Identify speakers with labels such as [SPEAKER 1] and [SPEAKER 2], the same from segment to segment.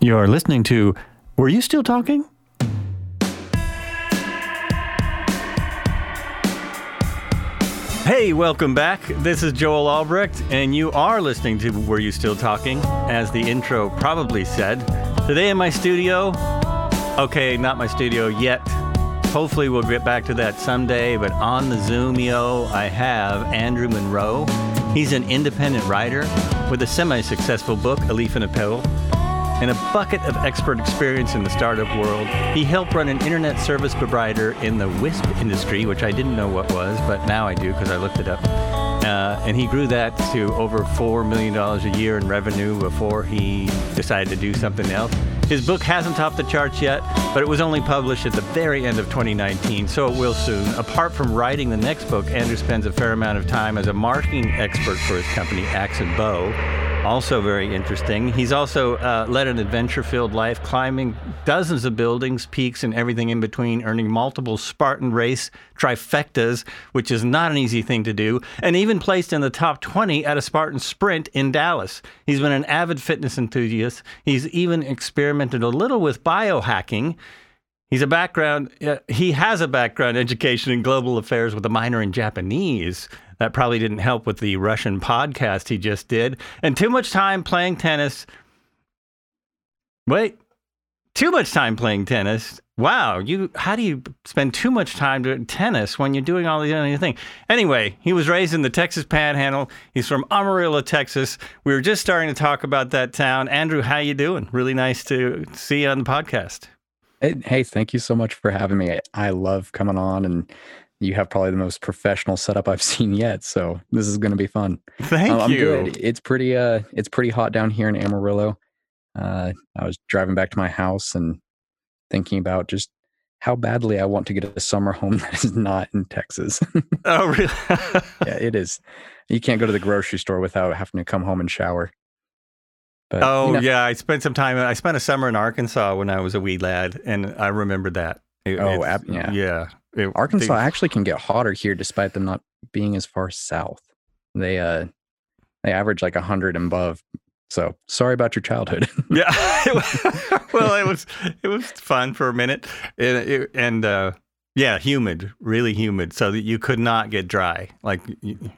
[SPEAKER 1] You're listening to Were You Still Talking? Hey, welcome back. This is Joel Albrecht, and you are listening to Were You Still Talking? As the intro probably said. Today in my studio, okay, not my studio yet. Hopefully, we'll get back to that someday, but on the Zoomio, I have Andrew Monroe. He's an independent writer with a semi successful book, A Leaf in a Pill and a bucket of expert experience in the startup world. He helped run an internet service provider in the WISP industry, which I didn't know what was, but now I do because I looked it up. Uh, and he grew that to over $4 million a year in revenue before he decided to do something else. His book hasn't topped the charts yet, but it was only published at the very end of 2019, so it will soon. Apart from writing the next book, Andrew spends a fair amount of time as a marketing expert for his company, Axe and Bow also very interesting. He's also uh, led an adventure filled life, climbing dozens of buildings, peaks, and everything in between, earning multiple Spartan race trifectas, which is not an easy thing to do, and even placed in the top 20 at a Spartan sprint in Dallas. He's been an avid fitness enthusiast. He's even experimented a little with biohacking. He's a background, uh, he has a background education in global affairs with a minor in Japanese. That probably didn't help with the Russian podcast he just did. And too much time playing tennis. Wait, too much time playing tennis. Wow, you how do you spend too much time doing tennis when you're doing all these other things? Anyway, he was raised in the Texas Panhandle. He's from Amarillo, Texas. We were just starting to talk about that town. Andrew, how you doing? Really nice to see you on the podcast.
[SPEAKER 2] Hey, thank you so much for having me. I love coming on and you have probably the most professional setup I've seen yet. So this is going to be fun.
[SPEAKER 1] Thank um, I'm you.
[SPEAKER 2] Good. It's pretty uh it's pretty hot down here in Amarillo. Uh, I was driving back to my house and thinking about just how badly I want to get a summer home that is not in Texas.
[SPEAKER 1] oh, really?
[SPEAKER 2] yeah, it is. You can't go to the grocery store without having to come home and shower.
[SPEAKER 1] But, oh you know, yeah, I spent some time. I spent a summer in Arkansas when I was a wee lad, and I remember that.
[SPEAKER 2] It, oh, ab- yeah,
[SPEAKER 1] yeah.
[SPEAKER 2] It, Arkansas they, actually can get hotter here, despite them not being as far south. They uh, they average like hundred and above. So sorry about your childhood.
[SPEAKER 1] yeah, well, it was it was fun for a minute, and, it, and uh, yeah, humid, really humid, so that you could not get dry, like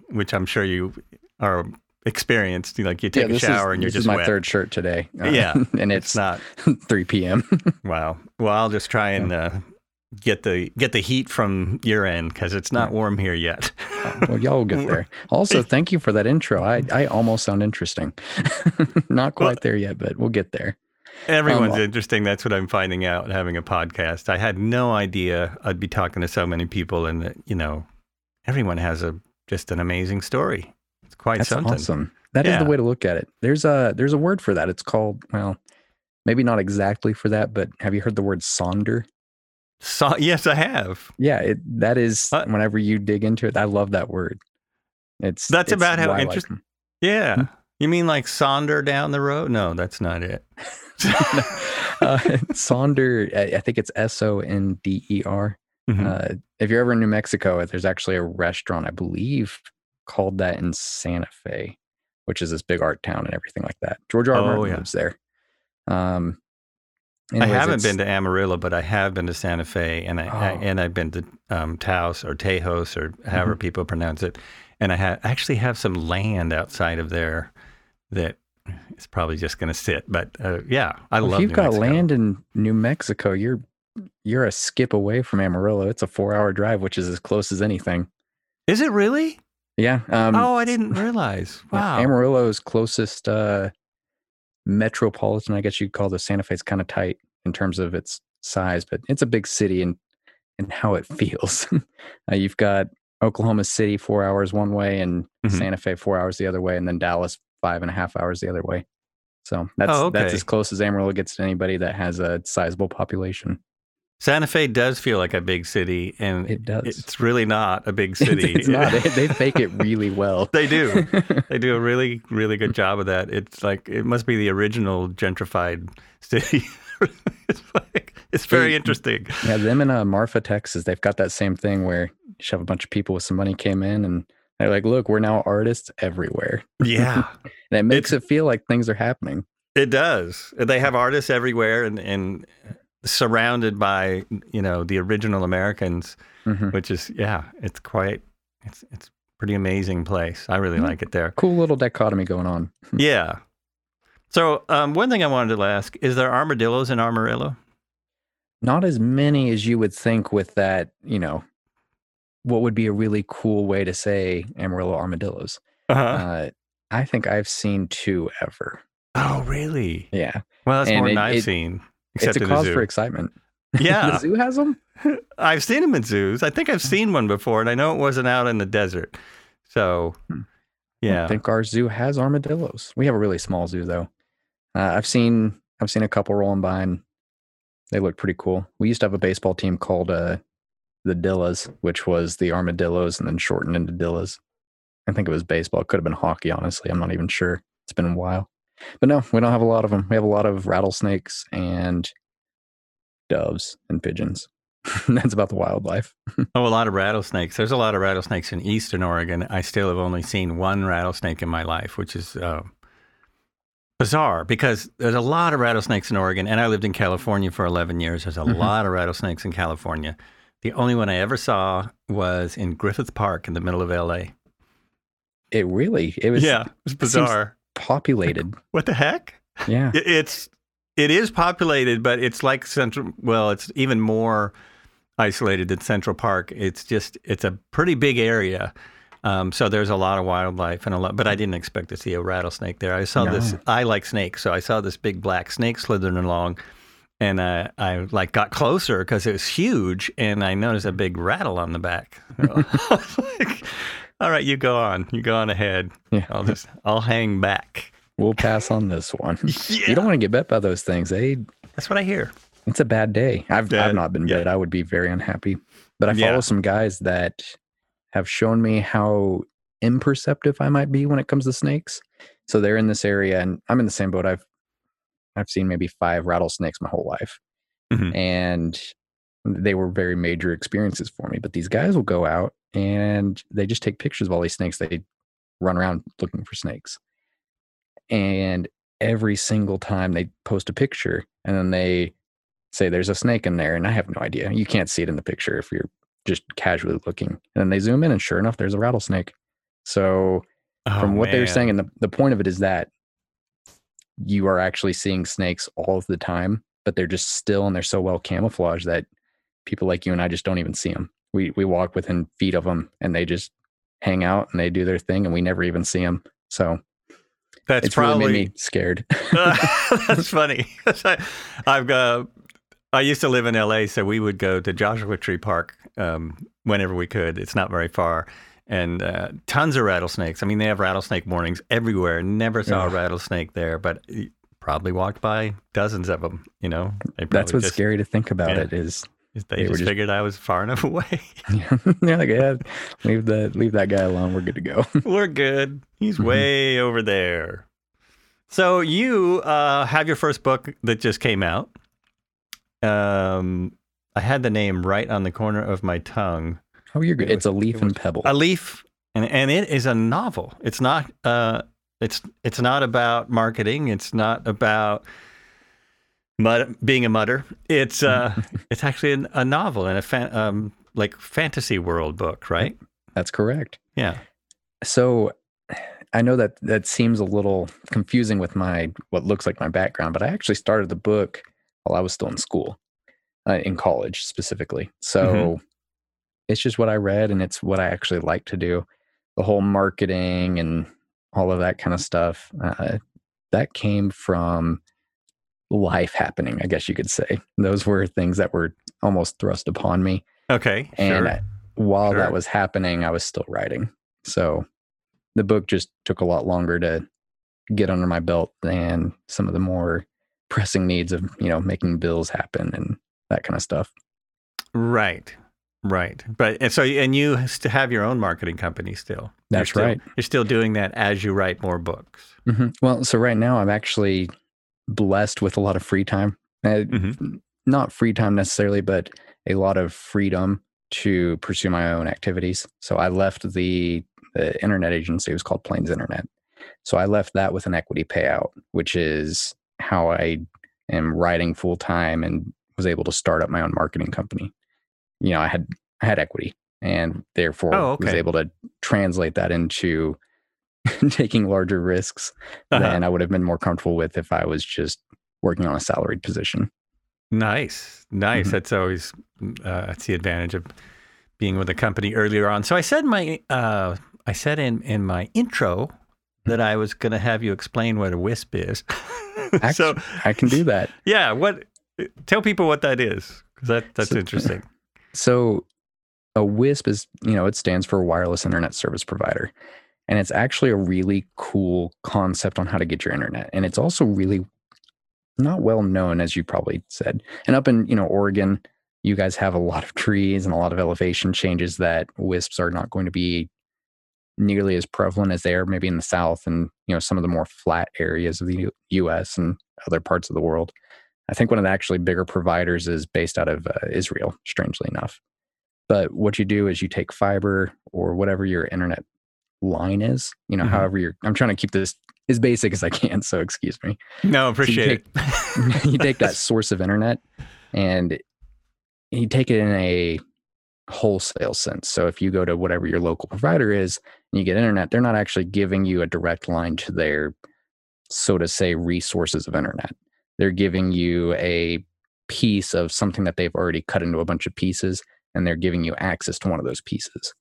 [SPEAKER 1] which I'm sure you are experienced. Like you take yeah, a shower
[SPEAKER 2] is,
[SPEAKER 1] and you're
[SPEAKER 2] just
[SPEAKER 1] my
[SPEAKER 2] wet. third shirt today.
[SPEAKER 1] Uh, yeah,
[SPEAKER 2] and it's, it's not 3 p.m.
[SPEAKER 1] wow. Well, I'll just try and uh, get the get the heat from your end because it's not warm here yet.
[SPEAKER 2] Oh, well, y'all will get there. Also, thank you for that intro. I I almost sound interesting. not quite well, there yet, but we'll get there.
[SPEAKER 1] Everyone's um, interesting. That's what I'm finding out having a podcast. I had no idea I'd be talking to so many people, and that you know, everyone has a just an amazing story It's quite something.
[SPEAKER 2] That's
[SPEAKER 1] something.
[SPEAKER 2] Awesome. That yeah. is the way to look at it. There's a there's a word for that. It's called well, maybe not exactly for that, but have you heard the word sonder?
[SPEAKER 1] So, yes, I have.
[SPEAKER 2] Yeah, it, that is uh, whenever you dig into it. I love that word. It's
[SPEAKER 1] that's
[SPEAKER 2] it's
[SPEAKER 1] about how interesting. Like yeah, hmm? you mean like Sonder down the road? No, that's not it.
[SPEAKER 2] uh, Sonder, I, think it's S O N D E R. Mm-hmm. Uh, if you're ever in New Mexico, there's actually a restaurant, I believe, called that in Santa Fe, which is this big art town and everything like that. George. R. Oh, Martin yeah. lives there. Um,
[SPEAKER 1] anyways, I haven't been to Amarillo, but I have been to Santa Fe, and I, oh. I and I've been to um, Taos or Tejas or however mm-hmm. people pronounce it, and I ha- actually have some land outside of there that is probably just going to sit. But uh, yeah, I well, love.
[SPEAKER 2] If you've
[SPEAKER 1] New
[SPEAKER 2] got
[SPEAKER 1] Mexico.
[SPEAKER 2] land in New Mexico, you're you're a skip away from Amarillo. It's a four hour drive, which is as close as anything.
[SPEAKER 1] Is it really?
[SPEAKER 2] Yeah. Um,
[SPEAKER 1] oh, I didn't realize. Wow.
[SPEAKER 2] Amarillo's closest uh, metropolitan, I guess you'd call the Santa Fe. It's kind of tight in terms of its size, but it's a big city and and how it feels. uh, you've got Oklahoma City four hours one way, and mm-hmm. Santa Fe four hours the other way, and then Dallas five and a half hours the other way. So that's oh, okay. that's as close as Amarillo gets to anybody that has a sizable population.
[SPEAKER 1] Santa Fe does feel like a big city, and
[SPEAKER 2] it does.
[SPEAKER 1] It's really not a big city.
[SPEAKER 2] it's, not. They, they fake it really well.
[SPEAKER 1] they do. They do a really, really good job of that. It's like it must be the original gentrified city. it's like it's very interesting.
[SPEAKER 2] Yeah, them in uh, Marfa, Texas, they've got that same thing where you have a bunch of people with some money came in and they're like, "Look, we're now artists everywhere."
[SPEAKER 1] Yeah,
[SPEAKER 2] and it makes it's, it feel like things are happening.
[SPEAKER 1] It does. They have artists everywhere and, and surrounded by, you know, the original Americans,
[SPEAKER 2] Mhm.
[SPEAKER 1] which is, yeah, it's quite, it's, it's pretty amazing place. I really
[SPEAKER 2] Mhm.
[SPEAKER 1] like it there.
[SPEAKER 2] Cool little dichotomy going on.
[SPEAKER 1] Yeah. So, um, one thing I wanted to ask is there armadillos in Amarillo?
[SPEAKER 2] Not as many as you would think with that, you know, what would be a really cool way to say Amarillo armadillos.
[SPEAKER 1] Uh-huh.
[SPEAKER 2] Uh, I think I've seen two ever.
[SPEAKER 1] oh, really?
[SPEAKER 2] Yeah.
[SPEAKER 1] Well, that's
[SPEAKER 2] And
[SPEAKER 1] more than
[SPEAKER 2] it-
[SPEAKER 1] I've
[SPEAKER 2] it-
[SPEAKER 1] seen. Except
[SPEAKER 2] it's a cause for excitement.
[SPEAKER 1] Yeah.
[SPEAKER 2] the zoo has them?
[SPEAKER 1] I've seen them in zoos. I think I've seen one before, and I know it wasn't out in the desert. So,
[SPEAKER 2] Hmm.
[SPEAKER 1] yeah.
[SPEAKER 2] I think our zoo has armadillos. We have a really small zoo though. Uh, I've seen I've seen a couple rolling by and they look pretty cool. We used to have a baseball team called uh, the Dillas, which was the armadillos and then shortened into Dillas. I think it was baseball. It could have been hockey, honestly. I'm not even sure. It's been a while. But no, we don't have a lot of them. We have a lot of rattlesnakes and doves and pigeons. That's about the wildlife.
[SPEAKER 1] Oh, a lot of rattlesnakes. There's a lot of rattlesnakes in eastern Oregon. I still have only seen one rattlesnake in my life, which is uh, bizarre because there's a lot of rattlesnakes in Oregon, and I lived in California for 11 years. There's a
[SPEAKER 2] Mhm.
[SPEAKER 1] lot of rattlesnakes in California. The only one I ever saw was in Griffith Park in the middle of LA.
[SPEAKER 2] It really it was
[SPEAKER 1] yeah, it was bizarre.
[SPEAKER 2] Populated.
[SPEAKER 1] What the heck?
[SPEAKER 2] Yeah.
[SPEAKER 1] It- It's it is populated, but it's like Central. Well, it's even more isolated than Central Park. It's just it's a pretty big area. Um, so there's a lot of wildlife and a lot, but I didn't expect to see a rattlesnake there. I saw this. I like snakes, so I saw this big black snake slithering along, and uh, I like got closer because it was huge, and I noticed a big rattle on the back. Like, All right, you go on. You go on ahead.
[SPEAKER 2] Yeah.
[SPEAKER 1] I'll just I'll hang back.
[SPEAKER 2] We'll pass on this one.
[SPEAKER 1] Yeah,
[SPEAKER 2] You don't want to get bit by those things. They
[SPEAKER 1] that's what I hear.
[SPEAKER 2] it's a bad day. I've
[SPEAKER 1] Bad-
[SPEAKER 2] I've not been
[SPEAKER 1] yeah.
[SPEAKER 2] bit. I would be very unhappy. But I
[SPEAKER 1] Yeah.
[SPEAKER 2] follow some guys that have shown me how imperceptive I might be when it comes to snakes. So they're in this area and I'm in the same boat. I've I've seen maybe five rattlesnakes my whole life.
[SPEAKER 1] Mhm.
[SPEAKER 2] And they were very major experiences for me. But these guys will go out and they just take pictures of all these snakes. They run around looking for snakes. And every single time they post a picture and then they say there's a snake in there and I have no idea. You can't see it in the picture if you're just casually looking. And then they zoom in and sure enough there's a rattlesnake. So oh, from
[SPEAKER 1] Oh,
[SPEAKER 2] what they're saying and the, the point of it is that you are actually seeing snakes all of the time, but they're just still and they're so well camouflaged that people like you and I just don't even see them. We we walk within feet of them and they just hang out and they do their thing and we never even see them. So
[SPEAKER 1] That's
[SPEAKER 2] it's
[SPEAKER 1] probably
[SPEAKER 2] really made me scared.
[SPEAKER 1] that's funny. I, I've got. I used to live in L.A., so we would go to Joshua Tree Park um, whenever we could. It's not very far, and uh, tons of rattlesnakes. I mean, they have rattlesnake mornings everywhere. Never saw
[SPEAKER 2] Ugh.
[SPEAKER 1] a rattlesnake there, but probably walked by dozens of them. You know,
[SPEAKER 2] That's what's
[SPEAKER 1] just,
[SPEAKER 2] scary to think about
[SPEAKER 1] yeah.
[SPEAKER 2] it is
[SPEAKER 1] They,
[SPEAKER 2] they
[SPEAKER 1] just
[SPEAKER 2] just-
[SPEAKER 1] figured I was far enough away.
[SPEAKER 2] yeah, like, yeah, leave that leave that guy alone. We're good to go.
[SPEAKER 1] We're good. He's
[SPEAKER 2] Mhm.
[SPEAKER 1] way over there. So you uh, have your first book that just came out. Um, I had the name right on the corner of my tongue.
[SPEAKER 2] Oh, you're good.
[SPEAKER 1] It
[SPEAKER 2] It's a leaf
[SPEAKER 1] it
[SPEAKER 2] and pebble.
[SPEAKER 1] A leaf, and and it is a novel. It's not. Uh, it's it's not about marketing. It's not about mud, being a mudder. It's uh, it's actually an, a novel and a fan, um, like fantasy world book, right?
[SPEAKER 2] That's correct.
[SPEAKER 1] Yeah.
[SPEAKER 2] So I know that that seems a little confusing with my what looks like my background, but I actually started the book while I was still in school, uh, in college specifically. So it's just what I read, and it's what I actually like to do. The whole marketing and all of that kind of stuff uh, that came from life happening, I guess you could say. Those were things that were almost thrust upon me.
[SPEAKER 1] Okay.
[SPEAKER 2] And
[SPEAKER 1] sure.
[SPEAKER 2] I- while
[SPEAKER 1] Sure.
[SPEAKER 2] that was happening, I was still writing. So the book just took a lot longer to get under my belt than some of the more pressing needs of, you know, making bills happen and that kind of stuff.
[SPEAKER 1] Right. Right. But and so and you have your own marketing company still. You're
[SPEAKER 2] That's
[SPEAKER 1] still-
[SPEAKER 2] right.
[SPEAKER 1] You're still doing that as you write more books.
[SPEAKER 2] Mhm. Well, so right now I'm actually blessed with a lot of free time. Uh,
[SPEAKER 1] Mhm.
[SPEAKER 2] Not free time necessarily, but a lot of freedom to pursue my own activities. So I left the, the internet agency. It was called Plains Internet. So I left that with an equity payout, which is how I am writing full time and was able to start up my own marketing company. You know, I had I had equity and therefore
[SPEAKER 1] Oh,
[SPEAKER 2] was able to translate that into taking larger risks
[SPEAKER 1] Uh-huh.
[SPEAKER 2] than I would have been more comfortable with if I was just working on a salaried position.
[SPEAKER 1] Nice, nice.
[SPEAKER 2] Mhm.
[SPEAKER 1] That's always uh, that's the advantage of being with a company earlier on. So I said my uh, I said in in my intro that I was going to have you explain what a WISP is. so
[SPEAKER 2] I can do that.
[SPEAKER 1] yeah, what? Tell people what that is because that that's
[SPEAKER 2] So-
[SPEAKER 1] interesting.
[SPEAKER 2] So a WISP is, you know, it stands for wireless internet service provider. And it's actually a really cool concept on how to get your internet. And it's also really not well known, as you probably said. And up in, you know, Oregon, you guys have a lot of trees and a lot of elevation changes that WISPs are not going to be nearly as prevalent as they are maybe in the South and, you know, some of the more flat areas of the US and other parts of the world. I think one of the actually bigger providers is based out of uh, Israel, strangely enough. But what you do is you take fiber or whatever your internet line is, you know,
[SPEAKER 1] Mhm.
[SPEAKER 2] however you're, I'm trying to keep this as basic as I can. So excuse me.
[SPEAKER 1] No, appreciate it.
[SPEAKER 2] you take that source of internet and you take it in a wholesale sense. So if you go to whatever your local provider is and you get internet, they're not actually giving you a direct line to their, so to say, resources of internet. They're giving you a piece of something that they've already cut into a bunch of pieces and they're giving you access to one of those pieces.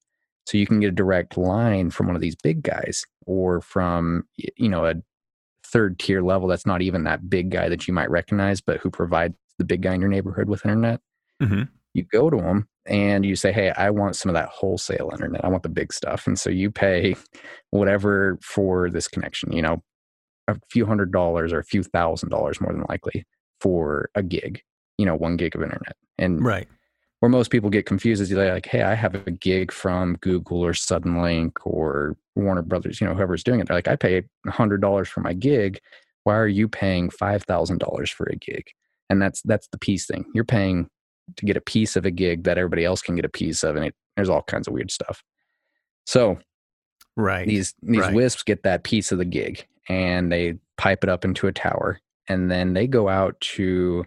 [SPEAKER 2] So you can get a direct line from one of these big guys or from, you know, a third tier level that's not even that big guy that you might recognize, but who provides the big guy in your neighborhood with internet.
[SPEAKER 1] Mhm.
[SPEAKER 2] You go to them and you say, Hey, I want some of that wholesale internet. I want the big stuff. And so you pay whatever for this connection, you know, a few hundred dollars or a few thousand dollars more than likely for a gig, you know, one gig of internet. And
[SPEAKER 1] Right.
[SPEAKER 2] Where most people get confused is they're like, hey, I have a gig from Google or Suddenlink or Warner Brothers, you know, whoever's doing it. They're like, I pay $100 for my gig. Why are you paying $5,000 for a gig? And that's that's the piece thing. You're paying to get a piece of a gig that everybody else can get a piece of, and it, there's all kinds of weird stuff. So
[SPEAKER 1] Right.
[SPEAKER 2] these these
[SPEAKER 1] right.
[SPEAKER 2] wisps get that piece of the gig and they pipe it up into a tower and then they go out to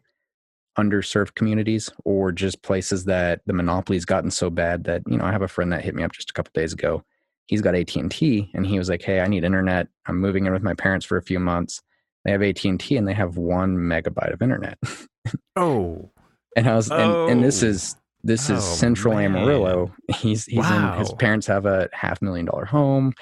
[SPEAKER 2] underserved communities or just places that the monopoly's gotten so bad that you know i have a friend that hit me up just a couple days ago he's got at&t and he was like hey i need internet i'm moving in with my parents for a few months they have at&t and they have one megabyte of internet
[SPEAKER 1] oh.
[SPEAKER 2] and i was and, and this
[SPEAKER 1] Oh.
[SPEAKER 2] is this is
[SPEAKER 1] Oh,
[SPEAKER 2] central
[SPEAKER 1] man.
[SPEAKER 2] amarillo he's he's in his parents have a half million dollar home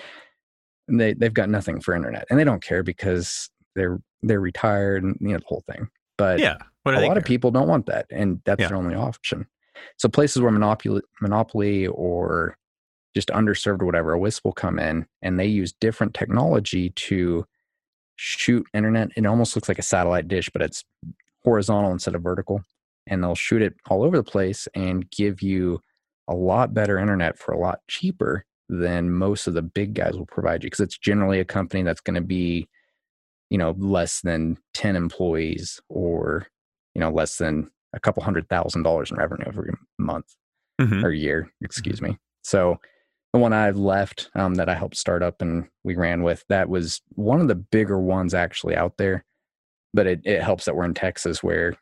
[SPEAKER 2] and they they've got nothing for internet and they don't care because they're they're retired and you know the whole thing but
[SPEAKER 1] Yeah. What
[SPEAKER 2] a lot of people don't want that and that's
[SPEAKER 1] Yeah.
[SPEAKER 2] their only option. So places where monopoly monopoly or just underserved or whatever a wisp will come in and they use different technology to shoot internet. It almost looks like a satellite dish but it's horizontal instead of vertical and they'll shoot it all over the place and give you a lot better internet for a lot cheaper than most of the big guys will provide you because it's generally a company that's going to be you know less than 10 employees or you know less than a couple hundred thousand dollars in revenue every month
[SPEAKER 1] Mhm.
[SPEAKER 2] or year excuse me so the one i've left um, that i helped start up and we ran with that was one of the bigger ones actually out there but it, it helps that we're in texas where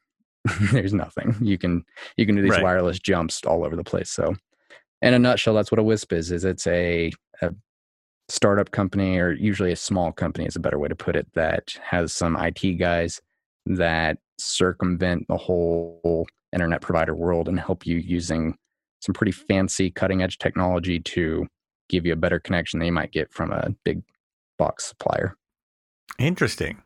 [SPEAKER 2] there's nothing you can you can do these
[SPEAKER 1] Right.
[SPEAKER 2] wireless jumps all over the place so in a nutshell that's what a wisp is is it's a, a startup company or usually a small company is a better way to put it that has some it guys that circumvent the whole internet provider world and help you using some pretty fancy cutting edge technology to give you a better connection than you might get from a big box supplier
[SPEAKER 1] Interesting.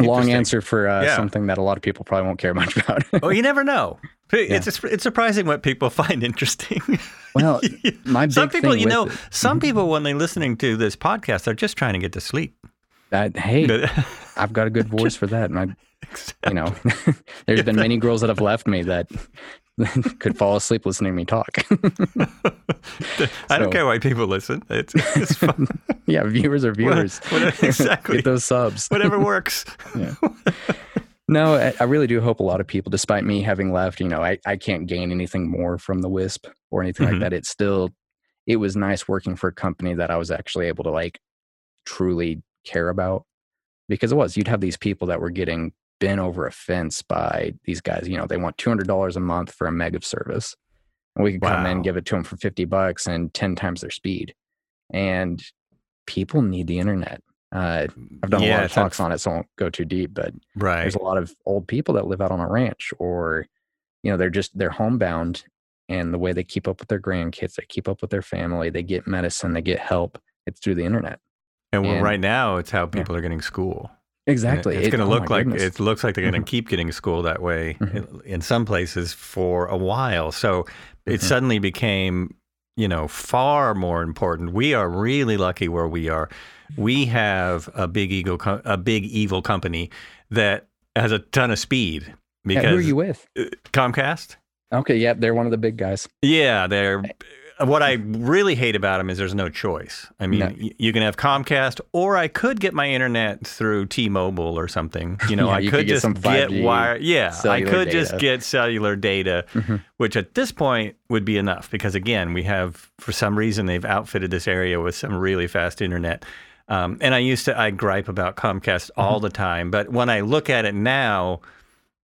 [SPEAKER 2] long answer for uh,
[SPEAKER 1] Yeah.
[SPEAKER 2] something that a lot of people probably won't care much about
[SPEAKER 1] Oh, you never know. It's it's surprising what people find interesting.
[SPEAKER 2] well my big
[SPEAKER 1] some people, you know,
[SPEAKER 2] it- Mm-hmm.
[SPEAKER 1] some people when they're listening to this podcast, they're just trying to get to sleep.
[SPEAKER 2] that, hey i've got a good voice for that and i you know there's been many girls that have left me that could fall asleep listening to me talk
[SPEAKER 1] I don't care why people listen. It's, it's fun.
[SPEAKER 2] yeah viewers are viewers
[SPEAKER 1] what- exactly.
[SPEAKER 2] get those subs
[SPEAKER 1] Whatever works.
[SPEAKER 2] yeah. No, I, I really do hope a lot of people, despite me having left, you know, I, I can't gain anything more from the WISP or anything
[SPEAKER 1] Mhm.
[SPEAKER 2] like that. It's still, it was nice working for a company that I was actually able to like truly care about because it was, you'd have these people that were getting bent over a fence by these guys. You know, they want two hundred dollars a month for a meg of service, and we could come in and give it to them for fifty bucks and ten times their speed. And people need the internet. Uh, I've done a lot of talks on it, so I won't go too deep. But
[SPEAKER 1] Right.
[SPEAKER 2] there's a lot of old people that live out on a ranch, or you know, they're just they're homebound, and the way they keep up with their grandkids, they keep up with their family, they get medicine, they get help. It's through the internet.
[SPEAKER 1] And well,
[SPEAKER 2] and-
[SPEAKER 1] right now, it's how people are getting school. And
[SPEAKER 2] Exactly.
[SPEAKER 1] It's
[SPEAKER 2] It-
[SPEAKER 1] going to
[SPEAKER 2] oh
[SPEAKER 1] look like
[SPEAKER 2] goodness.
[SPEAKER 1] it looks like they're going to keep getting school that way
[SPEAKER 2] Mhm.
[SPEAKER 1] in, in some places for a while. So it
[SPEAKER 2] Mhm.
[SPEAKER 1] suddenly became, you know, far more important. We are really lucky where we are. We have a big ego, co- a big evil company that has a ton of speed
[SPEAKER 2] Yeah,
[SPEAKER 1] because
[SPEAKER 2] who are you with?
[SPEAKER 1] uh, Comcast.
[SPEAKER 2] Okay, yeah, they're one of the big guys.
[SPEAKER 1] Yeah, they're. What I really hate about them is there's no choice. I mean,
[SPEAKER 2] No.
[SPEAKER 1] y- you can have Comcast, or I could get my internet through T-Mobile or something. You know,
[SPEAKER 2] Yeah,
[SPEAKER 1] I
[SPEAKER 2] you
[SPEAKER 1] could,
[SPEAKER 2] could get
[SPEAKER 1] just get
[SPEAKER 2] 5G
[SPEAKER 1] wire. Yeah, I could just get cellular data,
[SPEAKER 2] Mhm.
[SPEAKER 1] which at this point would be enough because again, we have for some reason they've outfitted this area with some really fast internet. Um, and I used to I gripe about Comcast
[SPEAKER 2] Mm-hmm.
[SPEAKER 1] all the time, but when I look at it now,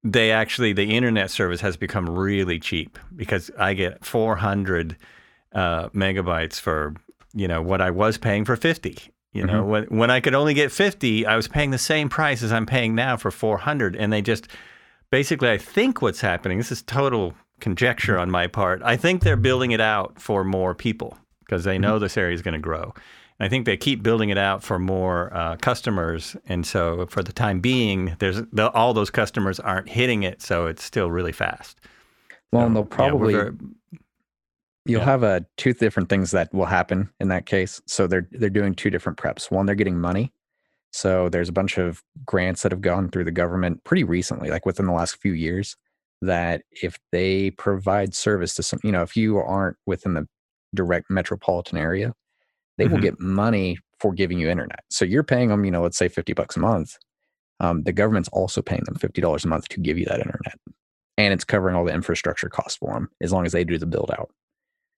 [SPEAKER 1] they actually the internet service has become really cheap because I get 400 uh, megabytes for you know what I was paying for 50. You know,
[SPEAKER 2] Mhm.
[SPEAKER 1] when when I could only get 50, I was paying the same price as I'm paying now for 400, and they just basically I think what's happening. This is total conjecture on my part. I think they're building it out for more people because they know this area is going to grow. And I think they keep building it out for more uh, customers, and so for the time being, there's the, all those customers aren't hitting it, so it's still really fast.
[SPEAKER 2] Well,
[SPEAKER 1] So,
[SPEAKER 2] and they'll probably
[SPEAKER 1] very-
[SPEAKER 2] you'll
[SPEAKER 1] yeah.
[SPEAKER 2] have uh, two different things that will happen in that case. So they're they're doing two different preps. One, they're getting money. So there's a bunch of grants that have gone through the government pretty recently, like within the last few years, that if they provide service to some, you know, if you aren't within the direct metropolitan area, they will
[SPEAKER 1] Mhm.
[SPEAKER 2] get money for giving you internet. So you're paying them, you know, let's say 50 bucks a month. Um, the government's also paying them $50 a month to give you that internet. And it's covering all the infrastructure costs for them as long as they do the build out.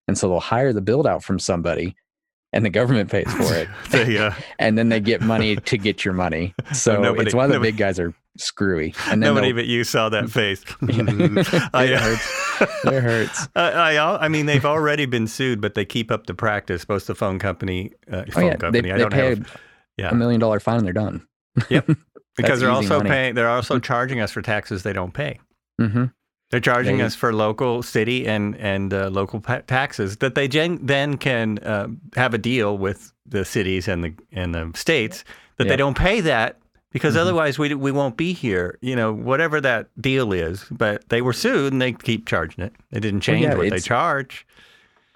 [SPEAKER 2] And so they'll hire the build out from somebody and the government pays for it.
[SPEAKER 1] They, uh,
[SPEAKER 2] and then they get money to get your money. So
[SPEAKER 1] nobody-
[SPEAKER 2] it's why the
[SPEAKER 1] nobody-
[SPEAKER 2] big guys are screwy. And
[SPEAKER 1] Nobody
[SPEAKER 2] they'll-
[SPEAKER 1] but you saw that face.
[SPEAKER 2] Yeah.
[SPEAKER 1] I,
[SPEAKER 2] It hurts. it hurts.
[SPEAKER 1] I, I, I mean, they've already been sued, but they keep up the practice. Both the phone company, uh,
[SPEAKER 2] Oh
[SPEAKER 1] phone
[SPEAKER 2] yeah, they,
[SPEAKER 1] company. I
[SPEAKER 2] they
[SPEAKER 1] don't
[SPEAKER 2] pay
[SPEAKER 1] have
[SPEAKER 2] a,
[SPEAKER 1] yeah.
[SPEAKER 2] a million dollar fine and they're done. Yep.
[SPEAKER 1] because
[SPEAKER 2] That's
[SPEAKER 1] they're also
[SPEAKER 2] money.
[SPEAKER 1] paying. They're also charging us for taxes they don't pay.
[SPEAKER 2] hmm
[SPEAKER 1] They're charging
[SPEAKER 2] They-
[SPEAKER 1] us for local, city, and and uh, local pa- taxes that they gen- then can uh, have a deal with the cities and the and the states that they don't pay that because
[SPEAKER 2] Mhm.
[SPEAKER 1] otherwise we we won't be here. You know, whatever that deal is. But they were sued and they keep charging it. They didn't
[SPEAKER 2] Well,
[SPEAKER 1] change
[SPEAKER 2] yeah,
[SPEAKER 1] what they charge.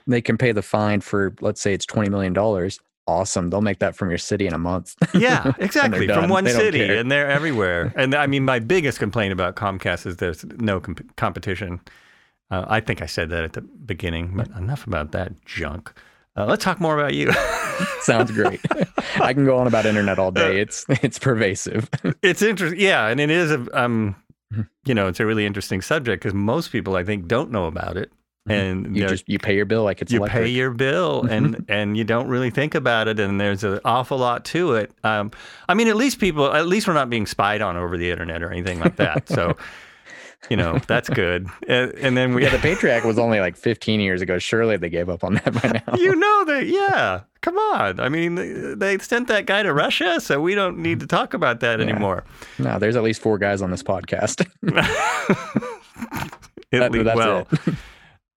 [SPEAKER 2] They can pay the fine for let's say it's twenty million dollars. Awesome. They'll make that from your city in a month.
[SPEAKER 1] Yeah, exactly. From one
[SPEAKER 2] They
[SPEAKER 1] city, and they're everywhere. and I mean, my biggest complaint about Comcast is there's no comp- competition. Uh, I think I said that at the beginning, but enough about that junk. Uh, let's talk more about you.
[SPEAKER 2] Sounds great. I can go on about internet all
[SPEAKER 1] Uh,
[SPEAKER 2] day. It's it's pervasive.
[SPEAKER 1] it's interesting, yeah, and it is a, um,
[SPEAKER 2] Mhm.
[SPEAKER 1] you know, it's a really interesting subject because most people, I think, don't know about it, and
[SPEAKER 2] Mm-hmm. you just you pay your bill like it's
[SPEAKER 1] you
[SPEAKER 2] electric.
[SPEAKER 1] pay your bill and and you don't really think about it and there's an awful lot to it um, i mean at least people at least we're not being spied on over the internet or anything like that so you know that's good and, and then we
[SPEAKER 2] yeah, the Patriot Act was only like 15 years ago. Surely they gave up on that by now.
[SPEAKER 1] you know that yeah come on i mean they, they sent that guy to russia so we don't need to talk about that
[SPEAKER 2] Yeah.
[SPEAKER 1] anymore
[SPEAKER 2] no, there's at least four guys on this podcast.
[SPEAKER 1] At
[SPEAKER 2] That- that's
[SPEAKER 1] well.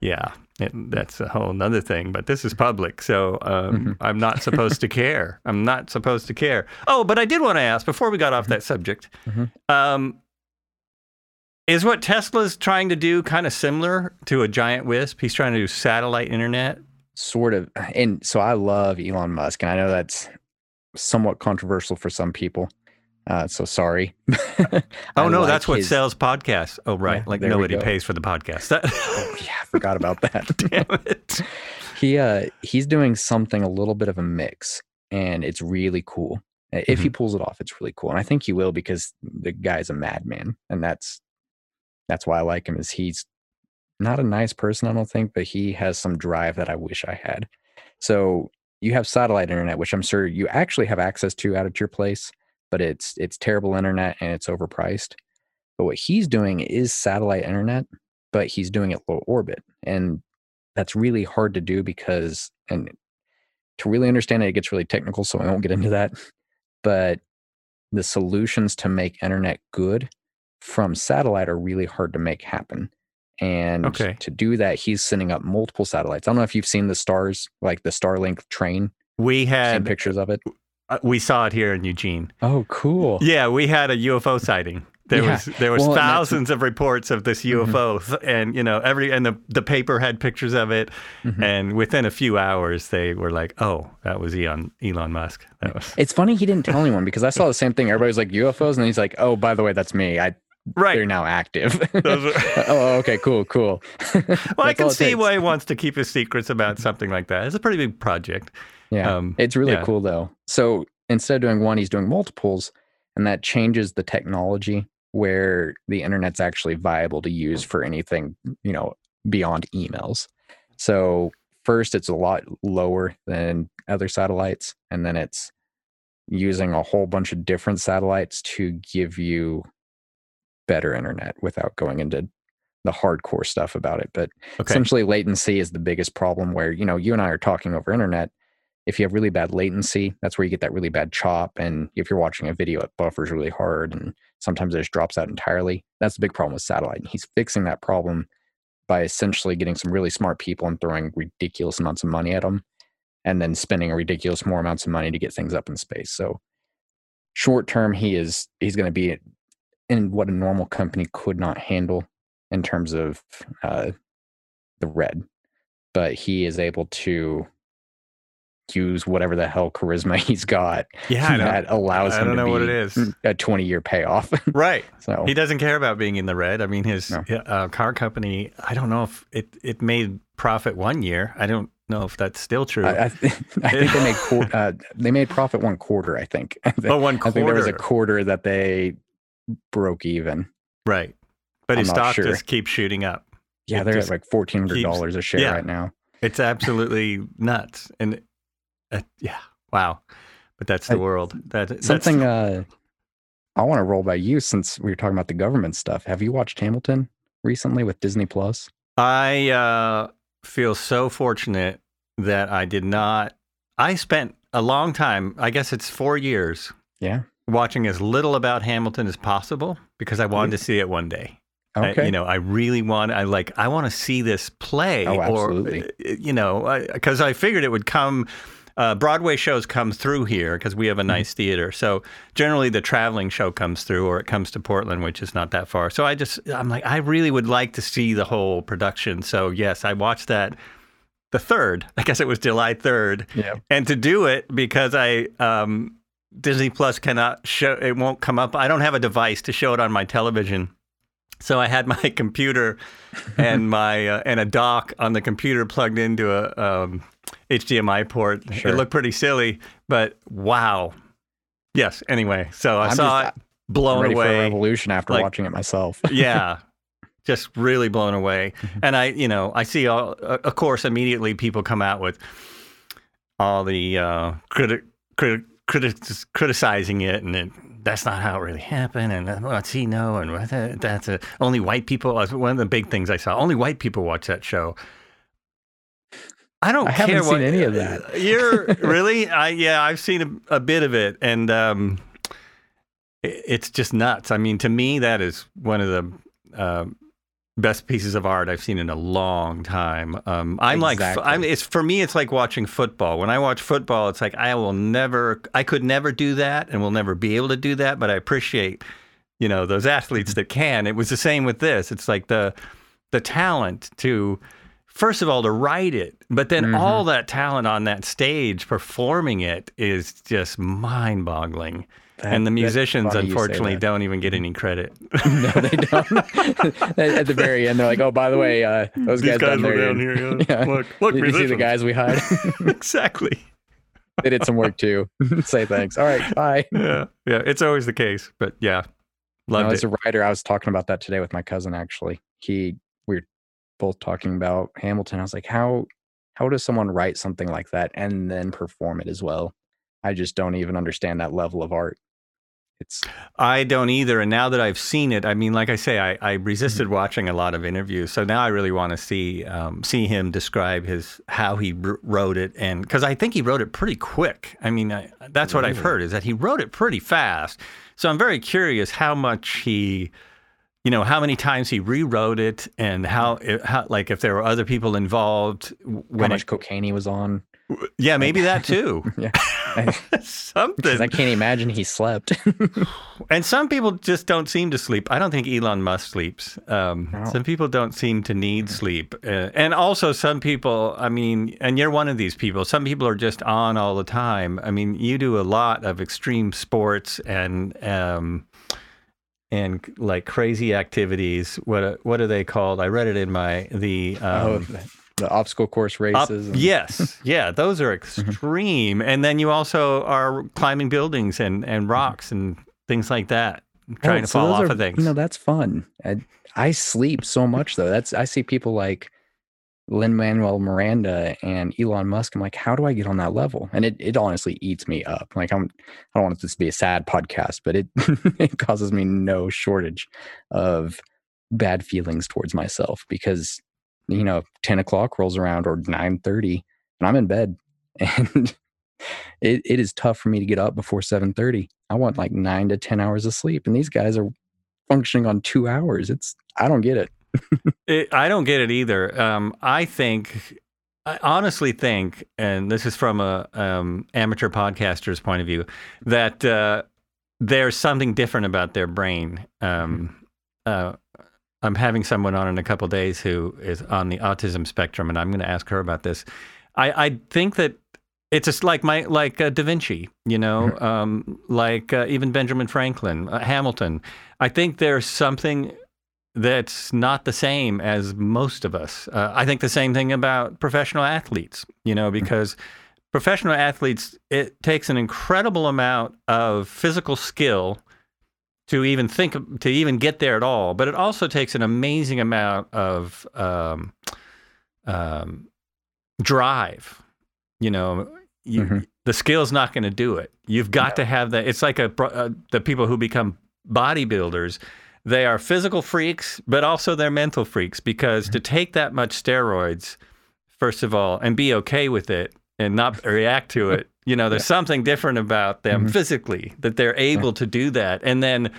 [SPEAKER 1] yeah, it, that's a whole nother thing. But this is public, so um,
[SPEAKER 2] Mhm.
[SPEAKER 1] I'm not supposed to care. I'm not supposed to care. Oh, but I did want to ask before we got off that subject.
[SPEAKER 2] Mhm.
[SPEAKER 1] Um, is what Tesla's trying to do kind of similar to a giant wisp? He's trying to do satellite internet.
[SPEAKER 2] sort of. And so I love Elon Musk, and I know that's somewhat controversial for some people. Uh, so sorry.
[SPEAKER 1] Oh no,
[SPEAKER 2] like
[SPEAKER 1] that's what
[SPEAKER 2] his-
[SPEAKER 1] sells podcasts. Oh right,
[SPEAKER 2] Yeah,
[SPEAKER 1] like nobody pays for the podcast. That,
[SPEAKER 2] Oh, yeah, I forgot about that.
[SPEAKER 1] damn it.
[SPEAKER 2] he uh he's doing something a little bit of a mix and it's really cool if he
[SPEAKER 1] Mm-hmm.
[SPEAKER 2] pulls it off it's really cool and i think he will because the guy's a madman and that's that's why i like him is he's not a nice person i don't think but he has some drive that i wish i had so you have satellite internet which i'm sure you actually have access to out at your place but it's it's terrible internet and it's overpriced But what he's doing is satellite internet, but he's doing it low orbit. And that's really hard to do because, and to really understand it, it gets really technical. So I won't get into that. But the solutions to make internet good from satellite are really hard to make happen. And
[SPEAKER 1] Okay.
[SPEAKER 2] to do that, he's sending up multiple satellites. I don't know if you've seen the stars, like the Starlink train,
[SPEAKER 1] We
[SPEAKER 2] seen
[SPEAKER 1] had
[SPEAKER 2] pictures of it.
[SPEAKER 1] Uh, we saw it here in Eugene.
[SPEAKER 2] Oh, cool.
[SPEAKER 1] Yeah, we had a UFO sighting. There
[SPEAKER 2] Yeah.
[SPEAKER 1] was there was
[SPEAKER 2] Well,
[SPEAKER 1] thousands of reports of this. UFO, th- and you know every and the the paper had pictures of it,
[SPEAKER 2] Mhm.
[SPEAKER 1] and within a few hours they were like, oh, that was Elon Elon Musk. That was
[SPEAKER 2] It's funny he didn't tell anyone because I saw the same thing. Everybody's like UFOs, and he's like, "Oh, by the way, that's me. I
[SPEAKER 1] right they're
[SPEAKER 2] now active."
[SPEAKER 1] Are-
[SPEAKER 2] oh, okay, cool, cool.
[SPEAKER 1] Well, I can see why he wants to keep his secrets about something like that. It's a pretty big project.
[SPEAKER 2] Yeah,
[SPEAKER 1] Um,
[SPEAKER 2] it's really
[SPEAKER 1] yeah.
[SPEAKER 2] cool though. So instead of doing one, he's doing multiples, and that changes the technology where the internet's actually viable to use for anything, you know, beyond emails. So first, it's a lot lower than other satellites, and then it's using a whole bunch of different satellites to give you better internet without going into the hardcore stuff about it. But
[SPEAKER 1] Okay.
[SPEAKER 2] essentially latency is the biggest problem where you know you and i are talking over internet if you have really bad latency that's where you get that really bad chop and if you're watching a video it buffers really hard and sometimes it just drops out entirely. That's the big problem with satellite. And he's fixing that problem by essentially getting some really smart people and throwing ridiculous amounts of money at them and then spending a ridiculous more amounts of money to get things up in space. So short term he is he's going to be in what a normal company could not handle in terms of uh, the red, but he is able to use whatever the hell charisma he's got
[SPEAKER 1] yeah, I
[SPEAKER 2] that
[SPEAKER 1] don't,
[SPEAKER 2] allows
[SPEAKER 1] I
[SPEAKER 2] him
[SPEAKER 1] don't
[SPEAKER 2] to
[SPEAKER 1] know what it is.
[SPEAKER 2] a 20 year payoff.
[SPEAKER 1] right.
[SPEAKER 2] so
[SPEAKER 1] He doesn't care about being in the red. I mean, his
[SPEAKER 2] No.
[SPEAKER 1] uh, car company. I don't know if it it made profit one year. I don't know if that's still true.
[SPEAKER 2] I, I, th- I think they made quar- uh, they made profit one quarter. I think. I
[SPEAKER 1] but one
[SPEAKER 2] I
[SPEAKER 1] quarter,
[SPEAKER 2] think there was a quarter that they broke even.
[SPEAKER 1] right? But his
[SPEAKER 2] I'm not
[SPEAKER 1] stock
[SPEAKER 2] sure.
[SPEAKER 1] just keeps shooting up.
[SPEAKER 2] Yeah,
[SPEAKER 1] It
[SPEAKER 2] they're at like fourteen hundred dollars a share
[SPEAKER 1] yeah.
[SPEAKER 2] right now.
[SPEAKER 1] It's absolutely nuts, and uh, yeah, wow. But that's the
[SPEAKER 2] I-
[SPEAKER 1] world. That that's-
[SPEAKER 2] Something uh, I want to roll by you since we were talking about the government stuff. Have you watched Hamilton recently with Disney Plus?
[SPEAKER 1] I uh, feel so fortunate that I did not. I spent a long time. I guess it's four years
[SPEAKER 2] Yeah.
[SPEAKER 1] watching as little about Hamilton as possible because I wanted to see it one day. I-
[SPEAKER 2] Okay.
[SPEAKER 1] you know, I really want. I like. I want to see this play.
[SPEAKER 2] Oh, absolutely.
[SPEAKER 1] uh, you know, because I figured it would come. Uh, Broadway shows come through here because we have
[SPEAKER 2] Mm-hmm.
[SPEAKER 1] a nice theater. So generally, the traveling show comes through, or it comes to Portland, which is not that far. So I just, I'm like, I really would like to see the whole production. So yes, I watched that. The third, I guess it was July third,
[SPEAKER 2] yeah.
[SPEAKER 1] and to do it because I um, Disney Plus cannot show it won't come up. I don't have a device to show it on my television, so I had my computer and my uh, and a dock on the computer plugged into a um, HDMI port.
[SPEAKER 2] Sure.
[SPEAKER 1] It looked pretty silly, but wow. Yes. Anyway, so I
[SPEAKER 2] I'm
[SPEAKER 1] saw
[SPEAKER 2] just-
[SPEAKER 1] it blown
[SPEAKER 2] ready for a
[SPEAKER 1] away
[SPEAKER 2] revolution after
[SPEAKER 1] like-
[SPEAKER 2] watching it myself.
[SPEAKER 1] yeah just really blown away
[SPEAKER 2] Mm-hmm.
[SPEAKER 1] and i you know i see all uh, of course immediately people come out with all the uh criti- criti- criti- criticizing it and it, that's not how it really happened and uh, what's he know and that's a, only white people that's one of the big things i saw only white people watch that show I don't
[SPEAKER 2] I haven't
[SPEAKER 1] care
[SPEAKER 2] seen
[SPEAKER 1] what
[SPEAKER 2] any of that.
[SPEAKER 1] You're really, I yeah, I've seen a, a bit of it, and um, it- it's just nuts. I mean, to me, that is one of the uh, best pieces of art I've seen in a long time. Um, I'm like, I'm. It's for me, it's like watching football. When I watch football, it's like I will never, I could never do that, and will never be able to do that. But I appreciate, you know, those athletes that can. It was the same with this. It's like the the talent to. First of all, to write it, but then
[SPEAKER 2] Mhm.
[SPEAKER 1] all that talent on that stage performing it is just mind boggling.
[SPEAKER 2] That-
[SPEAKER 1] and the musicians,
[SPEAKER 2] funny you say
[SPEAKER 1] unfortunately, don't even get any credit.
[SPEAKER 2] no, they don't. At the very end, they're like, "Oh, by the way, uh, those
[SPEAKER 1] These
[SPEAKER 2] guys,
[SPEAKER 1] guys
[SPEAKER 2] down
[SPEAKER 1] were down here. Yeah.
[SPEAKER 2] Yeah.
[SPEAKER 1] Look, look,
[SPEAKER 2] Did you see the guys we hired?
[SPEAKER 1] exactly.
[SPEAKER 2] they did some work too. Say thanks. All right, bye."
[SPEAKER 1] Yeah, yeah. It's always the case, but yeah,
[SPEAKER 2] No,
[SPEAKER 1] loved
[SPEAKER 2] as
[SPEAKER 1] it.
[SPEAKER 2] a writer, I was talking about that today with my cousin. Actually, he both talking about Hamilton. I was like, "How how does someone write something like that and then perform it as well?" I just don't even understand that level of art. It's
[SPEAKER 1] I don't either. And now that I've seen it, I mean, like I say, I, I resisted watching a lot of interviews. So now I really want to see um, see him describe his how he wrote it, and because I think he wrote it pretty quick. I mean, I, that's what I've heard is that he wrote it pretty fast. So I'm very curious how much he, you know, how many times he rewrote it, and how, how like if there were other people involved
[SPEAKER 2] how
[SPEAKER 1] when
[SPEAKER 2] much
[SPEAKER 1] it,
[SPEAKER 2] cocaine he was on.
[SPEAKER 1] yeah, maybe that too.
[SPEAKER 2] Yeah. I,
[SPEAKER 1] Something.
[SPEAKER 2] I can't imagine he slept.
[SPEAKER 1] And some people just don't seem to sleep. I don't think Elon Musk sleeps. Um,
[SPEAKER 2] No.
[SPEAKER 1] Some people don't seem to need sleep. Uh, and also, some people, I mean, and you're one of these people, some people are just on all the time. I mean, you do a lot of extreme sports and, um, and like crazy activities. What what are they called? I read it in my the
[SPEAKER 2] oh,
[SPEAKER 1] um,
[SPEAKER 2] the, the obstacle course races. and-
[SPEAKER 1] yes, yeah, those are extreme. and then you also are climbing buildings and and rocks and things like that, trying
[SPEAKER 2] Oh,
[SPEAKER 1] to
[SPEAKER 2] so
[SPEAKER 1] fall off
[SPEAKER 2] are-
[SPEAKER 1] of things.
[SPEAKER 2] You know, that's fun. I, I sleep so much though. That's I see people like Lin Manuel Miranda and Elon Musk. I'm like, how do I get on that level? And it, it honestly eats me up. Like I'm I don't want this to be a sad podcast, but it it causes me no shortage of bad feelings towards myself because you know 10 o'clock rolls around or 9.30 and i'm in bed and it, it is tough for me to get up before 7.30 i want like 9 to 10 hours of sleep and these guys are functioning on two hours it's i don't get it
[SPEAKER 1] It, I don't get it either. Um, I think, I honestly think, and this is from a um, amateur podcaster's point of view, that uh, there's something different about their brain. Um, uh, I'm having someone on in a couple days who is on the autism spectrum, and I'm going to ask her about this. I, I think that it's just like my like uh, Da Vinci, you know, um, like uh, even Benjamin Franklin, uh, Hamilton. I think there's something that's not the same as most of us. Uh, I think the same thing about professional athletes, you know, because professional athletes, it takes an incredible amount of physical skill to even think, to even get there at all. But it also takes an amazing amount of um, um, drive. You know, you,
[SPEAKER 2] Mhm.
[SPEAKER 1] the skill's not going to do it. You've got to have that. It's like a, uh, the people who become bodybuilders they are physical freaks, but also they're mental freaks because to take that much steroids, first of all, and be okay with it and not react to it, you know, there's something different about them
[SPEAKER 2] Mhm.
[SPEAKER 1] physically that they're able to do that. And then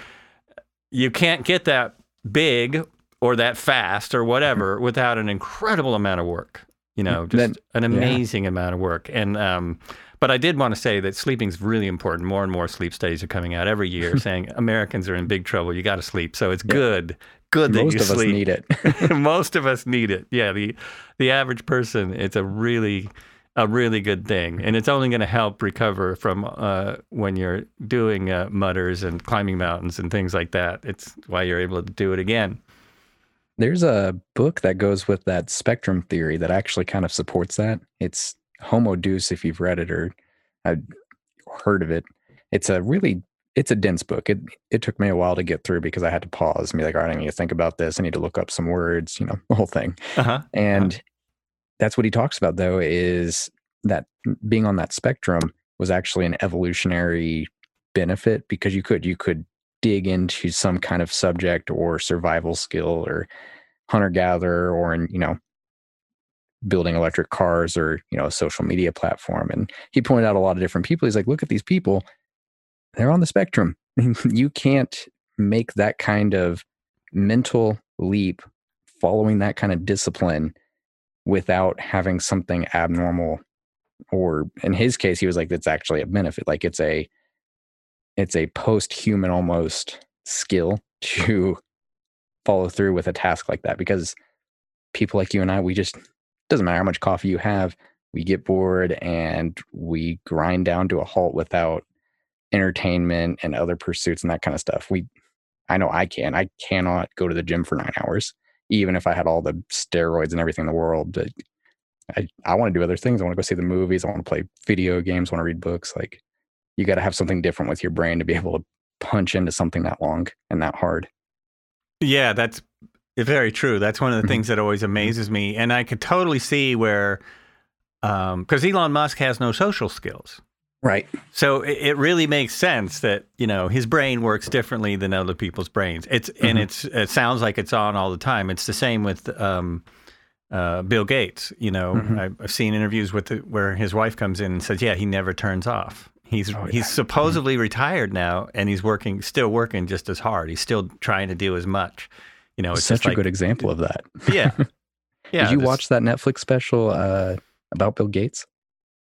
[SPEAKER 1] you can't get that big or that fast or whatever without an incredible amount of work, you know, just an
[SPEAKER 2] yeah.
[SPEAKER 1] amazing amount of work. And, um, but I did want to say that sleeping is really important. More and more sleep studies are coming out every year saying Americans are in big trouble. You got to sleep. So it's good, good that
[SPEAKER 2] most
[SPEAKER 1] you
[SPEAKER 2] of us need it
[SPEAKER 1] Most of us need it. Yeah, the the average person, it's a really a really good thing, and it's only going to help recover from uh, when you're doing uh, mudders and climbing mountains and things like that. It's why you're able to do it again.
[SPEAKER 2] There's a book that goes with that spectrum theory that actually kind of supports that. It's Homo Deus, if you've read it or heard of it. It's a really it's a dense book. It it took me a while to get through because I had to pause and be like, all right, I need to think about this. I need to look up some words, you know, the whole thing.
[SPEAKER 1] Uh huh.
[SPEAKER 2] And that's what he talks about though, is that being on that spectrum was actually an evolutionary benefit because you could you could dig into some kind of subject or survival skill or hunter gatherer or in you know building electric cars or you know a social media platform and he pointed out a lot of different people. He's like look at these people. They're on the spectrum. You can't make that kind of mental leap following that kind of discipline without having something abnormal or in his case he was like that's actually a benefit. Like it's a it's a post-human almost skill to follow through with a task like that because people like you and I we just doesn't matter how much coffee you have we get bored and we grind down to a halt without entertainment and other pursuits and that kind of stuff we I know I can I cannot go to the gym for 9 hours even if I had all the steroids and everything in the world I, I want to do other things. I want to go see the movies. I want to play video games. I want to read books. Like you got to have something different with your brain to be able to punch into something that long and that hard.
[SPEAKER 1] Yeah, that's very true. That's one of the
[SPEAKER 2] Mhm.
[SPEAKER 1] things that always amazes me, and I could totally see where, because Elon Musk has no social skills.
[SPEAKER 2] Right.
[SPEAKER 1] So it, it really makes sense that you know his brain works differently than other people's brains. It's and
[SPEAKER 2] Mhm.
[SPEAKER 1] it's it sounds like it's on all the time. It's the same with um, uh, Bill Gates. You know,
[SPEAKER 2] Mhm.
[SPEAKER 1] I've, I've seen interviews with the, where his wife comes in and says, "Yeah, he never turns off. He's
[SPEAKER 2] Oh, yeah.
[SPEAKER 1] he's supposedly retired now, and he's working, still working just as hard. He's still trying to do as much. You know, it's
[SPEAKER 2] Such a
[SPEAKER 1] like,
[SPEAKER 2] good example of that.
[SPEAKER 1] yeah, yeah.
[SPEAKER 2] Did you
[SPEAKER 1] this-
[SPEAKER 2] watch that Netflix special uh, about Bill Gates?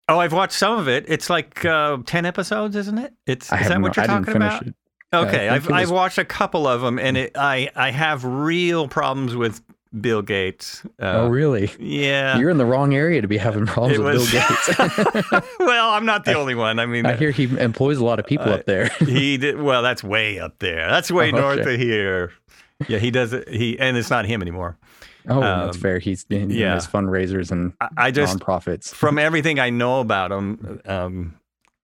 [SPEAKER 1] Oh, I've watched some of it. It's like uh, ten episodes, isn't it? It's
[SPEAKER 2] I
[SPEAKER 1] is that what you're talking about?
[SPEAKER 2] it.
[SPEAKER 1] Okay,
[SPEAKER 2] I
[SPEAKER 1] I've
[SPEAKER 2] it
[SPEAKER 1] I've watched a couple of them, and it, I I have real problems with Bill Gates. Uh,
[SPEAKER 2] oh, really?
[SPEAKER 1] Yeah,
[SPEAKER 2] You're in the wrong area to be having problems
[SPEAKER 1] it
[SPEAKER 2] with
[SPEAKER 1] was.
[SPEAKER 2] Bill Gates.
[SPEAKER 1] well, I'm not the
[SPEAKER 2] I-
[SPEAKER 1] only one. I mean,
[SPEAKER 2] I hear he employs a lot of people
[SPEAKER 1] Uh,
[SPEAKER 2] up there.
[SPEAKER 1] he did well. That's way up there. That's way
[SPEAKER 2] Oh,
[SPEAKER 1] north
[SPEAKER 2] okay.
[SPEAKER 1] of here. Yeah, he does it. He and it's not him anymore.
[SPEAKER 2] Oh, that's
[SPEAKER 1] Um,
[SPEAKER 2] fair. He's doing
[SPEAKER 1] yeah.
[SPEAKER 2] his fundraisers and
[SPEAKER 1] I, I just
[SPEAKER 2] nonprofits.
[SPEAKER 1] from everything I know about him, um,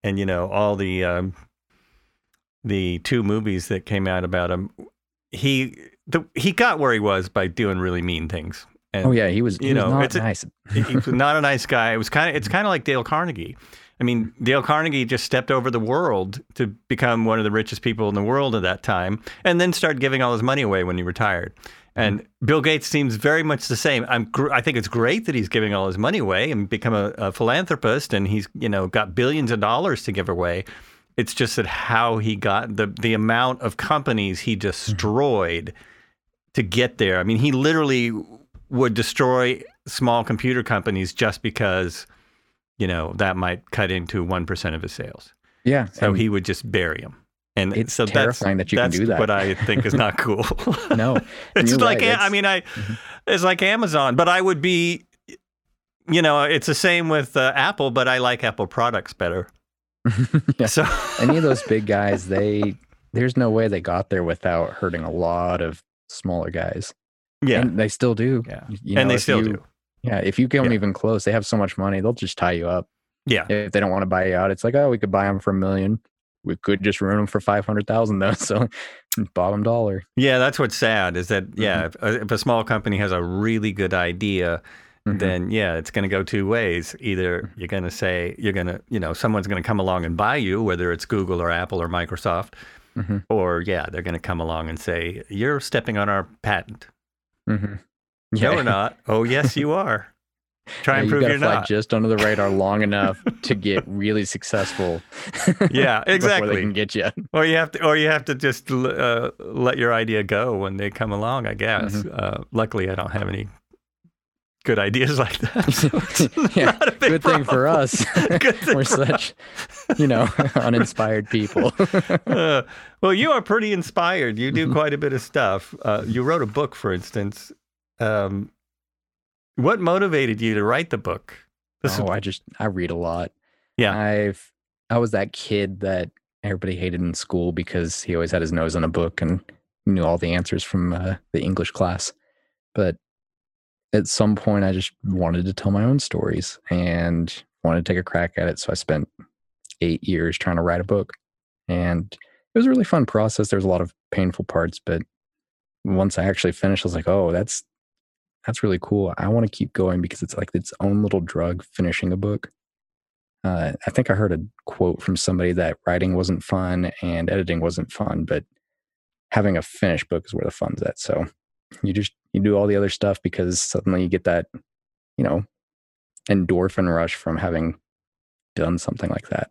[SPEAKER 1] and you know all the um, the two movies that came out about him, he the, he got where he was by doing really mean things. And
[SPEAKER 2] Oh yeah, he was. He
[SPEAKER 1] you
[SPEAKER 2] was
[SPEAKER 1] know,
[SPEAKER 2] not
[SPEAKER 1] it's
[SPEAKER 2] nice.
[SPEAKER 1] he he was not a nice guy. It was kind of it's kind of like Dale Carnegie. I mean, Dale Carnegie just stepped over the world to become one of the richest people in the world at that time, and then started giving all his money away when he retired. Mm-hmm. And Bill Gates seems very much the same. I'm, gr- I think it's great that he's giving all his money away and become a, a philanthropist, and he's you know got billions of dollars to give away. It's just that how he got the the amount of companies he mm-hmm. destroyed to get there. I mean, he literally would destroy small computer companies just because you know that might cut into one percent of his sales.
[SPEAKER 2] Yeah.
[SPEAKER 1] So he would just bury them. And
[SPEAKER 2] It's
[SPEAKER 1] so that's,
[SPEAKER 2] terrifying that you can
[SPEAKER 1] that's
[SPEAKER 2] do that.
[SPEAKER 1] what I think is not cool.
[SPEAKER 2] no.
[SPEAKER 1] it's like
[SPEAKER 2] right,
[SPEAKER 1] I mean I
[SPEAKER 2] Mhm.
[SPEAKER 1] it's like Amazon, but I would be you know, it's the same with uh, Apple, but I like Apple products better.
[SPEAKER 2] Yeah.
[SPEAKER 1] So
[SPEAKER 2] any of those big guys, they there's no way they got there without hurting a lot of smaller guys.
[SPEAKER 1] yeah.
[SPEAKER 2] And they still do.
[SPEAKER 1] Yeah.
[SPEAKER 2] You
[SPEAKER 1] and they still
[SPEAKER 2] you-
[SPEAKER 1] do.
[SPEAKER 2] Yeah. If you come
[SPEAKER 1] Yeah.
[SPEAKER 2] even close, they have so much money, they'll just tie you up.
[SPEAKER 1] Yeah.
[SPEAKER 2] If they don't want to buy you out, it's like, oh, we could buy them for a million. We could just ruin them for five hundred thousand though. So bottom dollar.
[SPEAKER 1] Yeah, that's what's sad is that yeah,
[SPEAKER 2] Mm-hmm.
[SPEAKER 1] if, uh, if a small company has a really good idea,
[SPEAKER 2] Mhm.
[SPEAKER 1] then yeah, it's going to go two ways. Either
[SPEAKER 2] Mm-hmm.
[SPEAKER 1] you're going to say you're going to, you know, someone's going to come along and buy you, whether it's Google or Apple or Microsoft,
[SPEAKER 2] Mhm.
[SPEAKER 1] or yeah, they're going to come along and say you're stepping on our patent.
[SPEAKER 2] Mhm.
[SPEAKER 1] No, we're not. Oh, yes, you are. Try
[SPEAKER 2] Yeah,
[SPEAKER 1] and
[SPEAKER 2] you
[SPEAKER 1] prove you're
[SPEAKER 2] fly
[SPEAKER 1] not.
[SPEAKER 2] just under the radar long enough to get really successful.
[SPEAKER 1] Yeah, exactly.
[SPEAKER 2] Before
[SPEAKER 1] exactly.
[SPEAKER 2] they can get you.
[SPEAKER 1] Or you have to, or you have to just uh, let your idea go when they come along. I guess.
[SPEAKER 2] Mm-hmm.
[SPEAKER 1] Uh, luckily, I don't have any good ideas like that. so it's
[SPEAKER 2] Yeah,
[SPEAKER 1] not a big
[SPEAKER 2] Good thing for us.
[SPEAKER 1] Good thing
[SPEAKER 2] We're
[SPEAKER 1] for us.
[SPEAKER 2] such, you know, uninspired people.
[SPEAKER 1] Uh, well, you are pretty inspired. You
[SPEAKER 2] Mm-hmm.
[SPEAKER 1] do quite a bit of stuff. Uh, you wrote a book, for instance. Um, what motivated you to write the book? This
[SPEAKER 2] oh,
[SPEAKER 1] is,
[SPEAKER 2] I just I read a lot.
[SPEAKER 1] Yeah.
[SPEAKER 2] I've I was that kid that everybody hated in school because he always had his nose on a book and knew all the answers from uh, the English class. But at some point, I just wanted to tell my own stories and wanted to take a crack at it. So I spent eight years trying to write a book, and it was a really fun process. There was a lot of painful parts, but once I actually finished, I was like, "Oh, that's that's really cool. I want to keep going because it's like its own little drug finishing a book." Uh, I think I heard a quote from somebody that writing wasn't fun and editing wasn't fun, but having a finished book is where the fun's at. So you just you do all the other stuff because suddenly you get that, you know, endorphin rush from having done something like that.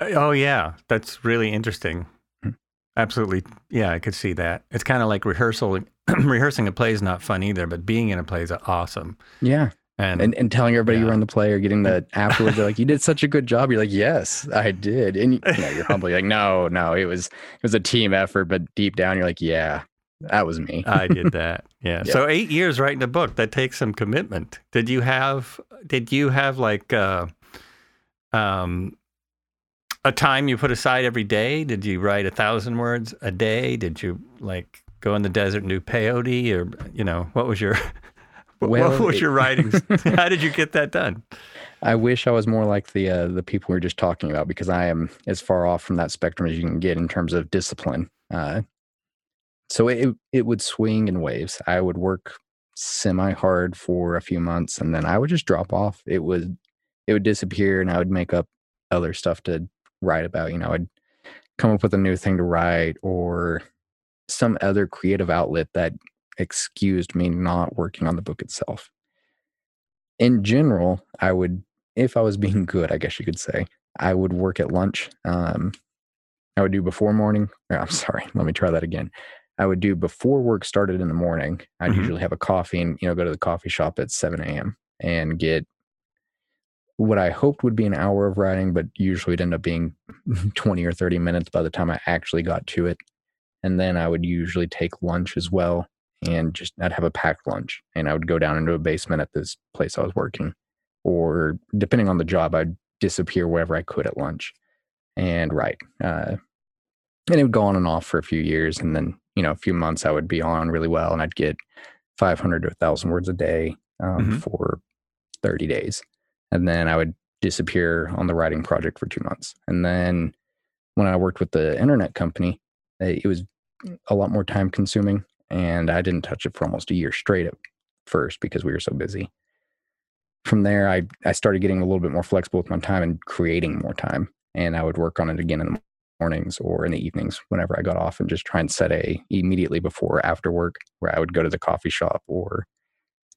[SPEAKER 1] oh yeah, that's really interesting.
[SPEAKER 2] Hmm.
[SPEAKER 1] Absolutely, yeah, I could see that. It's kind of like rehearsal. rehearsing a play is not fun either, but being in a play is awesome.
[SPEAKER 2] Yeah.
[SPEAKER 1] And,
[SPEAKER 2] And and telling everybody you
[SPEAKER 1] were
[SPEAKER 2] run the play or getting the afterwards, they're like, You did such a good job. You're like, Yes, I did. And you know, you're humbly like, no, no, it was it was a team effort, but deep down you're like, Yeah, that was me.
[SPEAKER 1] I did that. Yeah.
[SPEAKER 2] Yeah.
[SPEAKER 1] So eight years writing a book that takes some commitment. Did you have? Did you have like uh, um, a time you put aside every day? Did you write a thousand words a day? Did you like go in the desert and do peyote, or you know what was your what,
[SPEAKER 2] Well,
[SPEAKER 1] what was
[SPEAKER 2] it-
[SPEAKER 1] your writing? How did you get that done?
[SPEAKER 2] I wish I was more like the uh, the people we are just talking about because I am as far off from that spectrum as you can get in terms of discipline. Uh, so it it would swing in waves. I would work semi hard for a few months and then I would just drop off. It would it would disappear and I would make up other stuff to write about. You know, I'd come up with a new thing to write or some other creative outlet that excused me not working on the book itself. In general, I would, if I was being good, I guess you could say, I would work at lunch. Um, I would do before morning. Or, I'm sorry, let me try that again. I would do before work started in the morning. I'd
[SPEAKER 1] Mhm.
[SPEAKER 2] usually have a coffee and you know go to the coffee shop at 7 a.m. and get what I hoped would be an hour of writing, but usually it ended up being 20 or 30 minutes by the time I actually got to it. And then I would usually take lunch as well and just I'd have a packed lunch and I would go down into a basement at this place I was working. Or depending on the job, I'd disappear wherever I could at lunch and write. Uh, and it would go on and off for a few years. And then, you know, a few months I would be on really well and I'd get 500 to 1,000 words a day um,
[SPEAKER 1] Mhm.
[SPEAKER 2] for 30 days. And then I would disappear on the writing project for two months. And then when I worked with the internet company, it was a lot more time consuming. And I didn't touch it for almost a year straight at first because we were so busy. From there, I, I started getting a little bit more flexible with my time and creating more time. And I would work on it again in the mornings or in the evenings whenever I got off and just try and set a immediately before or after work where I would go to the coffee shop or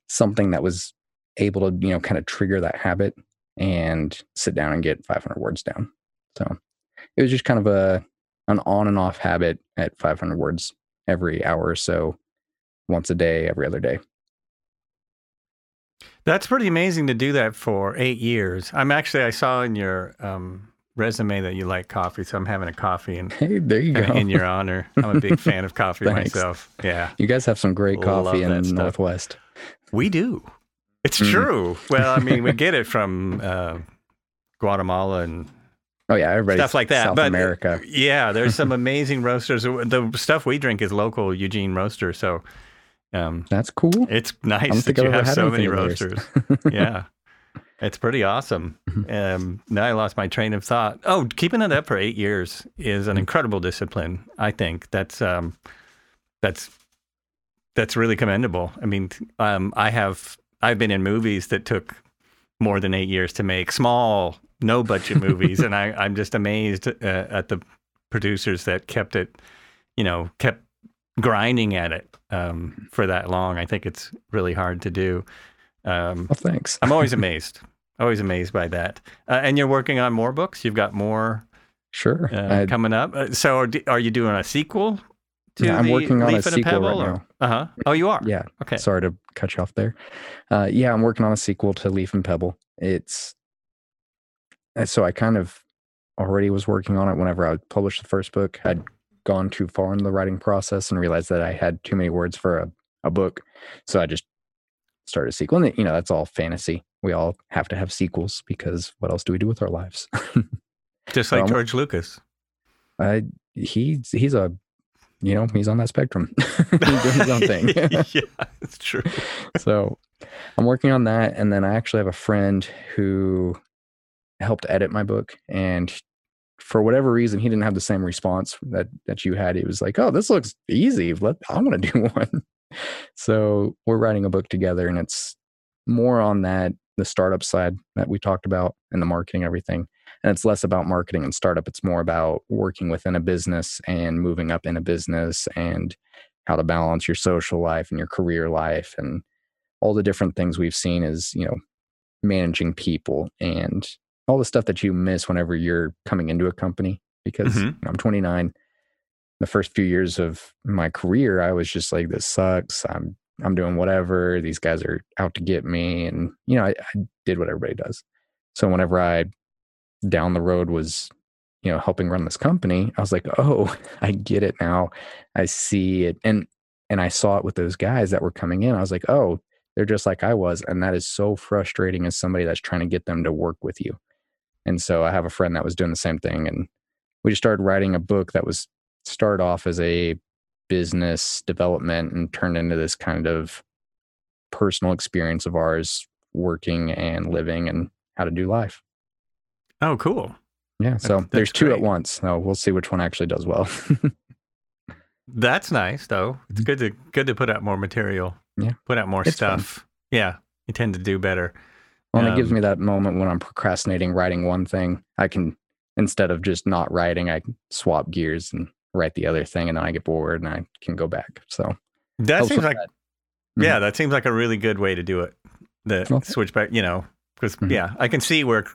[SPEAKER 2] something that was able to, you know, kind of trigger that habit and sit down and get 500 words down. So it was just kind of a an on and off habit at 500 words every hour or so, once a day, every other day.
[SPEAKER 1] That's pretty amazing to do that for eight years. I'm actually, I saw in your um, resume that you like coffee, so I'm having a coffee in,
[SPEAKER 2] Hey, there you go.
[SPEAKER 1] in your honor. I'm a big fan of coffee myself. Yeah,
[SPEAKER 2] you guys have some great coffee in
[SPEAKER 1] stuff.
[SPEAKER 2] Northwest.
[SPEAKER 1] we do. It's
[SPEAKER 2] Mm.
[SPEAKER 1] true. Well, I mean, we get it from uh, Guatemala and
[SPEAKER 2] Oh yeah, everybody
[SPEAKER 1] stuff like that.
[SPEAKER 2] South
[SPEAKER 1] but
[SPEAKER 2] America.
[SPEAKER 1] yeah, there's some amazing roasters. The stuff we drink is local Eugene roaster, so um,
[SPEAKER 2] That's cool.
[SPEAKER 1] it's nice that you have so many
[SPEAKER 2] anything of theirs.
[SPEAKER 1] roasters. yeah, it's pretty awesome.
[SPEAKER 2] Mhm.
[SPEAKER 1] Um, now I lost my train of thought. Oh, keeping it up for eight years is an incredible discipline. I think that's um, that's that's really commendable. I mean, um, I have I've been in movies that took more than eight years to make, small, no budget movies, and I I'm just amazed uh, at the producers that kept it, you know, kept grinding at it um, for that long. I think it's really hard to do. Um,
[SPEAKER 2] Well, thanks.
[SPEAKER 1] I'm always amazed. Always amazed by that. Uh, and you're working on more books. You've got more
[SPEAKER 2] Sure.
[SPEAKER 1] uh, coming up. Uh, so are, are you doing a sequel? To
[SPEAKER 2] Yeah, I'm working on a
[SPEAKER 1] Leaf and
[SPEAKER 2] sequel
[SPEAKER 1] Pebble,
[SPEAKER 2] right
[SPEAKER 1] or-
[SPEAKER 2] now.
[SPEAKER 1] Uh-huh. Oh, you are.
[SPEAKER 2] yeah.
[SPEAKER 1] Okay.
[SPEAKER 2] Sorry to cut you off there. Uh, yeah, I'm working on a sequel to Leaf and Pebble. It's and so I kind of already was working on it whenever I published the first book. I'd gone too far in the writing process and realized that I had too many words for a, a book. So I just started a sequel. And you know, that's all fantasy. We all have to have sequels because what else do we do with our lives?
[SPEAKER 1] Just like
[SPEAKER 2] Um,
[SPEAKER 1] George Lucas.
[SPEAKER 2] I he's he's a you know, he's on that spectrum. he's doing his own thing.
[SPEAKER 1] yeah, it's true.
[SPEAKER 2] so I'm working on that. And then I actually have a friend who helped edit my book. And for whatever reason, he didn't have the same response that, that you had. He was like, Oh, this looks easy. Let, I want to do one. So we're writing a book together and it's more on that, the startup side that we talked about and the marketing, everything. And it's less about marketing and startup. It's more about working within a business and moving up in a business and how to balance your social life and your career life and all the different things we've seen is you know managing people and all the stuff that you miss whenever you're coming into a company because
[SPEAKER 1] Mhm.
[SPEAKER 2] you know, i'm 29 the first few years of my career i was just like this sucks. I'm i'm doing whatever. These guys are out to get me. And you know i, I did what everybody does. So whenever i down the road was you know helping run this company i was like oh i get it now. I see it. And and i saw it with those guys that were coming in. I was like oh they're just like i was. And that is so frustrating as somebody that's trying to get them to work with you and so i have a friend that was doing the same thing and we just started writing a book that was start off as a business development and turned into this kind of personal experience of ours working and living and how to do life
[SPEAKER 1] Oh, cool.
[SPEAKER 2] yeah so
[SPEAKER 1] that's
[SPEAKER 2] there's two at once so we'll see which one actually does well
[SPEAKER 1] That's nice, though. It's good to good to put out more material.
[SPEAKER 2] Mm-hmm. Yeah.
[SPEAKER 1] Put out more
[SPEAKER 2] It's fun.
[SPEAKER 1] stuff. Yeah, you tend to do better.
[SPEAKER 2] Well, and it gives
[SPEAKER 1] Um,
[SPEAKER 2] me that moment when I'm procrastinating writing one thing. I can instead of just not writing, I swap gears and write the other thing, and then I get bored and I can go back. So
[SPEAKER 1] That seems like
[SPEAKER 2] that. Mhm.
[SPEAKER 1] yeah, that seems like a really good way to do it. The
[SPEAKER 2] Okay.
[SPEAKER 1] switch back, you know, because
[SPEAKER 2] Mhm.
[SPEAKER 1] yeah, I can see where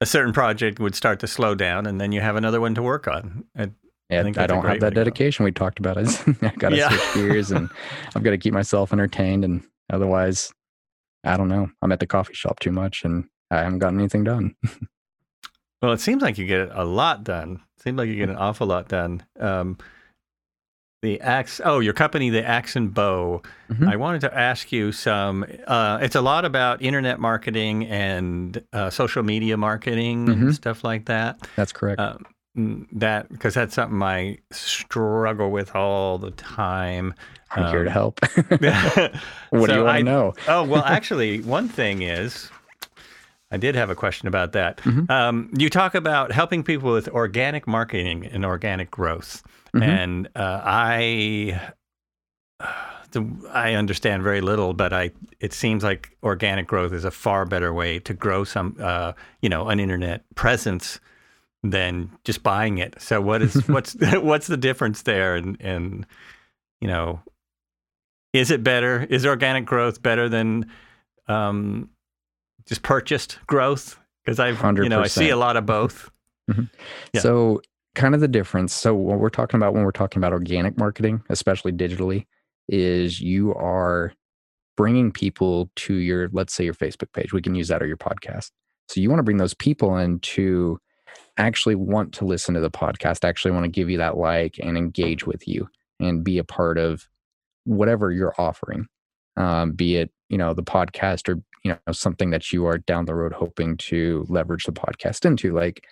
[SPEAKER 1] a certain project would start to slow down, and then you have another one to work on. And
[SPEAKER 2] Yeah, I,
[SPEAKER 1] think that's
[SPEAKER 2] don't have that dedication we talked about. Is I got to
[SPEAKER 1] Yeah.
[SPEAKER 2] switch gears and I've got to keep myself entertained, and otherwise, I don't know. I'm at the coffee shop too much, and I haven't gotten anything done.
[SPEAKER 1] well, it seems like you get a lot done. It Seems like you get an awful lot done. Um, the axe. Oh, your company, the Axe and Bow.
[SPEAKER 2] Mhm.
[SPEAKER 1] I wanted to ask you some. Uh, it's a lot about internet marketing and uh, social media marketing and
[SPEAKER 2] Mhm.
[SPEAKER 1] stuff like that.
[SPEAKER 2] That's correct.
[SPEAKER 1] Um, that because that's something I struggle with all the time.
[SPEAKER 2] I'm here to
[SPEAKER 1] um,
[SPEAKER 2] help. what do you want to know?
[SPEAKER 1] oh well, actually, one thing is, I did have a question about that.
[SPEAKER 2] Mhm.
[SPEAKER 1] Um, you talk about helping people with organic marketing and organic growth,
[SPEAKER 2] Mhm.
[SPEAKER 1] and uh, I. I understand very little, but I it seems like organic growth is a far better way to grow some, uh, you know, an internet presence than just buying it. So what is what's what's the difference there? And and you know, is it better? Is organic growth better than um, just purchased growth? Because I've you know I see a lot of both. yeah.
[SPEAKER 2] So, kind of the difference. So, what we're talking about when we're talking about organic marketing, especially digitally, is you are bringing people to your, let's say, your Facebook page. We can use that or your podcast. So, you want to bring those people in to actually want to listen to the podcast, actually want to give you that like and engage with you and be a part of whatever you're offering, um, be it, you know, the podcast or, you know, something that you are down the road hoping to leverage the podcast into. Like,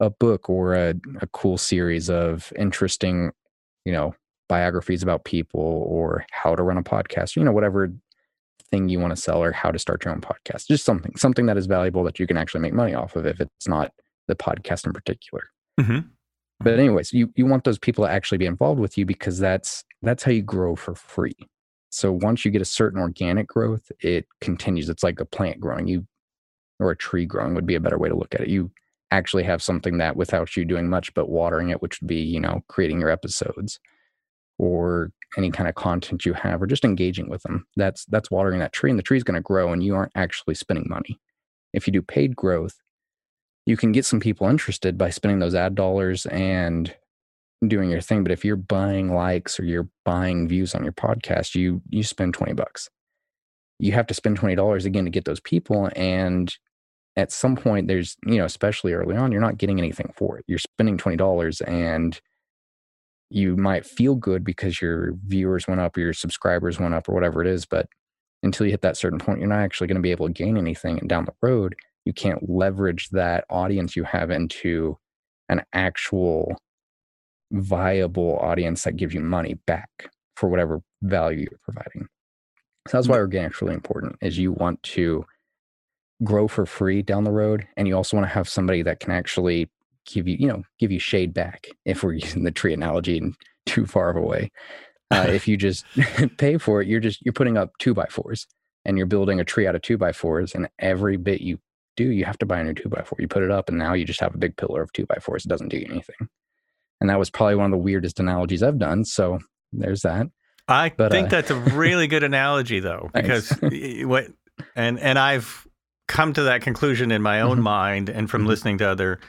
[SPEAKER 2] a book or a, a cool series of interesting, you know, biographies about people or how to run a podcast, you know, whatever thing you want to sell or how to start your own podcast. Just something, something that is valuable that you can actually make money off of if it's not the podcast in particular.
[SPEAKER 1] hmm
[SPEAKER 2] But anyways, you you want those people to actually be involved with you because that's that's how you grow for free. So once you get a certain organic growth, it continues. It's like a plant growing. You or a tree growing would be a better way to look at it. You actually have something that without you doing much but watering it, which would be, you know, creating your episodes or any kind of content you have or just engaging with them. That's that's watering that tree and the tree is going to grow and you aren't actually spending money. If you do paid growth, you can get some people interested by spending those ad dollars and doing your thing. But if you're buying likes or you're buying views on your podcast, you you spend 20 bucks. You have to spend $20 again to get those people. And at some point, there's, you know, especially early on, you're not getting anything for it. You're spending $20 and you might feel good because your viewers went up or your subscribers went up or whatever it is. But until you hit that certain point, you're not actually going to be able to gain anything. And down the road, you can't leverage that audience you have into an actual viable audience that gives you money back for whatever value you're providing. So that's why organic's really important is you want to grow for free down the road and you also want to have somebody that can actually give you, you know, give you shade back if we're using the tree analogy and too far of a way. Uh, if you just pay for it, you're just you're putting up two by fours and you're building a tree out of two by fours and every bit you do, you have to buy a new two by four. You put it up and now you just have a big pillar of two by fours. It doesn't do you anything. And that was probably one of the weirdest analogies I've done. So there's that.
[SPEAKER 1] I
[SPEAKER 2] But,
[SPEAKER 1] think
[SPEAKER 2] uh,
[SPEAKER 1] that's a really good analogy, though, because what and and I've come to that conclusion in my own
[SPEAKER 2] Mhm.
[SPEAKER 1] mind and from
[SPEAKER 2] Mhm.
[SPEAKER 1] listening to other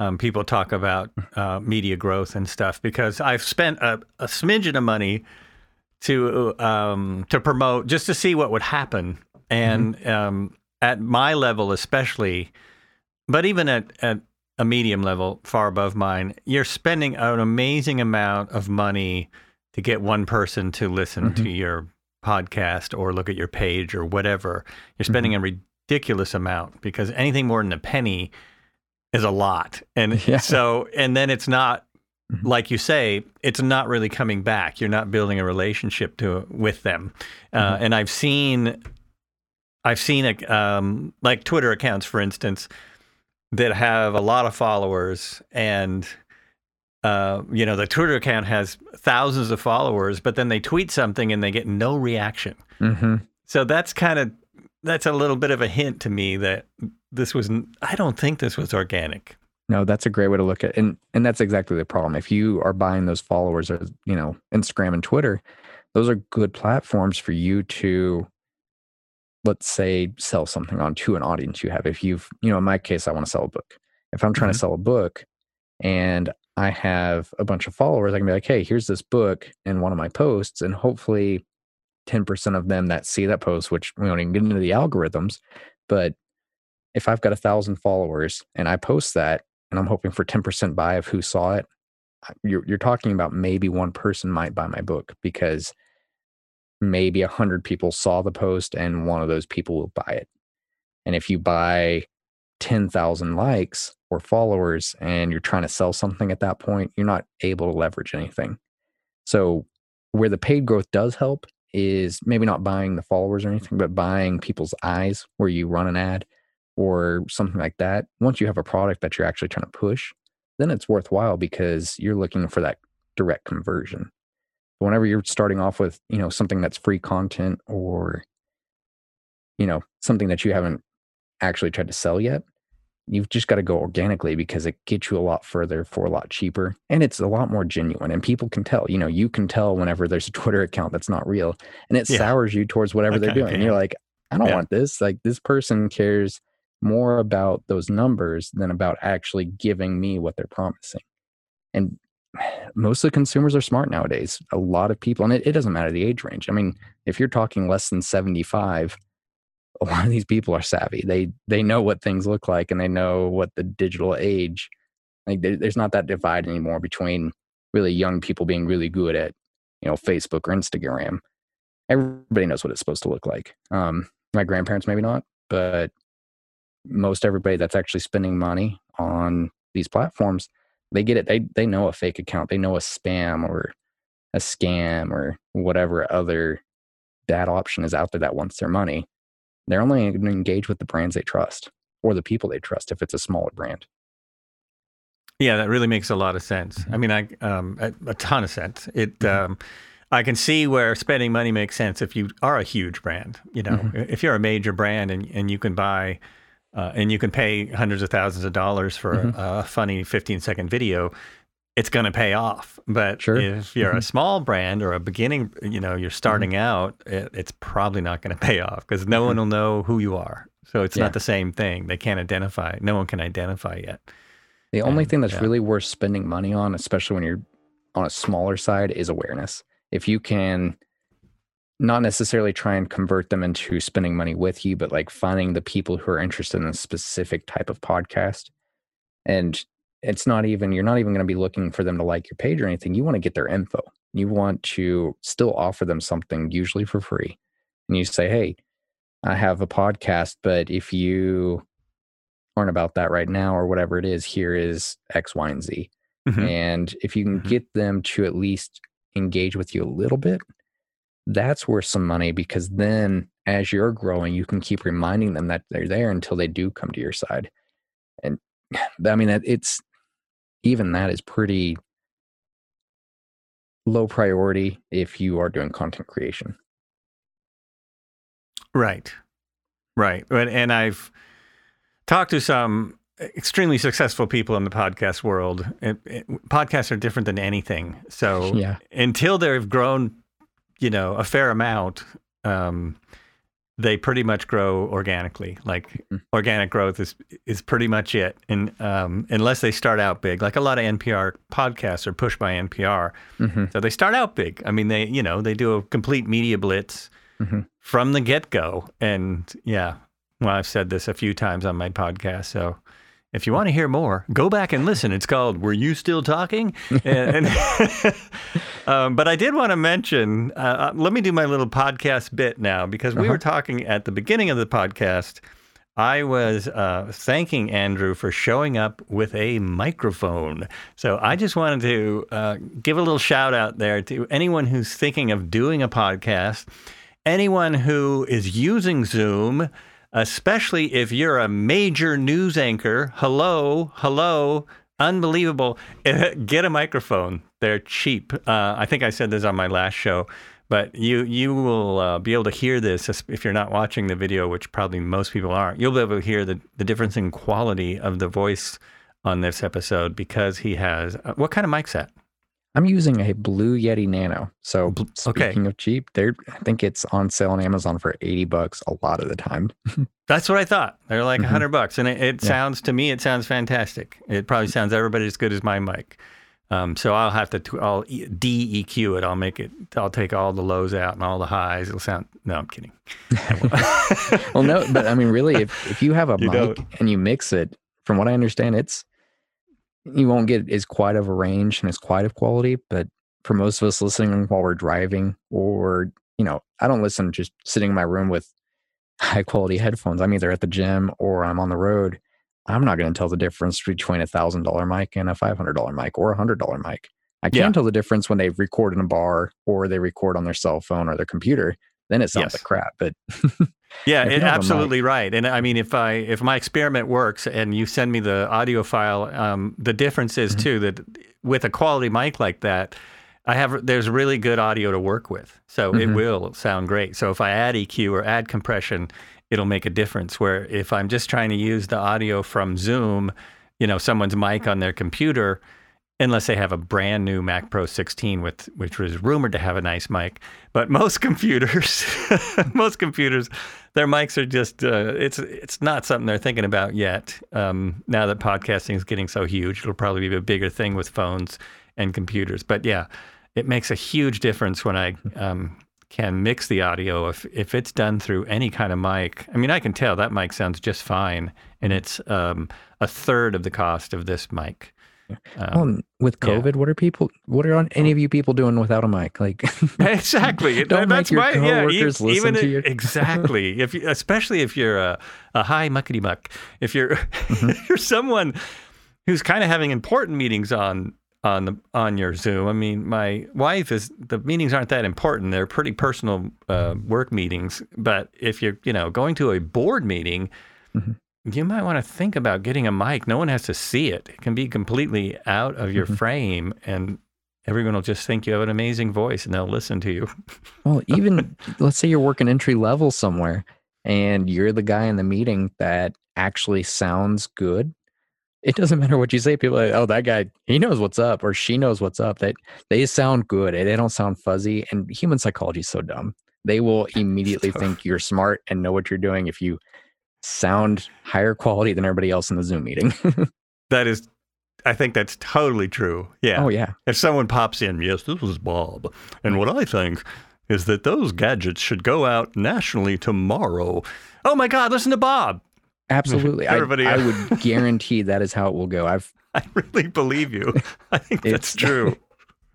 [SPEAKER 1] um, people talk about uh, media growth and stuff. Because I've spent a, a smidgen of money to um, to promote just to see what would happen, and um, at my level especially, but even at at a medium level far above mine, you're spending an amazing amount of money to get one person to listen to your podcast or look at your page or whatever. You're spending a ridiculous amount because anything more than a penny is a lot. And
[SPEAKER 2] Yeah.
[SPEAKER 1] so, and then it's not,
[SPEAKER 2] Mhm.
[SPEAKER 1] like you say, it's not really coming back. You're not building a relationship to with them. Uh,
[SPEAKER 2] Mhm.
[SPEAKER 1] and I've seen, I've seen a, um, like Twitter accounts, for instance, that have a lot of followers and uh, you know the twitter account has thousands of followers but then they tweet something and they get no reaction
[SPEAKER 2] Mm-hmm.
[SPEAKER 1] so that's kind of that's a little bit of a hint to me that this was. I don't think this was organic.
[SPEAKER 2] No, that's a great way to look at it. And and that's exactly the problem. If you are buying those followers or you know, Instagram and Twitter, those are good platforms for you to let's say sell something on to an audience you have. If you've, you know, in my case, I want to sell a book. If I'm trying mm-hmm. to sell a book and I have a bunch of followers, I can be like, hey, here's this book in one of my posts. And hopefully 10% of them that see that post, which we don't even get into the algorithms, but if I've got a thousand followers and I post that and I'm hoping for 10% buy of who saw it, you're, you're talking about maybe one person might buy my book because maybe a hundred people saw the post and one of those people will buy it. And if you buy 10,000 likes or followers and you're trying to sell something at that point, you're not able to leverage anything. So where the paid growth does help is maybe not buying the followers or anything, but buying people's eyes where you run an ad or something like that. Once you have a product that you're actually trying to push, then it's worthwhile because you're looking for that direct conversion. But whenever you're starting off with, you know, something that's free content or, you know, something that you haven't actually tried to sell yet, you've just got to go organically because it gets you a lot further for a lot cheaper and it's a lot more genuine and people can tell you know you can tell whenever there's a twitter account that's not real and it yeah. sours you towards whatever okay, they're doing okay. and you're like i don't yeah. want this like this person cares more about those numbers than about actually giving me what they're promising and most of the consumers are smart nowadays. A lot of people, and it, it doesn't matter the age range. I mean, if you're talking less than 75, a lot of these people are savvy. They they know what things look like and they know what the digital age. Like there, there's not that divide anymore between really young people being really good at you know Facebook or Instagram. Everybody knows what it's supposed to look like. Um, my grandparents maybe not, but most everybody that's actually spending money on these platforms they get it. They they know a fake account. They know a spam or a scam or whatever other bad option is out there that wants their money. They're only going to engage with the brands they trust or the people they trust if it's a smaller brand.
[SPEAKER 1] Yeah, that really makes a lot of sense. I mean, I um, a, a ton of sense. It. Mm-hmm. Um, I can see where spending money makes sense if you are a huge brand. You know, mm-hmm. if you're a major brand and and you can buy uh, and you can pay hundreds of thousands of dollars for mm-hmm. a, a, funny 15 second video it's going to pay off but sure. if you're mm-hmm. a small brand or a beginning you know you're starting mm-hmm. out it, it's probably not going to pay off because no one mm-hmm. will know who you are so it's yeah. not the same thing they can't identify no one can identify yet
[SPEAKER 2] the only and, thing that's yeah. really worth spending money on especially when you're on a smaller side is awareness if you can not necessarily try and convert them into spending money with you, but like finding the people who are interested in a specific type of podcast. And it's not even, you're not even going to be looking for them to like your page or anything. You want to get their info. You want to still offer them something, usually for free. And you say, hey, I have a podcast, but if you aren't about that right now or whatever it is, here is X, Y, and Z. Mm-hmm. And if you can mm-hmm. get them to at least engage with you a little bit, that's worth some money because then as you're growing, you can keep reminding them that they're there until they do come to your side. And I mean, it's even that is pretty low priority if you are doing content creation.
[SPEAKER 1] Right. Right. And I've talked to some extremely successful people in the podcast world. Podcasts are different than anything. So yeah. until they've grown you know, a fair amount, um, they pretty much grow organically. Like mm-hmm. organic growth is is pretty much it. And um, unless they start out big, like a lot of NPR podcasts are pushed by NPR, mm-hmm. so they start out big. I mean, they you know they do a complete media blitz mm-hmm. from the get go. And yeah, well, I've said this a few times on my podcast, so if you want to hear more, go back and listen. It's called "Were You Still Talking?" and, and um, but I did want to mention. Uh, uh, let me do my little podcast bit now because we uh-huh. were talking at the beginning of the podcast. I was uh, thanking Andrew for showing up with a microphone. So I just wanted to uh, give a little shout out there to anyone who's thinking of doing a podcast, anyone who is using Zoom especially if you're a major news anchor. Hello, hello, unbelievable. Get a microphone. They're cheap. Uh, I think I said this on my last show, But you you will uh, be able to hear this if you're not watching the video, which probably most people aren't. You'll be able to hear the, the difference in quality of the voice on this episode because he has uh, what kind of mic set?
[SPEAKER 2] I'm using a Blue Yeti Nano. So
[SPEAKER 1] okay.
[SPEAKER 2] speaking of cheap, there I think it's on sale on Amazon for 80 bucks a lot of the time.
[SPEAKER 1] That's what I thought. They're like
[SPEAKER 2] Mhm.
[SPEAKER 1] 100 bucks and it, it
[SPEAKER 2] Yeah.
[SPEAKER 1] sounds to me it sounds fantastic. It probably sounds everybody as good as my mic. Um, so I'll have to I'll de-EQ it. I'll make it I'll take all the lows out and all the highs. It'll sound No, I'm kidding.
[SPEAKER 2] well, no, but I mean, really, if, if you have a
[SPEAKER 1] You
[SPEAKER 2] mic
[SPEAKER 1] don't.
[SPEAKER 2] and you mix it, from what I understand, it's you won't get as quite of a range and as quite of quality. But for most of us listening while we're driving, or you know, I don't listen just sitting in my room with high quality headphones. I'm either at the gym or I'm on the road. I'm not going to tell the difference between a thousand dollar mic and a five hundred dollar mic or a hundred dollar mic. I can
[SPEAKER 1] Yeah.
[SPEAKER 2] tell the difference when they record in a bar or they record on their cell phone or their computer. Then it sounds
[SPEAKER 1] Yes.
[SPEAKER 2] like crap. But
[SPEAKER 1] Yeah, it,
[SPEAKER 2] have a mic-
[SPEAKER 1] absolutely right. And I mean, if I if my experiment works and you send me the audio file, um, the difference is
[SPEAKER 2] Mhm.
[SPEAKER 1] too that with a quality mic like that, I have there's really good audio to work with, so it
[SPEAKER 2] Mhm.
[SPEAKER 1] will sound great. So if I add EQ or add compression, it'll make a difference. Where if I'm just trying to use the audio from Zoom, you know, someone's mic on their computer. Unless they have a brand new Mac Pro 16, with which was rumored to have a nice mic, but most computers, most computers, their mics are just uh, it's it's not something they're thinking about yet. Um, now that podcasting is getting so huge, it'll probably be a bigger thing with phones and computers. But yeah, it makes a huge difference when I um, can mix the audio if if it's done through any kind of mic. I mean, I can tell that mic sounds just fine, and it's um, a third of the cost of this mic. Um,
[SPEAKER 2] well, and with
[SPEAKER 1] yeah.
[SPEAKER 2] COVID, what are people? What are on, any of you people doing without a mic? Like,
[SPEAKER 1] exactly.
[SPEAKER 2] Don't make
[SPEAKER 1] That's
[SPEAKER 2] your
[SPEAKER 1] my yeah. e-
[SPEAKER 2] coworkers listen
[SPEAKER 1] even
[SPEAKER 2] to you.
[SPEAKER 1] exactly. If you, especially if you're a, a high muckety muck, if you're
[SPEAKER 2] Mm-hmm.
[SPEAKER 1] if you're someone who's kind of having important meetings on on the on your Zoom. I mean, my wife is the meetings aren't that important. They're pretty personal uh, work meetings. But if you're you know going to a board meeting.
[SPEAKER 2] Mhm.
[SPEAKER 1] You might want to think about getting a mic. No one has to see it. It can be completely out of your
[SPEAKER 2] Mhm.
[SPEAKER 1] frame, and everyone will just think you have an amazing voice, and they'll listen to you.
[SPEAKER 2] well, even let's say you're working entry level somewhere, and you're the guy in the meeting that actually sounds good. It doesn't matter what you say. People, are like, oh, that guy, he knows what's up, or she knows what's up. That they sound good. They don't sound fuzzy. And human psychology is so dumb. They will immediately
[SPEAKER 1] So-
[SPEAKER 2] think you're smart and know what you're doing if you sound higher quality than everybody else in the Zoom meeting.
[SPEAKER 1] That is, I think that's totally true. Yeah.
[SPEAKER 2] oh yeah.
[SPEAKER 1] If someone pops in, yes, this is Bob. And what I think is that those gadgets should go out nationally tomorrow. Oh my God, listen to Bob.
[SPEAKER 2] Absolutely.
[SPEAKER 1] Everybody-
[SPEAKER 2] I would guarantee that is how it will go. I've
[SPEAKER 1] I really believe you. I think that's
[SPEAKER 2] It's-
[SPEAKER 1] true.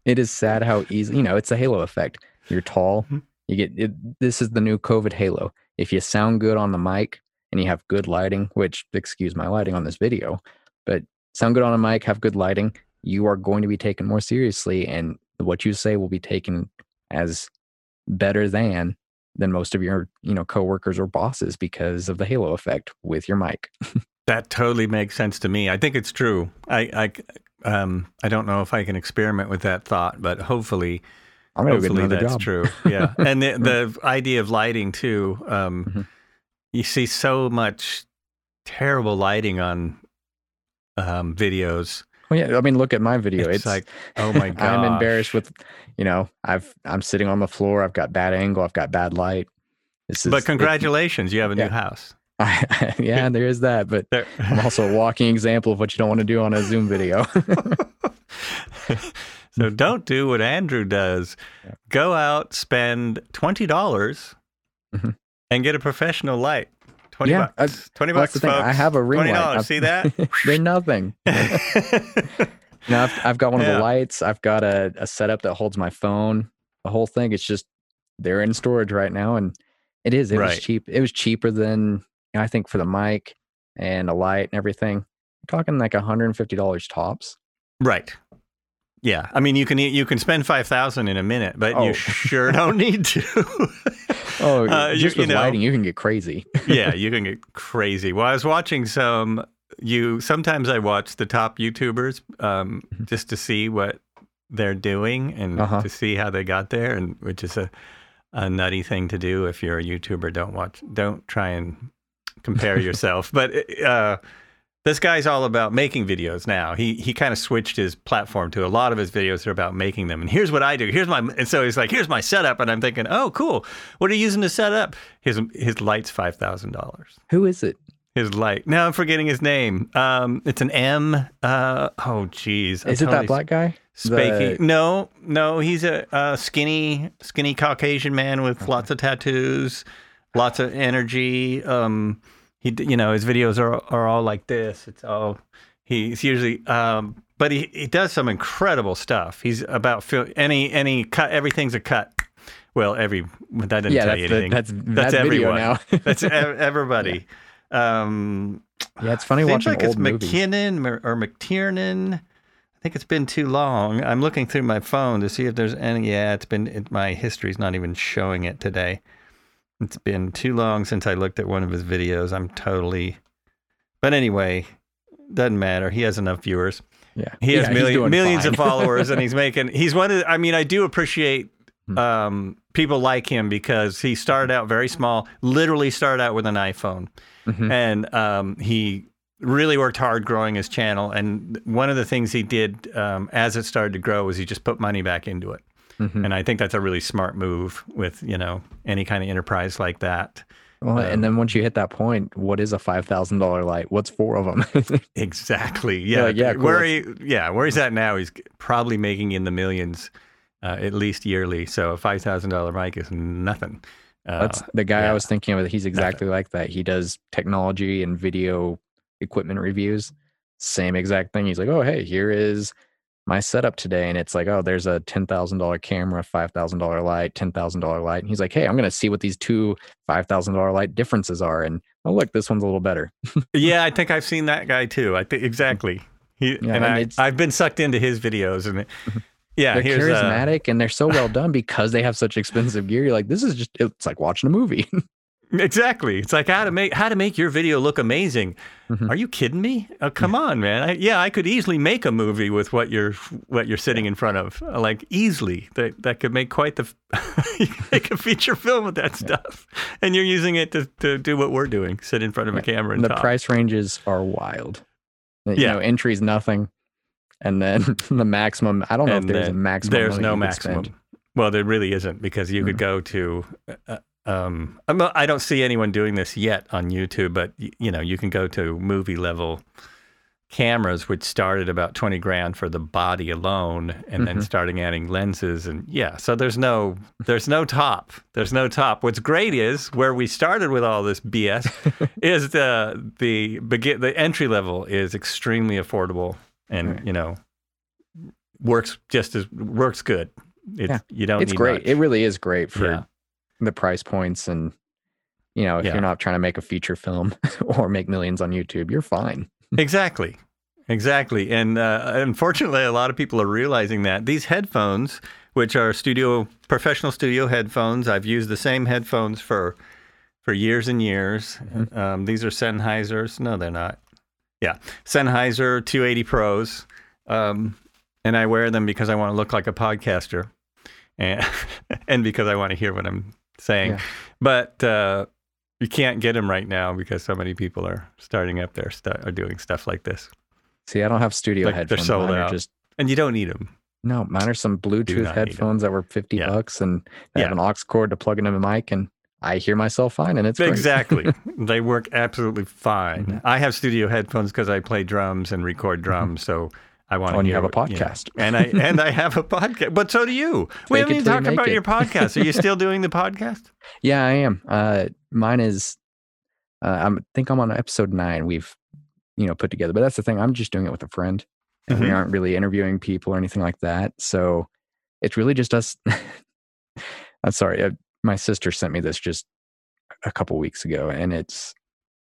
[SPEAKER 2] it is sad how easy, you know, it's a halo effect. You're tall,
[SPEAKER 1] Mhm.
[SPEAKER 2] you get it, this is the new COVID halo. If you sound good on the mic and you have good lighting, which excuse my lighting on this video, but sound good on a mic, have good lighting, you are going to be taken more seriously and what you say will be taken as better than than most of your, you know, coworkers or bosses because of the halo effect with your mic.
[SPEAKER 1] That totally makes sense to me. I think it's true. I, I, um, I don't know if I can experiment with that thought, but hopefully,
[SPEAKER 2] I'm gonna go get
[SPEAKER 1] hopefully that's
[SPEAKER 2] job.
[SPEAKER 1] true. Yeah, and the the idea of lighting too. Um,
[SPEAKER 2] Mhm.
[SPEAKER 1] You see so much terrible lighting on um, videos.
[SPEAKER 2] Well, yeah, I mean, look at my video.
[SPEAKER 1] It's,
[SPEAKER 2] It's,
[SPEAKER 1] like, oh my god!
[SPEAKER 2] I'm embarrassed with, you know, I've I'm sitting on the floor. I've got bad angle. I've got bad light. This is
[SPEAKER 1] But
[SPEAKER 2] it-
[SPEAKER 1] congratulations, you have a new
[SPEAKER 2] Yeah.
[SPEAKER 1] house.
[SPEAKER 2] yeah, there is that. But I'm also a walking example of what you don't want to do on a Zoom video.
[SPEAKER 1] so don't do what Andrew does.
[SPEAKER 2] Yeah.
[SPEAKER 1] Go out, spend twenty dollars,
[SPEAKER 2] Mhm.
[SPEAKER 1] And get a professional light. Twenty
[SPEAKER 2] Yeah, I-
[SPEAKER 1] bucks. Twenty bucks,
[SPEAKER 2] that's the thing.
[SPEAKER 1] folks.
[SPEAKER 2] I have a ring
[SPEAKER 1] Twenty
[SPEAKER 2] light. I've-
[SPEAKER 1] See that?
[SPEAKER 2] They're nothing. Now I've, I've got one of the lights. I've got a, a setup that holds my phone. The whole thing. It's just they're in storage right now, and it is. It
[SPEAKER 1] Right.
[SPEAKER 2] was cheap. It was cheaper than I think for the mic and a light and everything. I'm talking like $150 tops.
[SPEAKER 1] right. Yeah. I mean, you can you can spend five thousand in a minute, but
[SPEAKER 2] Oh.
[SPEAKER 1] you sure don't need to.
[SPEAKER 2] Oh,
[SPEAKER 1] Uh, you-
[SPEAKER 2] just
[SPEAKER 1] you
[SPEAKER 2] with
[SPEAKER 1] know.
[SPEAKER 2] lighting, you can get crazy.
[SPEAKER 1] yeah, you can get crazy. Well, I was watching some. You sometimes I watch the top YouTubers um,
[SPEAKER 2] Mhm.
[SPEAKER 1] just to see what they're doing and
[SPEAKER 2] Uh-huh.
[SPEAKER 1] to see how they got there, and which is a, a nutty thing to do if you're a YouTuber. Don't watch, don't try and compare yourself. But uh, this guy's all about making videos now. He he kind of switched his platform to a lot of his videos are about making them. And here's what I do. Here's my and so he's like, here's my setup, and I'm thinking, oh, cool. What are you using to set up? His his light's five thousand dollars.
[SPEAKER 2] Who is it?
[SPEAKER 1] His light. Now I'm forgetting his name. Um, it's an M. Uh, oh, geez. I'm
[SPEAKER 2] Is it that black guy?
[SPEAKER 1] Spaky.
[SPEAKER 2] The-
[SPEAKER 1] No, no, he's a, a skinny, skinny Caucasian man with lots of tattoos, lots of energy. Um, he, you know, his videos are are all like this. It's all he's usually, um, but he he does some incredible stuff. He's about fil- any any cut. Everything's a cut. Well, every that didn't
[SPEAKER 2] yeah,
[SPEAKER 1] tell you
[SPEAKER 2] the,
[SPEAKER 1] anything.
[SPEAKER 2] that's
[SPEAKER 1] That's
[SPEAKER 2] that
[SPEAKER 1] everyone.
[SPEAKER 2] now.
[SPEAKER 1] That's everybody. Um,
[SPEAKER 2] yeah, it's funny
[SPEAKER 1] Seems
[SPEAKER 2] watching
[SPEAKER 1] like
[SPEAKER 2] old
[SPEAKER 1] it's
[SPEAKER 2] movies.
[SPEAKER 1] McKinnon or, or McTiernan. I think it's been too long. I'm looking through my phone to see if there's any. Yeah, it's been. It, my history's not even showing it today. It's been too long since I looked at one of his videos. I'm totally. But anyway, doesn't matter. He has enough viewers.
[SPEAKER 2] Yeah,
[SPEAKER 1] He has
[SPEAKER 2] Yeah,
[SPEAKER 1] million, millions of followers, and he's making. He's one of. The, I mean, I do appreciate
[SPEAKER 2] Hmm.
[SPEAKER 1] um, people like him because he started out very small. Literally started out with an iPhone,
[SPEAKER 2] Mhm.
[SPEAKER 1] and um, he really worked hard growing his channel. And one of the things he did um, as it started to grow was he just put money back into it.
[SPEAKER 2] Mhm.
[SPEAKER 1] And I think that's a really smart move with you know any kind of enterprise like that.
[SPEAKER 2] Well,
[SPEAKER 1] Um,
[SPEAKER 2] and then once you hit that point, what is a five thousand dollar light? What's four of them?
[SPEAKER 1] Exactly. Yeah.
[SPEAKER 2] like, yeah, cool,
[SPEAKER 1] Where he, yeah, where he's at now, he's probably making in the millions, uh, at least yearly. So a five thousand dollar mic is nothing. Uh,
[SPEAKER 2] That's the guy
[SPEAKER 1] yeah.
[SPEAKER 2] I was thinking of. He's exactly like that. He does technology and video equipment reviews. Same exact thing. He's like, oh, hey, here is my setup today. And it's like, oh, there's a $10,000 camera, $5,000 light, $10,000 light. And he's like, hey, I'm going to see what these two $5,000 light differences are. And oh, look, this one's a little better.
[SPEAKER 1] yeah, I think I've seen that guy too. I think exactly. He
[SPEAKER 2] Yeah,
[SPEAKER 1] and
[SPEAKER 2] and
[SPEAKER 1] I—I've been sucked into his videos, and yeah,
[SPEAKER 2] they're
[SPEAKER 1] uh,
[SPEAKER 2] charismatic and they're so well done because they have such expensive gear. You're like, this is just, it's like watching a movie.
[SPEAKER 1] exactly. It's like how to make how to make your video look amazing.
[SPEAKER 2] Mhm.
[SPEAKER 1] Are you kidding me? Oh, come on, man. I, yeah, I could easily make a movie with what you're what you're sitting in front of. Like easily, that that could make quite the. you could make a feature film with that stuff, and you're using it to, to do what we're doing: sit in front of a camera and
[SPEAKER 2] the
[SPEAKER 1] talk.
[SPEAKER 2] price ranges are wild. You
[SPEAKER 1] Yeah.
[SPEAKER 2] know, entry's nothing. And then the maximum, I don't know
[SPEAKER 1] And
[SPEAKER 2] if there's a maximum.
[SPEAKER 1] There's no maximum.
[SPEAKER 2] spend.
[SPEAKER 1] Well, there really isn't because you could
[SPEAKER 2] Mhm.
[SPEAKER 1] go to. Uh, um, I'm not, I don't see anyone doing this yet on YouTube, but y- you know, you can go to movie level cameras, which start at about 20 grand for the body alone, and then
[SPEAKER 2] Mhm.
[SPEAKER 1] starting adding lenses and yeah. So there's no there's no top. There's no top. What's great is where we started with all this BS is the the begin the entry level is extremely affordable and
[SPEAKER 2] Right.
[SPEAKER 1] you know works just as works good. It's,
[SPEAKER 2] Yeah.
[SPEAKER 1] You don't
[SPEAKER 2] It's
[SPEAKER 1] need
[SPEAKER 2] great.
[SPEAKER 1] much.
[SPEAKER 2] It really is great for
[SPEAKER 1] Yeah.
[SPEAKER 2] The price points. And, you know, if
[SPEAKER 1] Yeah.
[SPEAKER 2] you're not trying to make a feature film or make millions on YouTube, you're fine.
[SPEAKER 1] Exactly. Exactly. And uh, unfortunately, a lot of people are realizing that these headphones, which are studio professional studio headphones, I've used the same headphones for for years and years.
[SPEAKER 2] Mhm.
[SPEAKER 1] Um, these are Sennheisers. No, they're not. Yeah, Sennheiser 280 Pros, um, and I wear them because I want to look like a podcaster, and and because I want to hear what I'm saying.
[SPEAKER 2] Yeah.
[SPEAKER 1] But uh, you can't get them right now because so many people are starting up their stuff, are doing stuff like this.
[SPEAKER 2] See, I don't have studio
[SPEAKER 1] Like, they're
[SPEAKER 2] headphones.
[SPEAKER 1] sold
[SPEAKER 2] mine
[SPEAKER 1] out.
[SPEAKER 2] just
[SPEAKER 1] And you don't need them.
[SPEAKER 2] no, mine are some Bluetooth
[SPEAKER 1] not need 'em.
[SPEAKER 2] headphones that were 50
[SPEAKER 1] Yeah.
[SPEAKER 2] bucks and they have an aux cord to plug into my mic and I hear myself fine and it's great.
[SPEAKER 1] Exactly. they work absolutely fine.
[SPEAKER 2] Mhm.
[SPEAKER 1] I have studio headphones because I play drums and record drums. So I want
[SPEAKER 2] Oh,
[SPEAKER 1] to
[SPEAKER 2] and you
[SPEAKER 1] hear
[SPEAKER 2] have a
[SPEAKER 1] you know.
[SPEAKER 2] podcast.
[SPEAKER 1] and I and I have a podcast. But so do you. We haven't even talked about
[SPEAKER 2] it.
[SPEAKER 1] your podcast. Are you still doing the podcast?
[SPEAKER 2] Yeah, I am. Uh, mine is. Uh, I think I'm on episode nine. We've, you know, put together. But that's the thing. I'm just doing it with a friend, and we
[SPEAKER 1] Mhm.
[SPEAKER 2] aren't really interviewing people or anything like that. So it's really just us. I'm sorry. Uh, my sister sent me this just a couple weeks ago, and it's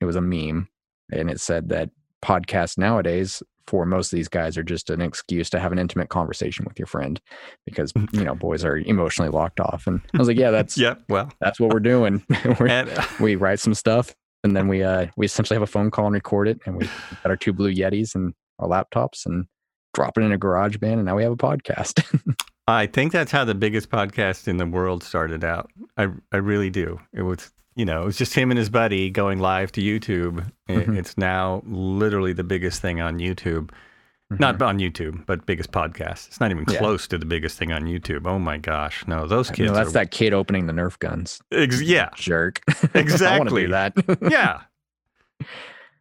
[SPEAKER 2] it was a meme, and it said that podcasts nowadays for most of these guys are just an excuse to have an intimate conversation with your friend because you know boys are emotionally locked off and i was like yeah that's
[SPEAKER 1] Yeah. Well,
[SPEAKER 2] that's what we're doing. We're-
[SPEAKER 1] and
[SPEAKER 2] we write some stuff and then we uh we essentially have a phone call and record it and we got our two blue yetis and our laptops and drop it in a GarageBand and now we have a podcast.
[SPEAKER 1] I think that's how the biggest podcast in the world started out. I I really do. It was you know, it was just him and his buddy going live to YouTube.
[SPEAKER 2] Mhm.
[SPEAKER 1] It's now literally the biggest thing on YouTube. Not on YouTube, but biggest podcast. It's not even
[SPEAKER 2] Mm-hmm. Yeah.
[SPEAKER 1] close to the biggest thing on YouTube. Oh my gosh. No, those kids
[SPEAKER 2] no, that's
[SPEAKER 1] are
[SPEAKER 2] that kid opening the Nerf guns.
[SPEAKER 1] Ex- yeah.
[SPEAKER 2] Jerk. I want to
[SPEAKER 1] Exactly.
[SPEAKER 2] that.
[SPEAKER 1] yeah.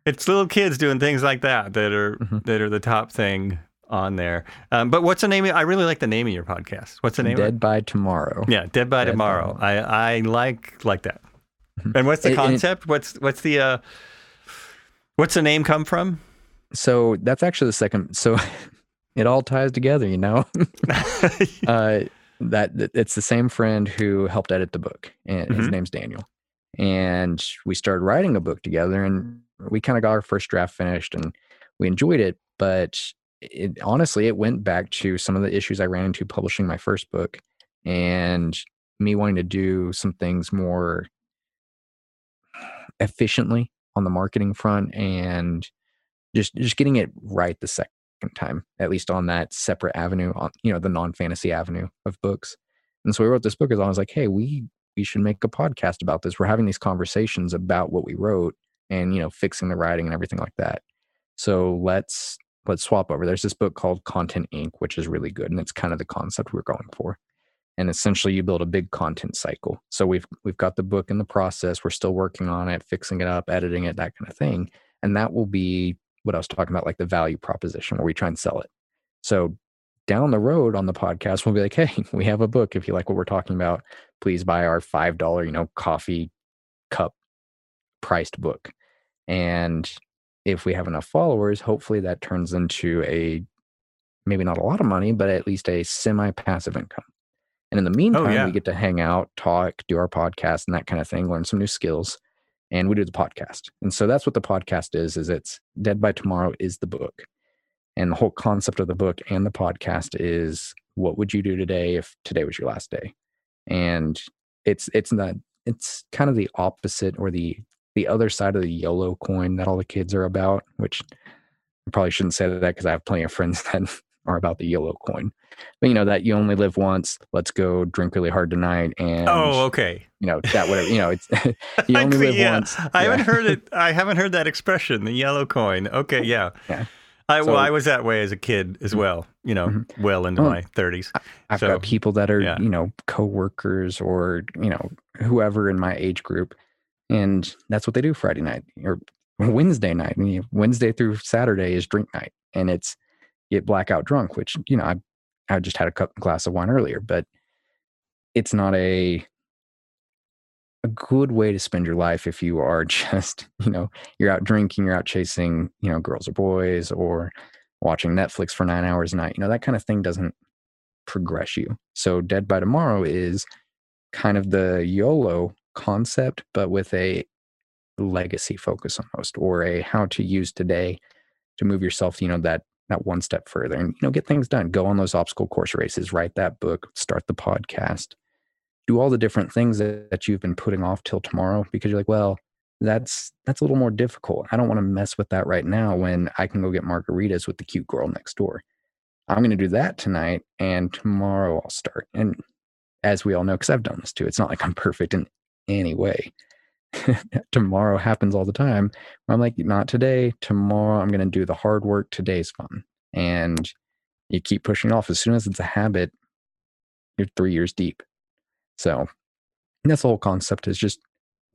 [SPEAKER 1] It's little kids doing things like that that are
[SPEAKER 2] Mhm.
[SPEAKER 1] that are the top thing on there. Um, but what's the name? Of, I really like the name of your podcast. What's the name?
[SPEAKER 2] Dead by tomorrow.
[SPEAKER 1] Yeah, Dead by
[SPEAKER 2] Dead by
[SPEAKER 1] Tomorrow. I I like like that.
[SPEAKER 2] Mhm.
[SPEAKER 1] And what's the
[SPEAKER 2] and it-
[SPEAKER 1] concept? what's what's the uh, what's the name come from?
[SPEAKER 2] So that's actually the second. So it all ties together, you know. uh, that it's the same friend who helped edit the book, and his
[SPEAKER 1] Mhm.
[SPEAKER 2] name's Daniel. And we started writing a book together, and we kind of got our first draft finished, and we enjoyed it. But it honestly, it went back to some of the issues I ran into publishing my first book, and me wanting to do some things more efficiently on the marketing front, and just just getting it right the second time, at least on that separate avenue, on you know the non fantasy avenue of books. And so we wrote this book as I was like, hey, we we should make a podcast about this. We're having these conversations about what we wrote and you know fixing the writing and everything like that. So let's let's swap over. There's this book called Content Inc., which is really good, and it's kind of the concept we're going for. And essentially, you build a big content cycle. So we've we've got the book in the process. We're still working on it, fixing it up, editing it, that kind of thing. And that will be what I was talking about, like the value proposition where we try and sell it. So down the road on the podcast, we'll be like, hey, we have a book. If you like what we're talking about, please buy our five dollar, you know, coffee cup priced book. And if we have enough followers, hopefully that turns into a maybe not a lot of money, but at least a semi passive income. And in the oh, meantime,
[SPEAKER 1] yeah.
[SPEAKER 2] we get to hang out, talk, do our podcast and that kind of thing, learn some new skills and we do the podcast. And so that's what the podcast is is it's Dead by Tomorrow is the book. And the whole concept of the book and the podcast is what would you do today if today was your last day? And it's it's not it's kind of the opposite or the the other side of the YOLO coin that all the kids are about, which I probably shouldn't say that because I have plenty of friends that are about the YOLO coin. But you know that you only live once. Let's go drink really hard tonight, and
[SPEAKER 1] oh, okay.
[SPEAKER 2] you know that whatever you know it's you only live
[SPEAKER 1] yeah.
[SPEAKER 2] once.
[SPEAKER 1] I haven't heard it. I haven't heard that expression, the yellow coin. Okay, yeah.
[SPEAKER 2] Yeah.
[SPEAKER 1] I, well, I was that way as a kid as well. You know,
[SPEAKER 2] Mhm.
[SPEAKER 1] well into
[SPEAKER 2] Oh.
[SPEAKER 1] my thirties.
[SPEAKER 2] I've
[SPEAKER 1] So,
[SPEAKER 2] got people that are,
[SPEAKER 1] yeah.
[SPEAKER 2] you know, coworkers or, you know, whoever in my age group. And that's what they do Friday night or Wednesday night. I mean, Wednesday through Saturday is drink night. And it's get blackout drunk, which, you know, I I just had a cup glass of wine earlier, but it's not a a good way to spend your life if you are just, you know, you're out drinking, you're out chasing, you know, girls or boys or watching Netflix for nine hours a night. You know, that kind of thing doesn't progress you. So Dead by Tomorrow is kind of the YOLO concept, but with a legacy focus almost, or a how to use today to move yourself, you know, that that one step further and you know get things done. Go on those obstacle course races, write that book, start the podcast, do all the different things that, that you've been putting off till tomorrow because you're like, well, that's that's a little more difficult. I don't want to mess with that right now when I can go get margaritas with the cute girl next door. I'm going to do that tonight and tomorrow I'll start. And as we all know, because I've done this too, it's not like I'm perfect in any way. tomorrow happens all the time. I'm like, not today. Tomorrow I'm going to do the hard work. Today's fun. And you keep pushing it off. As soon as it's a habit, you're three years deep. So that's the whole concept is just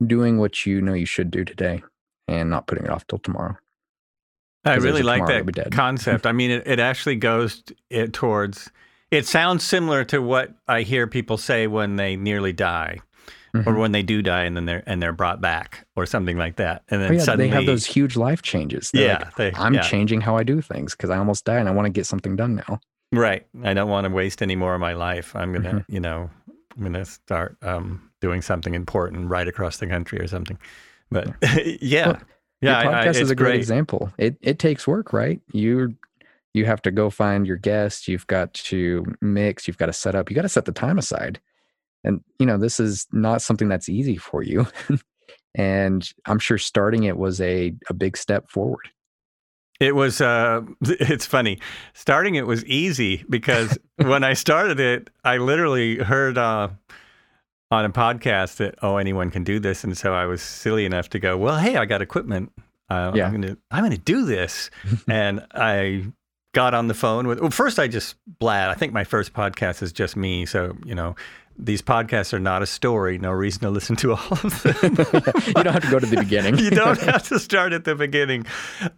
[SPEAKER 2] doing what you know you should do today and not putting it off till tomorrow.
[SPEAKER 1] I really like that concept. I mean, it, it actually goes it towards. It sounds similar to what I hear people say when they nearly die, or
[SPEAKER 2] Mhm.
[SPEAKER 1] when they do die and then they're and they're brought back, or something like that. And
[SPEAKER 2] Oh,
[SPEAKER 1] then
[SPEAKER 2] yeah,
[SPEAKER 1] suddenly,
[SPEAKER 2] they have those huge life changes. They're
[SPEAKER 1] yeah,
[SPEAKER 2] like,
[SPEAKER 1] they,
[SPEAKER 2] I'm
[SPEAKER 1] yeah,
[SPEAKER 2] changing how I do things because I almost died and I want to get something done now.
[SPEAKER 1] right. I don't want to waste any more of my life. I'm gonna,
[SPEAKER 2] Mhm.
[SPEAKER 1] you know, I'm gonna start um, doing something important right across the country or something. But yeah,
[SPEAKER 2] Well,
[SPEAKER 1] yeah,
[SPEAKER 2] Your
[SPEAKER 1] I- I-
[SPEAKER 2] podcast is a great
[SPEAKER 1] great.
[SPEAKER 2] example. It it takes work, right? You you have to go find your guests. You've got to mix. You've got to set up. You got to set the time aside. And you know this is not something that's easy for you. and I'm sure starting it was a a big step forward.
[SPEAKER 1] It was. Uh, it's funny. Starting it was easy because when I started it, I literally heard uh, on a podcast that oh anyone can do this, and so I was silly enough to go. Well, hey, I got equipment. Uh,
[SPEAKER 2] Yeah.
[SPEAKER 1] I'm gonna I'm gonna do this, and I got on the phone with. Well, first I just blab. I think my first podcast is just me, so you know. These podcasts are not a story. No reason to listen to all of them.
[SPEAKER 2] you don't have to go to the beginning.
[SPEAKER 1] you don't have to start at the beginning.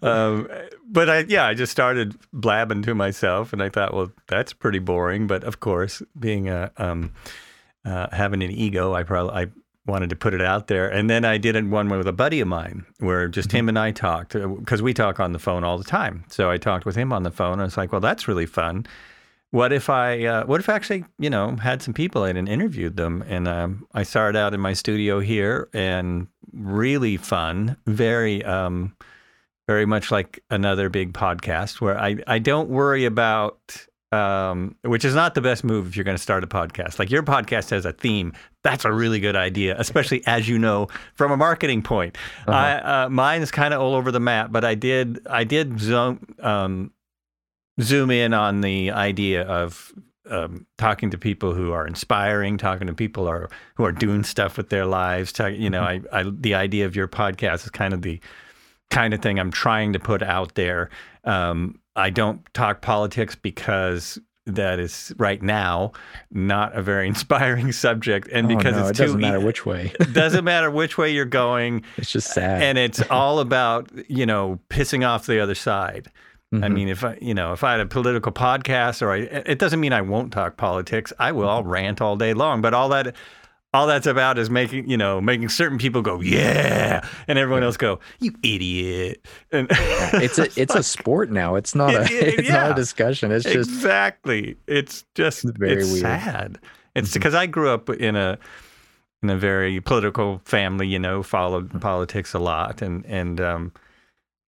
[SPEAKER 1] Um, but I, yeah, I just started blabbing to myself, and I thought, well, that's pretty boring. But of course, being a um, uh, having an ego, I probably I wanted to put it out there. And then I did it one way with a buddy of mine, where just him and I talked because we talk on the phone all the time. So I talked with him on the phone. And I was like, well, that's really fun. What if I, uh, what if I actually, you know, had some people in and interviewed them? And um, I started out in my studio here and really fun, very, um, very much like another big podcast where I, I don't worry about, um, which is not the best move if you're going to start a podcast. Like your podcast has a theme. That's a really good idea, especially as you know from a marketing point. I, uh, mine is kind of all over the map, but I did, I did zone, um, zoom in on the idea of um, talking to people who are inspiring, talking to people who are who are doing stuff with their lives. Talk, you know, I, I the idea of your podcast is kind of the kind of thing I'm trying to put out there. Um, I don't talk politics because that is right now not a very inspiring subject, and
[SPEAKER 2] Oh,
[SPEAKER 1] because
[SPEAKER 2] no,
[SPEAKER 1] it's
[SPEAKER 2] it doesn't
[SPEAKER 1] too
[SPEAKER 2] matter which way.
[SPEAKER 1] doesn't matter which way you're going,
[SPEAKER 2] It's just sad.
[SPEAKER 1] and it's all about you know pissing off the other side. I
[SPEAKER 2] Mhm.
[SPEAKER 1] mean, if I, you know, if I had a political podcast, or I, it doesn't mean I won't talk politics. I will. I'll rant all day long. But all that, all that's about is making, you know, making certain people go, yeah, and everyone else go, you idiot. And
[SPEAKER 2] it's a it's a sport now. It's not a
[SPEAKER 1] It- it-
[SPEAKER 2] it's not a discussion. It's just
[SPEAKER 1] exactly. It's just
[SPEAKER 2] It's very
[SPEAKER 1] it's
[SPEAKER 2] weird.
[SPEAKER 1] sad. It's because I grew up in a in a very political family. You know, followed
[SPEAKER 2] Mm-hmm.
[SPEAKER 1] politics a lot, and and um,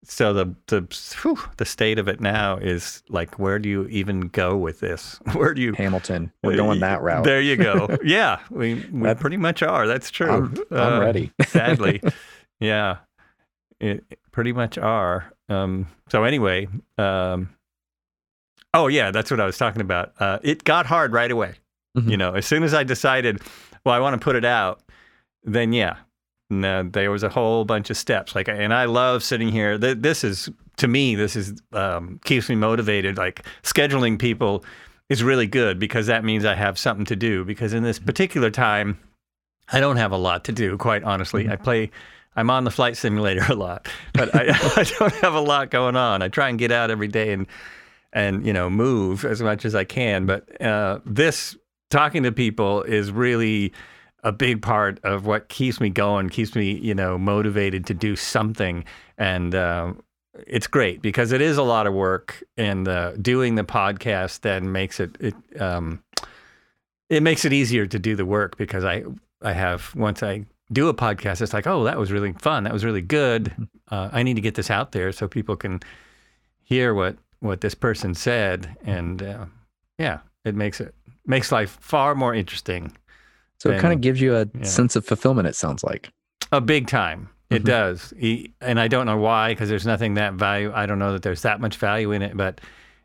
[SPEAKER 1] so the the whew, the state of it now is like, where do you even go with this? Where do you?
[SPEAKER 2] Hamilton. We're going that route.
[SPEAKER 1] There you go. yeah, we we
[SPEAKER 2] That-
[SPEAKER 1] pretty much are. That's true.
[SPEAKER 2] I'm, I'm
[SPEAKER 1] Uh,
[SPEAKER 2] ready.
[SPEAKER 1] sadly. yeah, it, it pretty much are. Um, so anyway, um, oh yeah, that's what I was talking about. Uh, it got hard right away.
[SPEAKER 2] Mhm.
[SPEAKER 1] You know, as soon as I decided, well, I want to put it out, then yeah, no, there was a whole bunch of steps. Like, and I love sitting here. This is to me, this is um, keeps me motivated. Like scheduling people is really good because that means I have something to do. Because in this particular time, I don't have a lot to do. Quite honestly, I play. I'm on the flight simulator a lot, but I, I don't have a lot going on. I try and get out every day and and you know move as much as I can. But uh, this talking to people is really a big part of what keeps me going, keeps me you know motivated to do something, and uh, it's great because it is a lot of work, and uh, doing the podcast then makes it it um, it makes it easier to do the work because I I have once I do a podcast, it's like oh that was really fun, that was really good. Uh, I need to get this out there so people can hear what what this person said, and uh, yeah, it makes it makes life far more interesting.
[SPEAKER 2] So it kind of gives you a
[SPEAKER 1] yeah.
[SPEAKER 2] sense of fulfillment. It sounds like.
[SPEAKER 1] A big time. It
[SPEAKER 2] Mhm.
[SPEAKER 1] does. E- And I don't know why, because there's nothing that value. I don't know that there's that much value in it, but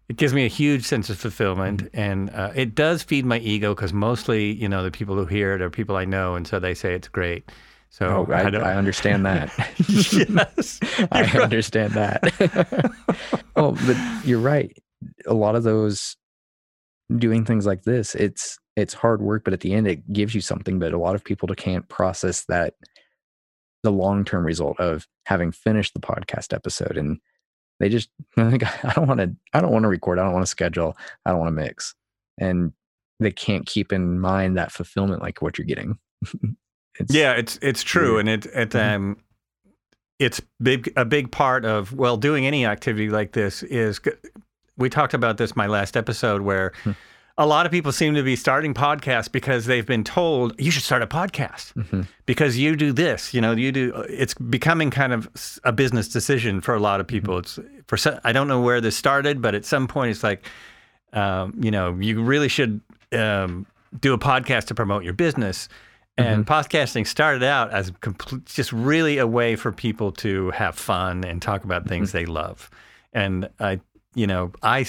[SPEAKER 1] it gives me a huge sense of fulfillment. And uh, it does feed my ego because mostly, you know, the people who hear it are people I know. And so they say it's great. So
[SPEAKER 2] Oh, I,
[SPEAKER 1] don't.
[SPEAKER 2] I understand that.
[SPEAKER 1] yes.
[SPEAKER 2] I
[SPEAKER 1] right.
[SPEAKER 2] understand that. oh, but you're right. A lot of those doing things like this, it's it's hard work, but at the end it gives you something. But a lot of people can't process that the long term result of having finished the podcast episode and they just I think I don't want to I don't want to record, I don't want to schedule, I don't want to mix. And they can't keep in mind that fulfillment like what you're getting. it's,
[SPEAKER 1] Yeah, it's it's true, and it it
[SPEAKER 2] Mhm.
[SPEAKER 1] um, it's big a big part of well doing any activity like this is. We talked about this my last episode where.
[SPEAKER 2] Hmm.
[SPEAKER 1] A lot of people seem to be starting podcasts because they've been told you should start a podcast
[SPEAKER 2] Mhm.
[SPEAKER 1] because you do this. You know, you do. It's becoming kind of a business decision for a lot of people. It's for some, I don't know where this started, but at some point it's like, um, you know, you really should um, do a podcast to promote your business. And podcasting started out as complete, just really a way for people to have fun and talk about things they love. and I, you know, I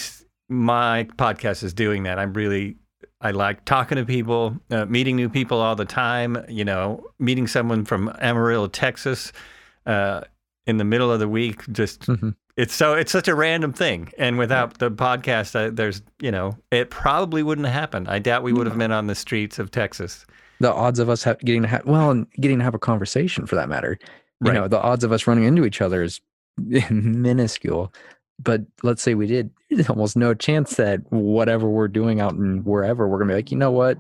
[SPEAKER 1] my podcast is doing that. I'm really I like talking to people, uh, meeting new people all the time. You know, meeting someone from Amarillo, Texas, uh, in the middle of the week. Just
[SPEAKER 2] Mhm.
[SPEAKER 1] it's so it's such a random thing. And without the podcast, uh, there's you know, it probably wouldn't have happened. I doubt we would have been on the streets of Texas.
[SPEAKER 2] The odds of us ha- getting to have well, and getting to have a conversation for that matter. You
[SPEAKER 1] Right.
[SPEAKER 2] know, the odds of us running into each other is minuscule. But let's say we did, there's almost no chance that whatever we're doing out in wherever, we're gonna be like, you know what,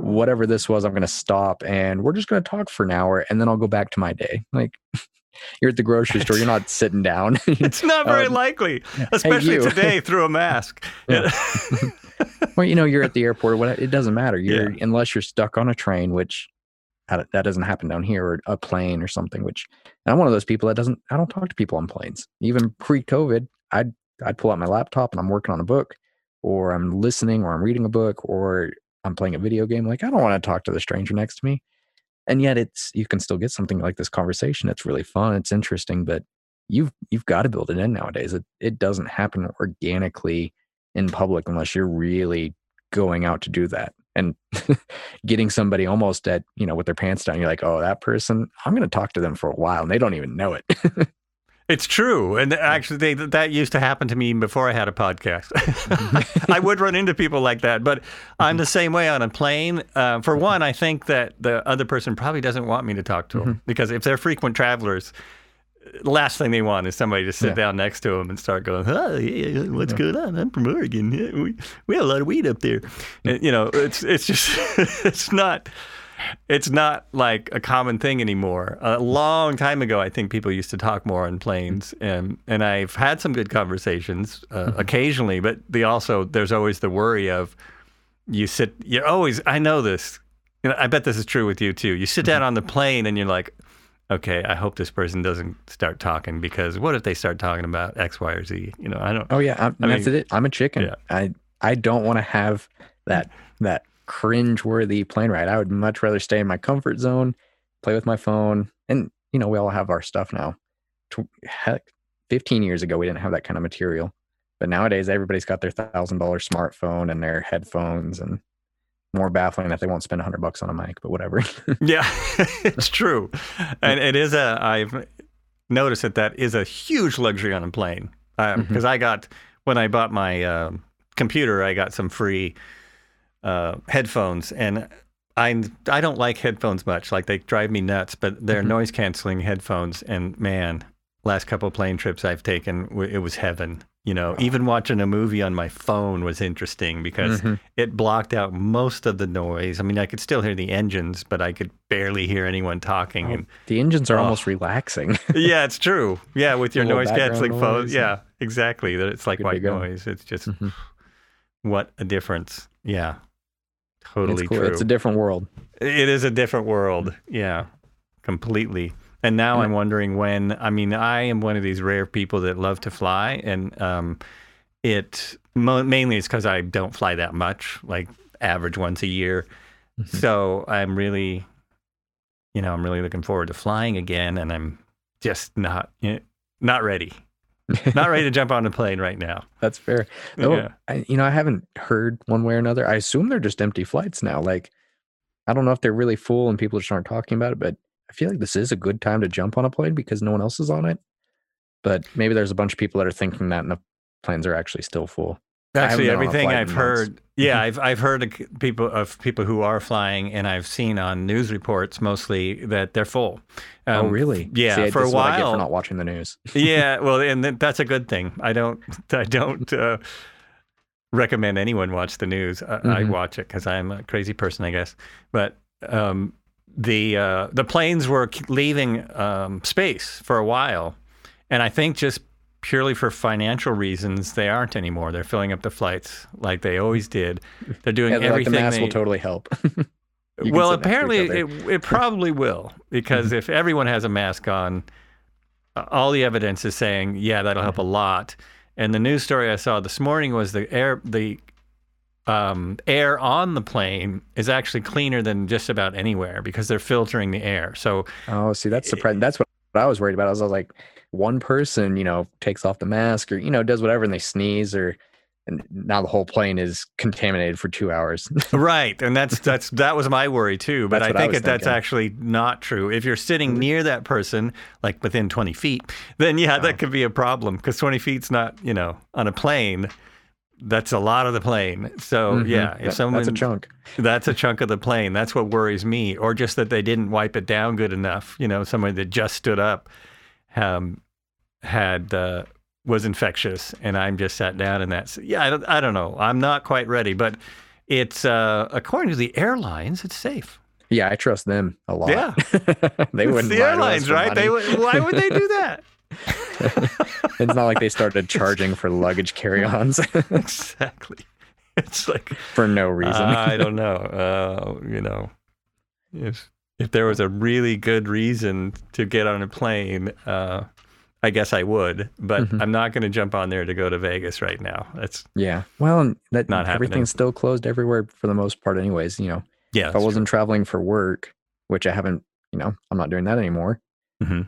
[SPEAKER 2] whatever this was, I'm gonna stop and we're just gonna talk for an hour and then I'll go back to my day. Like you're at the grocery store, you're not sitting down.
[SPEAKER 1] It's not very
[SPEAKER 2] Um,
[SPEAKER 1] likely, especially
[SPEAKER 2] you.
[SPEAKER 1] today through a mask.
[SPEAKER 2] Yeah. Well, you know, you're at the airport or what it doesn't matter. You're
[SPEAKER 1] Yeah.
[SPEAKER 2] unless you're stuck on a train, which that that doesn't happen down here, or a plane or something, which I'm one of those people that doesn't I don't talk to people on planes. Even pre-COVID, I'd I'd pull out my laptop and I'm working on a book, or I'm listening, or I'm reading a book, or I'm playing a video game. Like I don't want to talk to the stranger next to me. And yet it's you can still get something like this conversation. It's really fun, it's interesting, but you've you've got to build it in nowadays. It it doesn't happen organically in public unless you're really going out to do that and getting somebody almost at you know with their pants down you're like oh that person i'm going to talk to them for a while and they don't even know it
[SPEAKER 1] It's true, and actually, they, that used to happen to me even before I had a podcast. Mm-hmm. I would run into people like that, but I'm mm-hmm. the same way on a plane. Uh, for one, I think that the other person probably doesn't want me to talk to them mm-hmm. because if they're frequent travelers, the last thing they want is somebody to sit
[SPEAKER 2] Yeah.
[SPEAKER 1] down next to them and start going, "Oh, yeah, what's
[SPEAKER 2] Yeah.
[SPEAKER 1] going on? I'm from Oregon. We we have a lot of weed up there." And, you know, it's it's just it's not it's not like a common thing anymore. A long time ago, I think people used to talk more on planes, mm-hmm. and and I've had some good conversations uh, mm-hmm. occasionally. But the also there's always the worry of you sit. You're always. I know this. You know, I bet this is true with you too. You sit down mm-hmm. on the plane and you're like, okay, I hope this person doesn't start talking because what if they start talking about X, Y, or Z? You know, I don't.
[SPEAKER 2] oh yeah I'm,
[SPEAKER 1] I
[SPEAKER 2] that's it i'm a chicken
[SPEAKER 1] yeah.
[SPEAKER 2] i i don't want to have that that cringe worthy plane ride i would much rather stay in my comfort zone play with my phone and you know we all have our stuff now heck 15 years ago we didn't have that kind of material but nowadays everybody's got their thousand dollar smartphone and their headphones and more baffling that they won't spend 100 bucks on a mic but whatever
[SPEAKER 1] Yeah, it's true, and it is a. I've noticed that that is a huge luxury on a plane because
[SPEAKER 2] Mhm.
[SPEAKER 1] I got when I bought my um computer, I got some free uh, headphones, and I I don't like headphones much. Like they drive me nuts, but they're
[SPEAKER 2] Mhm.
[SPEAKER 1] noise canceling headphones, and man, last couple plane trips I've taken, it was heaven. You know, even watching a movie on my phone was interesting because
[SPEAKER 2] Mhm.
[SPEAKER 1] it blocked out most of the noise. I mean, I could still hear the engines, but I could barely hear anyone talking.
[SPEAKER 2] Oh,
[SPEAKER 1] And
[SPEAKER 2] the engines are
[SPEAKER 1] Oh.
[SPEAKER 2] almost relaxing
[SPEAKER 1] yeah, it's true. Yeah, with your noise canceling
[SPEAKER 2] phones.
[SPEAKER 1] Yeah, exactly. That it's like
[SPEAKER 2] Good
[SPEAKER 1] white noise. It's just
[SPEAKER 2] Mhm.
[SPEAKER 1] what a difference. Yeah,
[SPEAKER 2] it's
[SPEAKER 1] totally
[SPEAKER 2] cool
[SPEAKER 1] true.
[SPEAKER 2] it's a different world
[SPEAKER 1] It is a different world. Yeah, completely. And now
[SPEAKER 2] And
[SPEAKER 1] I'm wondering when. I mean, I am one of these rare people that love to fly, and um, it mo- mainly is because I don't fly that much, like average once a year.
[SPEAKER 2] Mhm.
[SPEAKER 1] So I'm really, you know, I'm really looking forward to flying again, and I'm just not, you know, not ready, not ready to jump on a plane right now.
[SPEAKER 2] That's fair. No,
[SPEAKER 1] Yeah.
[SPEAKER 2] I, you know, I haven't heard one way or another. I assume they're just empty flights now. Like, I don't know if they're really full and people just aren't talking about it, but I feel like this is a good time to jump on a plane because no one else is on it. But maybe there's a bunch of people that are thinking that and the planes are actually still full. I
[SPEAKER 1] Actually,
[SPEAKER 2] been on a
[SPEAKER 1] everything I've
[SPEAKER 2] in months.
[SPEAKER 1] heard, yeah, I've I've heard of people of people who are flying, and I've seen on news reports mostly that they're full.
[SPEAKER 2] oh,
[SPEAKER 1] Um,
[SPEAKER 2] really?
[SPEAKER 1] Yeah,
[SPEAKER 2] See,
[SPEAKER 1] for a
[SPEAKER 2] is what I get
[SPEAKER 1] while.
[SPEAKER 2] for not watching the news.
[SPEAKER 1] yeah, well, and that's a good thing. I don't, I don't uh, recommend anyone watch the news. I, I
[SPEAKER 2] Mhm.
[SPEAKER 1] watch it because I'm a crazy person, I guess. But um, the uh, the planes were leaving um, space for a while, and I think just purely for financial reasons, they aren't anymore. They're filling up the flights like they always did. They're doing
[SPEAKER 2] Yeah, they're like the
[SPEAKER 1] everything.
[SPEAKER 2] mask will totally help.
[SPEAKER 1] Well,
[SPEAKER 2] sit next to each
[SPEAKER 1] apparently.
[SPEAKER 2] Mm-hmm.
[SPEAKER 1] it, it probably will because if everyone has a mask on, all the evidence is saying, yeah, that'll help a
[SPEAKER 2] Mm-hmm.
[SPEAKER 1] lot. And the news story I saw this morning was the air the um, air on the plane is actually cleaner than just about anywhere because they're filtering the air. So
[SPEAKER 2] oh, see, that's surprising. That's what what I was worried about. I was, I was like, one person, you know, takes off the mask or you know does whatever and they sneeze or and now the whole plane is contaminated for two hours.
[SPEAKER 1] right, and that's that's that was my worry too. But I
[SPEAKER 2] what I
[SPEAKER 1] think that that's.
[SPEAKER 2] Mm-hmm.
[SPEAKER 1] actually not true. If you're sitting near that person, like within 20 feet, then yeah,
[SPEAKER 2] Oh.
[SPEAKER 1] that could be a problem because 20 feet's not you know on a plane. That's a lot of the plane. So
[SPEAKER 2] Mhm.
[SPEAKER 1] yeah, if
[SPEAKER 2] That-
[SPEAKER 1] someone
[SPEAKER 2] that's a chunk.
[SPEAKER 1] That's a chunk of the plane. That's what worries me, or just that they didn't wipe it down good enough. You know, somebody that just stood up um, had uh, was infectious, and I'm just sat down, and that's yeah. I don't, I don't know. I'm not quite ready, but it's uh, according to the airlines, it's safe.
[SPEAKER 2] Yeah, I trust them a lot.
[SPEAKER 1] Yeah.
[SPEAKER 2] they wouldn't
[SPEAKER 1] the
[SPEAKER 2] lie to us
[SPEAKER 1] airlines, right? They
[SPEAKER 2] money.
[SPEAKER 1] would- why would they do that?
[SPEAKER 2] it's not like they started charging for luggage carry-ons
[SPEAKER 1] exactly. It's like
[SPEAKER 2] for no reason.
[SPEAKER 1] I don't know. Uh, you know, if if there was a really good reason to get on a plane, uh, I guess I would. But
[SPEAKER 2] Mhm.
[SPEAKER 1] I'm not going to jump on there to go to Vegas right now. That's
[SPEAKER 2] yeah. Well, that
[SPEAKER 1] Not happening.
[SPEAKER 2] everything's still closed everywhere for the most part, anyways. You know,
[SPEAKER 1] yeah.
[SPEAKER 2] if I wasn't traveling for work, which I haven't, you know, I'm not doing that anymore.
[SPEAKER 1] Mhm.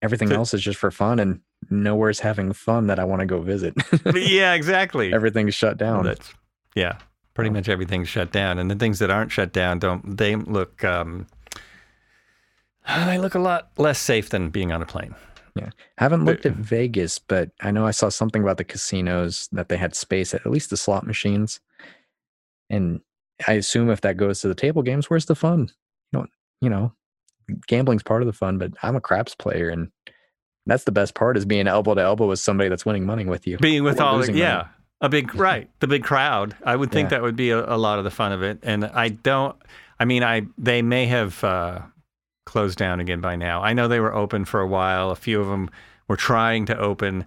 [SPEAKER 2] Everything
[SPEAKER 1] So-
[SPEAKER 2] else is just for fun, and nowhere's having fun that I want to go visit.
[SPEAKER 1] yeah, exactly.
[SPEAKER 2] Everything's shut down.
[SPEAKER 1] That's yeah. Pretty
[SPEAKER 2] Oh.
[SPEAKER 1] much everything's shut down, and the things that aren't shut down don't. They look. Um, they look a lot less safe than being on a plane.
[SPEAKER 2] Haven't looked at Vegas, but I know I saw something about the casinos that they had space at at least the slot machines. And I assume if that goes to the table games, where's the fun? You know, you know, gambling's part of the fun, but I'm a craps player and that's the best part is being elbow to elbow with somebody that's winning money with you.
[SPEAKER 1] being with all the, yeah
[SPEAKER 2] money.
[SPEAKER 1] a big right the big crowd i would think
[SPEAKER 2] Yeah.
[SPEAKER 1] that would be a, a lot of the fun of it and i don't i mean i they may have uh, closed down again by now i know they were open for a while a few of them were trying to open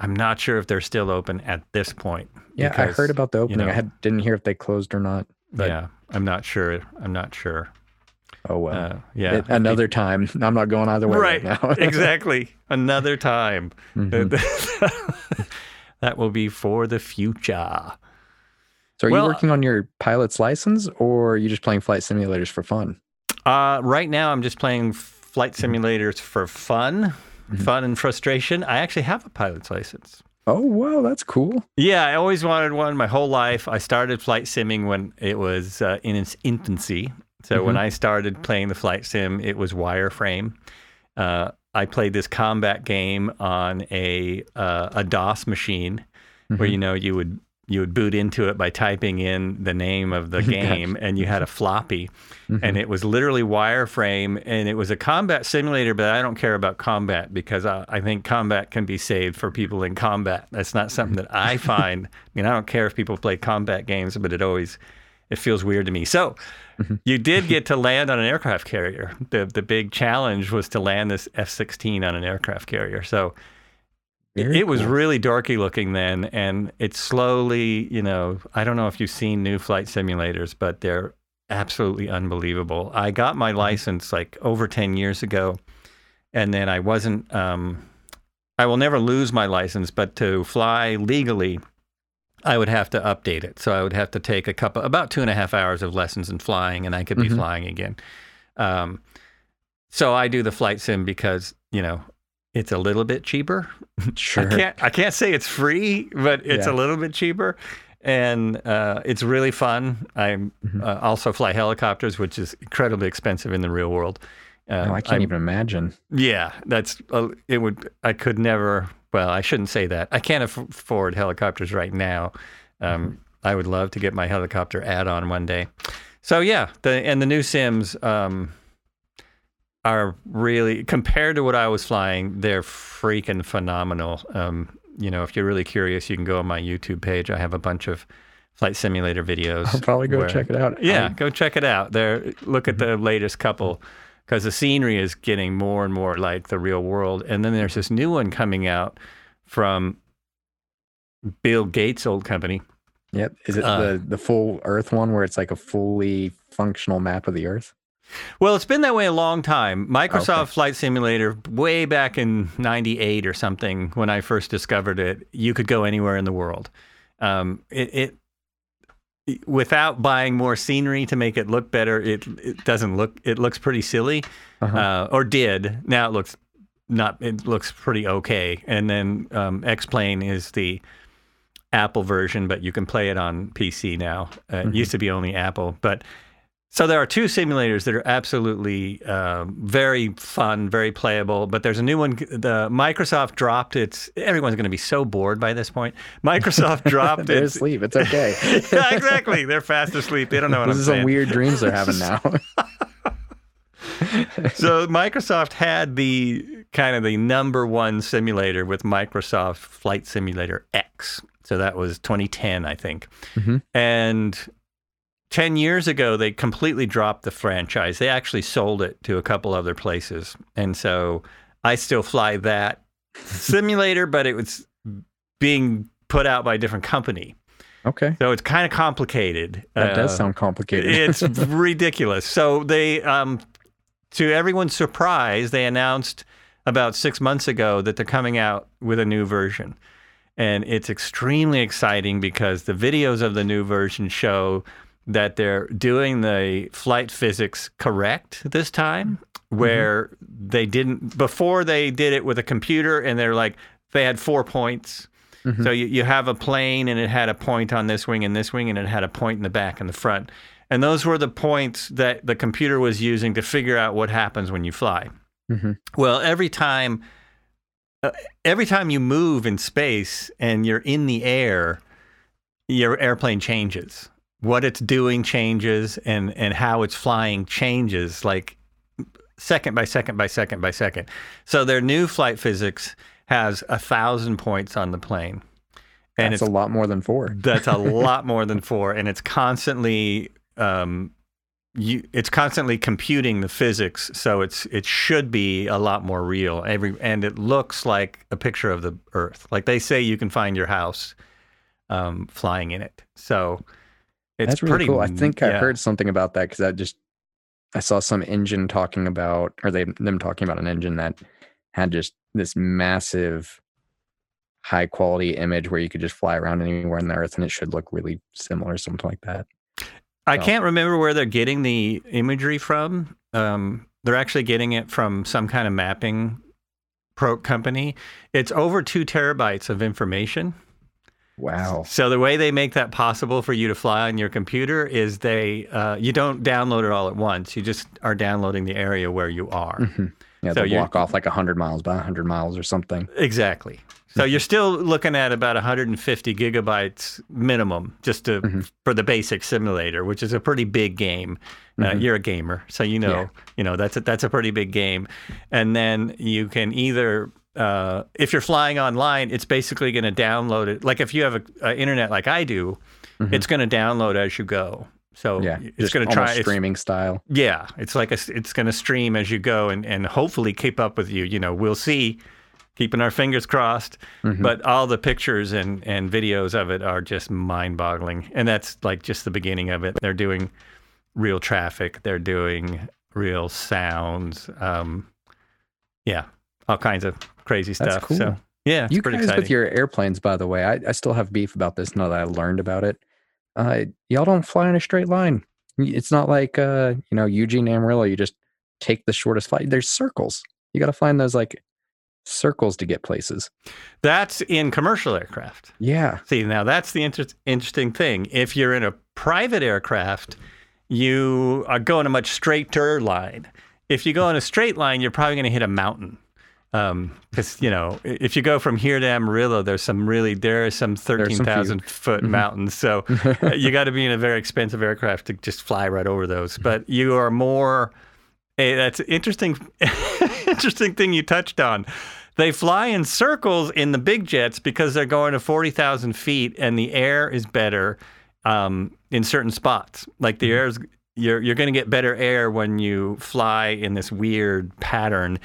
[SPEAKER 1] i'm not sure if they're still open at this point
[SPEAKER 2] Yeah, I heard about the opening.
[SPEAKER 1] know-
[SPEAKER 2] I had didn't hear if they closed or not.
[SPEAKER 1] yeah i'm not sure i'm not sure
[SPEAKER 2] Oh well.
[SPEAKER 1] uh, yeah
[SPEAKER 2] It- another time. I'm not going either way right,
[SPEAKER 1] right
[SPEAKER 2] now.
[SPEAKER 1] exactly another time
[SPEAKER 2] Mhm.
[SPEAKER 1] that will be for the future
[SPEAKER 2] So are
[SPEAKER 1] Well,
[SPEAKER 2] you working on your pilot's license or are you just playing flight simulators for fun?
[SPEAKER 1] Uh, right now, I'm just playing flight simulators for fun,
[SPEAKER 2] Mhm.
[SPEAKER 1] fun and frustration. I actually have a pilot's license.
[SPEAKER 2] Oh wow, that's cool.
[SPEAKER 1] Yeah, I always wanted one my whole life. I started flight simming when it was uh, in its infancy. So when I started playing the flight sim, it was wireframe. Uh, I played this combat game on a uh, a DOS machine, where
[SPEAKER 2] Mhm.
[SPEAKER 1] you know you would you would boot into it by typing in the name of the game, and you had a floppy.
[SPEAKER 2] Mhm.
[SPEAKER 1] and it was literally wireframe and it was a combat simulator but i don't care about combat because I, I think combat can be saved for people in combat. That's not something that i find. I mean i don't care if people play combat games but it always it feels weird to me. So
[SPEAKER 2] Mhm.
[SPEAKER 1] you did get to land on an aircraft carrier. The, the big challenge was to land this f-16 on an aircraft carrier. So
[SPEAKER 2] Very
[SPEAKER 1] it was
[SPEAKER 2] cool.
[SPEAKER 1] really dorky looking then, and it's slowly, you know, I don't know if you've seen new flight simulators, but they're absolutely unbelievable. I got
[SPEAKER 2] Mm-hmm.
[SPEAKER 1] my license like over 10 years ago, and then I wasn't, um, I will never lose my license, but to fly legally, I would have to update it. So I would have to take a couple, about two and a half hours of lessons in flying, and I could be
[SPEAKER 2] Mhm.
[SPEAKER 1] flying again. Um, so I do the flight sim because, you know, it's a little bit cheaper
[SPEAKER 2] sure.
[SPEAKER 1] I can't I can't say it's free, but it's
[SPEAKER 2] Yeah.
[SPEAKER 1] a little bit cheaper, and uh, it's really fun. I
[SPEAKER 2] Mhm.
[SPEAKER 1] uh, also fly helicopters, which is incredibly expensive in the real world. Uh,
[SPEAKER 2] No, I can't
[SPEAKER 1] I'm-
[SPEAKER 2] even imagine.
[SPEAKER 1] Yeah, that's uh, it. Would I could never. Well, I shouldn't say that. I can't afford helicopters right now. Um, I would love to get my helicopter add-on one day. So yeah, the and the new Sims. Um, are really compared to what I was flying, they're freaking phenomenal. Um, you know, if you're really curious, you can go on my YouTube page. I have a bunch of flight simulator videos.
[SPEAKER 2] I'll probably go
[SPEAKER 1] where-
[SPEAKER 2] check it out.
[SPEAKER 1] Yeah,
[SPEAKER 2] I-
[SPEAKER 1] go check it out. There, look at the latest couple because the scenery is getting more and more like the real world. And then there's this new one coming out from Bill Gates' old company.
[SPEAKER 2] Yep. Is it
[SPEAKER 1] Uh,
[SPEAKER 2] the the full Earth one where it's like a fully functional map of the Earth?
[SPEAKER 1] Well, it's been that way a long time. Microsoft
[SPEAKER 2] Okay.
[SPEAKER 1] Flight Simulator, way back in '98 or something, when I first discovered it, you could go anywhere in the world. Um, it, it without buying more scenery to make it look better. It it doesn't look. It looks pretty silly,
[SPEAKER 2] Uh-huh.
[SPEAKER 1] uh, or did. Now it looks not. It looks pretty okay. And then um, X Plane is the Apple version, but you can play it on PC now. Uh, It used to be only Apple, but so there are two simulators that are absolutely um, very fun, very playable. But there's a new one. The Microsoft dropped its. Everyone's going to be so bored by this point. Microsoft dropped it.
[SPEAKER 2] They're
[SPEAKER 1] its.
[SPEAKER 2] asleep. It's okay.
[SPEAKER 1] yeah, exactly. They're fast asleep. They don't know what
[SPEAKER 2] this
[SPEAKER 1] I'm
[SPEAKER 2] is
[SPEAKER 1] saying.
[SPEAKER 2] some weird dreams they're having now.
[SPEAKER 1] so Microsoft had the kind of the number one simulator with Microsoft Flight Simulator X. So that was 2010, I think.
[SPEAKER 2] Mhm.
[SPEAKER 1] And 10 years ago, they completely dropped the franchise. They actually sold it to a couple other places. And so I still fly that simulator, but it was being put out by a different company.
[SPEAKER 2] okay.
[SPEAKER 1] So it's kind of complicated.
[SPEAKER 2] That does
[SPEAKER 1] Uh,
[SPEAKER 2] sound complicated.
[SPEAKER 1] it's ridiculous. So they, um, to everyone's surprise, they announced about six months ago that they're coming out with a new version, and it's extremely exciting because the videos of the new version show that they're doing the flight physics correct this time, where they didn't before they did it with a computer, and they're like they had four points. So you, you have a plane and it had a point on this wing and this wing and it had a point in the back and the front. And those were the points that the computer was using to figure out what happens when you fly.
[SPEAKER 2] Mhm.
[SPEAKER 1] Well, every time uh, every time you move in space and you're in the air, your airplane changes. What it's doing changes and and how it's flying changes like second by second by second by second. So their new flight physics has a thousand points on the plane. And
[SPEAKER 2] That's
[SPEAKER 1] it's
[SPEAKER 2] a lot more than four.
[SPEAKER 1] that's a lot more than four, and it's constantly um, you. It's constantly computing the physics, so it's it should be a lot more real. Every and it looks like a picture of the Earth. Like they say, you can find your house um, flying in it. So it's
[SPEAKER 2] That's really
[SPEAKER 1] pretty
[SPEAKER 2] cool. I think I heard something about that because I just I saw some engine talking about, or they them talking about an engine that had just this massive, high quality image where you could just fly around anywhere on the earth and it should look really similar, something like that.
[SPEAKER 1] I
[SPEAKER 2] So-
[SPEAKER 1] can't remember where they're getting the imagery from. Um, they're actually getting it from some kind of mapping pro company. It's over two terabytes of information.
[SPEAKER 2] Wow.
[SPEAKER 1] So the way they make that possible for you to fly on your computer is they uh, you don't download it all at once. You just are downloading the area where you are.
[SPEAKER 2] Mhm. Yeah,
[SPEAKER 1] So
[SPEAKER 2] they walk off like hundred miles by hundred miles or something.
[SPEAKER 1] Exactly. So you're still looking at about 150 gigabytes minimum just to
[SPEAKER 2] Mhm.
[SPEAKER 1] for the basic simulator, which is a pretty big game. Uh,
[SPEAKER 2] Mhm.
[SPEAKER 1] you're a gamer, so you know
[SPEAKER 2] Yeah.
[SPEAKER 1] you know that's a, that's a pretty big game. And then you can either uh, if you're flying online, it's basically going to download it. Like if you have a, a internet like I do,
[SPEAKER 2] Mhm.
[SPEAKER 1] it's going to download as you go. So
[SPEAKER 2] Yeah,
[SPEAKER 1] it's going to try.
[SPEAKER 2] streaming style.
[SPEAKER 1] yeah, it's like a, it's going to stream as you go and, and hopefully keep up with you. You know, we'll see, keeping our fingers crossed.
[SPEAKER 2] Mhm.
[SPEAKER 1] But all the pictures and, and videos of it are just mind boggling. And that's like just the beginning of it. They're doing real traffic, they're doing real sounds. Um, yeah, all kinds of crazy stuff.
[SPEAKER 2] That's cool.
[SPEAKER 1] So, yeah, it's
[SPEAKER 2] you
[SPEAKER 1] pretty
[SPEAKER 2] guys
[SPEAKER 1] exciting.
[SPEAKER 2] with your airplanes, by the way, I, I still have beef about this now that I learned about it. Uh, y'all don't fly in a straight line. It's not like uh, you know Eugene Amarillo. You just take the shortest flight. There's circles. You got to find those like circles to get places.
[SPEAKER 1] that's in commercial aircraft.
[SPEAKER 2] Yeah.
[SPEAKER 1] See, now that's the inter- interesting thing. If you're in a private aircraft, you are going a much straighter line. If you go in a straight line, you're probably going to hit a mountain. Because, you know, if you go from here to Amarillo, there's some really, there are some
[SPEAKER 2] some
[SPEAKER 1] 13,000 foot
[SPEAKER 2] Mhm.
[SPEAKER 1] mountains. So uh, you got to be in a very expensive aircraft to just fly right over those. But you are more, eh, that's interesting, interesting thing you touched on. They fly in circles in the big jets because they're going to 40,000 feet and the air is better um, in certain spots. Like the air is, you're, you're going to get better air when you fly in this weird pattern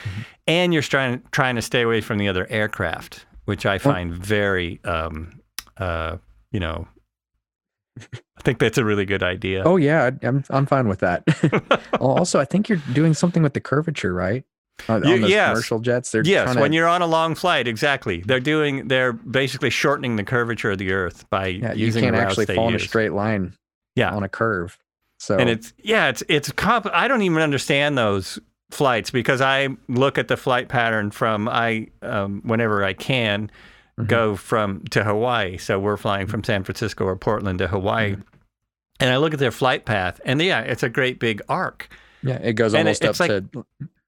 [SPEAKER 1] and you're trying, trying to stay away from the other aircraft, which I find very, um, uh, you know, I think that's a really good idea.
[SPEAKER 2] Oh yeah, I'm I'm fine with that. Also, I think you're doing something with the curvature, right? On,
[SPEAKER 1] You- yes.
[SPEAKER 2] commercial jets, they're
[SPEAKER 1] Yes,
[SPEAKER 2] trying
[SPEAKER 1] when you're on a long flight, exactly. They're doing. They're basically shortening the curvature of the Earth by
[SPEAKER 2] yeah, you
[SPEAKER 1] using
[SPEAKER 2] can't actually fall in a straight line.
[SPEAKER 1] Yeah.
[SPEAKER 2] on a curve. So
[SPEAKER 1] And it's yeah, it's it's comp- I don't even understand those flights because I look at the flight pattern from I um, whenever I can
[SPEAKER 2] Mhm.
[SPEAKER 1] go from to Hawaii. So we're flying from San Francisco or Portland to Hawaii.
[SPEAKER 2] Mhm.
[SPEAKER 1] And I look at their flight path, and yeah, it's a great big arc.
[SPEAKER 2] Yeah, it goes
[SPEAKER 1] And it-
[SPEAKER 2] almost up
[SPEAKER 1] like-
[SPEAKER 2] to.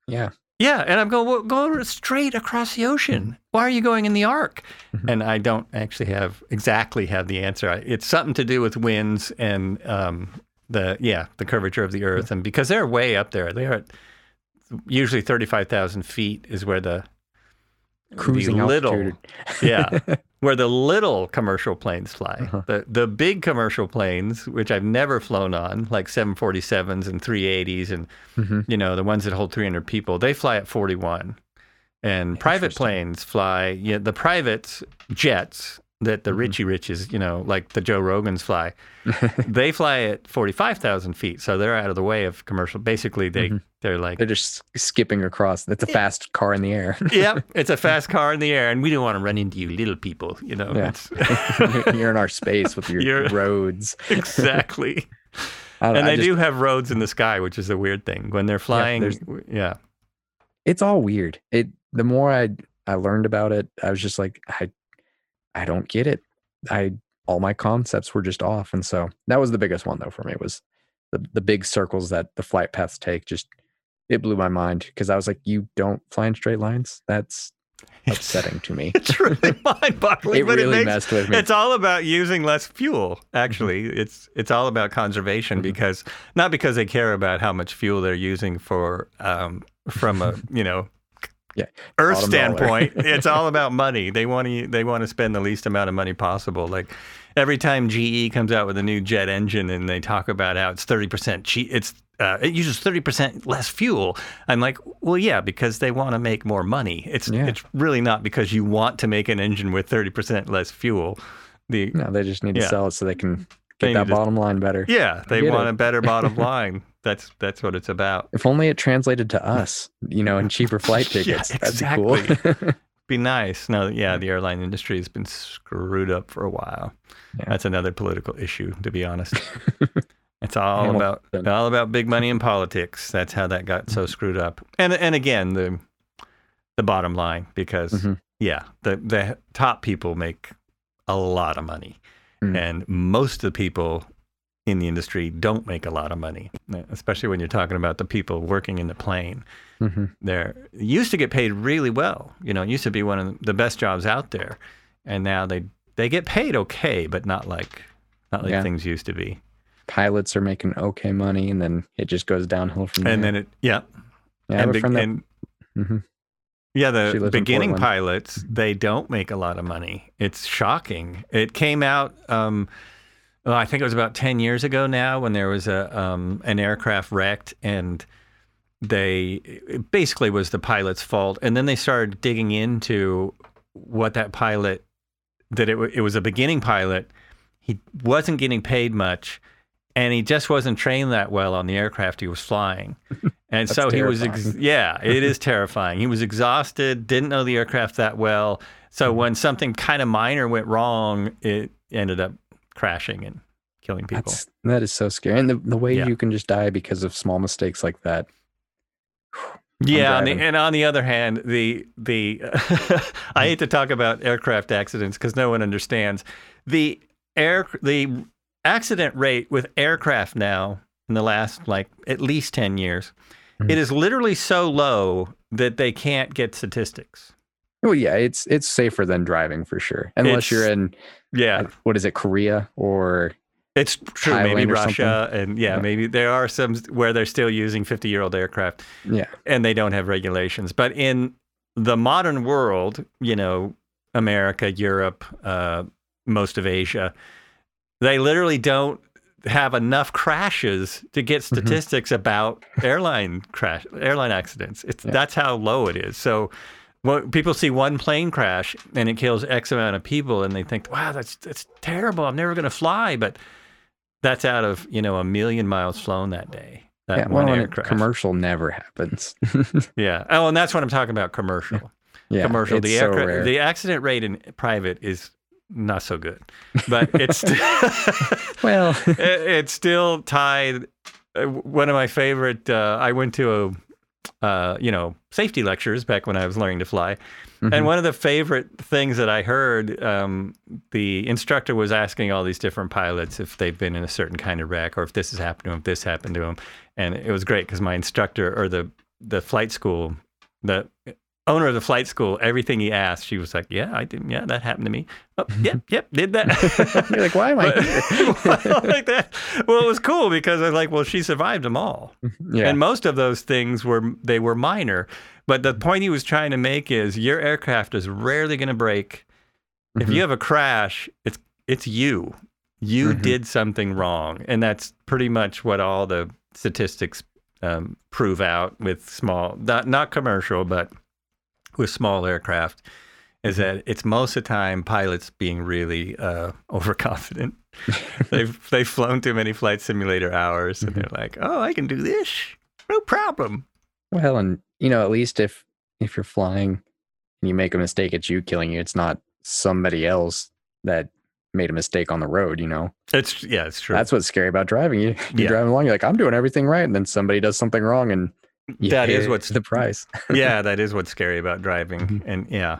[SPEAKER 2] Yeah,
[SPEAKER 1] Yeah, and I'm going, well, go straight across the ocean. Why are you going in the arc?
[SPEAKER 2] Mhm.
[SPEAKER 1] And I don't actually have exactly have the answer. It's something to do with winds and um, the yeah the curvature of the Earth, and because they're way up there, they're at usually thirty five thousand feet is where the
[SPEAKER 2] cruising
[SPEAKER 1] the little
[SPEAKER 2] altitude.
[SPEAKER 1] yeah where the little commercial planes fly.
[SPEAKER 2] Uh-huh.
[SPEAKER 1] The the big commercial planes, which I've never flown on, like 747s and 380s and
[SPEAKER 2] Mhm.
[SPEAKER 1] you know, the ones that hold 300 people, they fly at 41. And private planes fly, yeah, the private jets that the
[SPEAKER 2] Mhm.
[SPEAKER 1] Richie Riches, you know, like the Joe Rogans fly, they fly at 45,000 feet. So they're out of the way of commercial. Basically, they,
[SPEAKER 2] Mhm.
[SPEAKER 1] they're like,
[SPEAKER 2] They're just skipping across. That's a fast car in the air.
[SPEAKER 1] yep, it's a fast car in the air. And we don't want to run into you little people, you know.
[SPEAKER 2] Yeah. You're in our space with your
[SPEAKER 1] You're-
[SPEAKER 2] roads.
[SPEAKER 1] exactly. And
[SPEAKER 2] I
[SPEAKER 1] they
[SPEAKER 2] just-
[SPEAKER 1] do have roads in the sky, which is a weird thing. When they're flying,
[SPEAKER 2] there's-
[SPEAKER 1] yeah.
[SPEAKER 2] It's all weird. It. The more I I learned about it, I was just like, I, I don't get it. I all my concepts were just off, and so that was the biggest one though for me was the the big circles that the flight paths take. Just it blew my mind because I was like, you don't fly in straight lines. That's upsetting to me.
[SPEAKER 1] It's really mind-boggling,
[SPEAKER 2] It really
[SPEAKER 1] it makes
[SPEAKER 2] messed with me.
[SPEAKER 1] It's all about using less fuel. Actually, it's it's all about conservation
[SPEAKER 2] Mhm.
[SPEAKER 1] because not because they care about how much fuel they're using for um, from a you know
[SPEAKER 2] Yeah,
[SPEAKER 1] Earth
[SPEAKER 2] bottom
[SPEAKER 1] standpoint. it's all about money. They want to they want to spend the least amount of money possible. Like every time GE comes out with a new jet engine and they talk about how it's thirty percent cheap, it's uh, it uses thirty percent less fuel. I'm like, well, yeah, because they want to make more money. It's
[SPEAKER 2] Yeah.
[SPEAKER 1] it's really not because you want to make an engine with thirty percent less fuel. The
[SPEAKER 2] No, they just need to sell it so they can get that
[SPEAKER 1] to-
[SPEAKER 2] bottom line better.
[SPEAKER 1] yeah, they want
[SPEAKER 2] it.
[SPEAKER 1] a better bottom line. That's that's what it's about.
[SPEAKER 2] If only it translated to us, you know, in cheaper flight
[SPEAKER 1] Yeah,
[SPEAKER 2] tickets. That'd be cool.
[SPEAKER 1] Be nice. No, yeah, the airline industry has been screwed up for a while.
[SPEAKER 2] Yeah.
[SPEAKER 1] That's another political issue, to be honest. It's all
[SPEAKER 2] Hamilton.
[SPEAKER 1] about all about big money and politics. That's how that got
[SPEAKER 2] Mm-hmm.
[SPEAKER 1] so screwed up. And and again, the the bottom line, because
[SPEAKER 2] Mhm.
[SPEAKER 1] yeah, the the top people make a lot of money,
[SPEAKER 2] Mm.
[SPEAKER 1] and most of the people in the industry don't make a lot of money, especially when you're talking about the people working in the plane.
[SPEAKER 2] Mhm.
[SPEAKER 1] They're used to get paid really well. You know, it used to be one of the best jobs out there, and now they they get paid okay, but not like not like
[SPEAKER 2] Yeah.
[SPEAKER 1] things used to be.
[SPEAKER 2] Pilots are making okay money, and then it just goes downhill from there.
[SPEAKER 1] And then it, yeah,
[SPEAKER 2] yeah,
[SPEAKER 1] and,
[SPEAKER 2] friend that,
[SPEAKER 1] and
[SPEAKER 2] Mhm.
[SPEAKER 1] Yeah, the beginning pilots they don't make a lot of money. It's shocking. It came out. Um, well, I think it was about ten years ago now when there was a um, an aircraft wrecked and they it basically was the pilot's fault. And then they started digging into what that pilot that it, it was a beginning pilot. He wasn't getting paid much, and he just wasn't trained that well on the aircraft he was flying. And so he was, ex- yeah, it is terrifying. He was exhausted, didn't know the aircraft that well. So
[SPEAKER 2] Mm-hmm.
[SPEAKER 1] when something kind of minor went wrong, it ended up crashing and killing people.
[SPEAKER 2] that's that is so scary. And the, the way
[SPEAKER 1] Yeah.
[SPEAKER 2] you can just die because of small mistakes like that.
[SPEAKER 1] Yeah, on the, and on the other hand, the the I hate to talk about aircraft accidents because no one understands the air the accident rate with aircraft now in the last like at least ten years.
[SPEAKER 2] Mhm.
[SPEAKER 1] It is literally so low that they can't get statistics.
[SPEAKER 2] Well, yeah, it's it's safer than driving for sure, unless you're in
[SPEAKER 1] Yeah,
[SPEAKER 2] uh, what is it, Korea or
[SPEAKER 1] it's true. Maybe
[SPEAKER 2] Thailand or
[SPEAKER 1] Russia, and yeah,
[SPEAKER 2] Yeah.
[SPEAKER 1] maybe there are some where they're still using fifty-year-old aircraft.
[SPEAKER 2] yeah,
[SPEAKER 1] and they don't have regulations. But in the modern world, you know, America, Europe, uh, most of Asia, they literally don't have enough crashes to get
[SPEAKER 2] Mm-hmm.
[SPEAKER 1] statistics about airline crash, airline accidents. It's
[SPEAKER 2] Yeah.
[SPEAKER 1] that's how low it is. So. When people see one plane crash and it kills X amount of people, and they think, "Wow, that's that's terrible. I'm never going to fly." But that's out of you know a million miles flown that day. That
[SPEAKER 2] yeah.
[SPEAKER 1] one
[SPEAKER 2] Well,
[SPEAKER 1] aircraft.
[SPEAKER 2] commercial never happens.
[SPEAKER 1] Yeah. Oh, and that's what I'm talking about. Commercial.
[SPEAKER 2] yeah,
[SPEAKER 1] commercial. The
[SPEAKER 2] so
[SPEAKER 1] aircraft,
[SPEAKER 2] rare.
[SPEAKER 1] the accident rate in private is not so good, but it's still,
[SPEAKER 2] well,
[SPEAKER 1] it- it's still tied. uh, One of my favorite. Uh, I went to a, uh, you know, safety lectures back when I was learning to fly.
[SPEAKER 2] Mhm.
[SPEAKER 1] And one of the favorite things that I heard, um, the instructor was asking all these different pilots if they've been in a certain kind of wreck or if this has happened to them, if this happened to them. And it was great because my instructor or the, the flight school, the owner of the flight school, everything he asked, she was like, yeah, I did. Yeah, that happened to me. Oh, yep, yep, did that.
[SPEAKER 2] You're like, why am I
[SPEAKER 1] But- like that. Well, it was cool because I was like, well, she survived them all.
[SPEAKER 2] yeah.
[SPEAKER 1] And most of those things were they were minor. But the point he was trying to make is your aircraft is rarely going to break. If
[SPEAKER 2] Mhm.
[SPEAKER 1] you have a crash, it's it's you. You
[SPEAKER 2] Mhm.
[SPEAKER 1] did something wrong, and that's pretty much what all the statistics um, prove out with small, not not commercial, but with small aircraft. Is that it's most of the time pilots being really uh, overconfident. they've they've flown too many flight simulator hours, and they're like, "Oh, I can do this, no problem."
[SPEAKER 2] Well, and you know, at least if if you're flying and you make a mistake, it's you killing you. It's not somebody else that made a mistake on the road. You know,
[SPEAKER 1] It's yeah, it's true.
[SPEAKER 2] that's what's scary about driving. You you're
[SPEAKER 1] Yeah.
[SPEAKER 2] driving along, you're like, I'm doing everything right, and then somebody does something wrong, and you
[SPEAKER 1] That is what's-
[SPEAKER 2] the price.
[SPEAKER 1] yeah, that is what's scary about driving,
[SPEAKER 2] Mhm.
[SPEAKER 1] and yeah,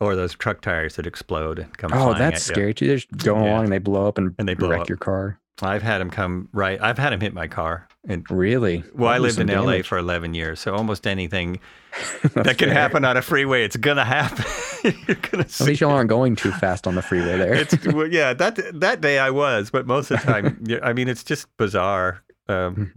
[SPEAKER 1] or those truck tires that explode and come.
[SPEAKER 2] oh, that's
[SPEAKER 1] at you.
[SPEAKER 2] scary too. They're just going
[SPEAKER 1] Yeah.
[SPEAKER 2] along and they blow up and,
[SPEAKER 1] And they
[SPEAKER 2] wreck
[SPEAKER 1] up.
[SPEAKER 2] your car.
[SPEAKER 1] I've had them come right. I've had them hit my car. And
[SPEAKER 2] Really?
[SPEAKER 1] well, I
[SPEAKER 2] That'd do
[SPEAKER 1] lived in
[SPEAKER 2] some
[SPEAKER 1] LA for 11 years, so almost anything that can
[SPEAKER 2] fair.
[SPEAKER 1] happen on a freeway, it's gonna happen. You're gonna
[SPEAKER 2] At
[SPEAKER 1] see.
[SPEAKER 2] least y'all aren't going too fast on the freeway there.
[SPEAKER 1] It's well, yeah. That that day I was, but most of the time, I mean, it's just bizarre. Um,
[SPEAKER 2] Mhm.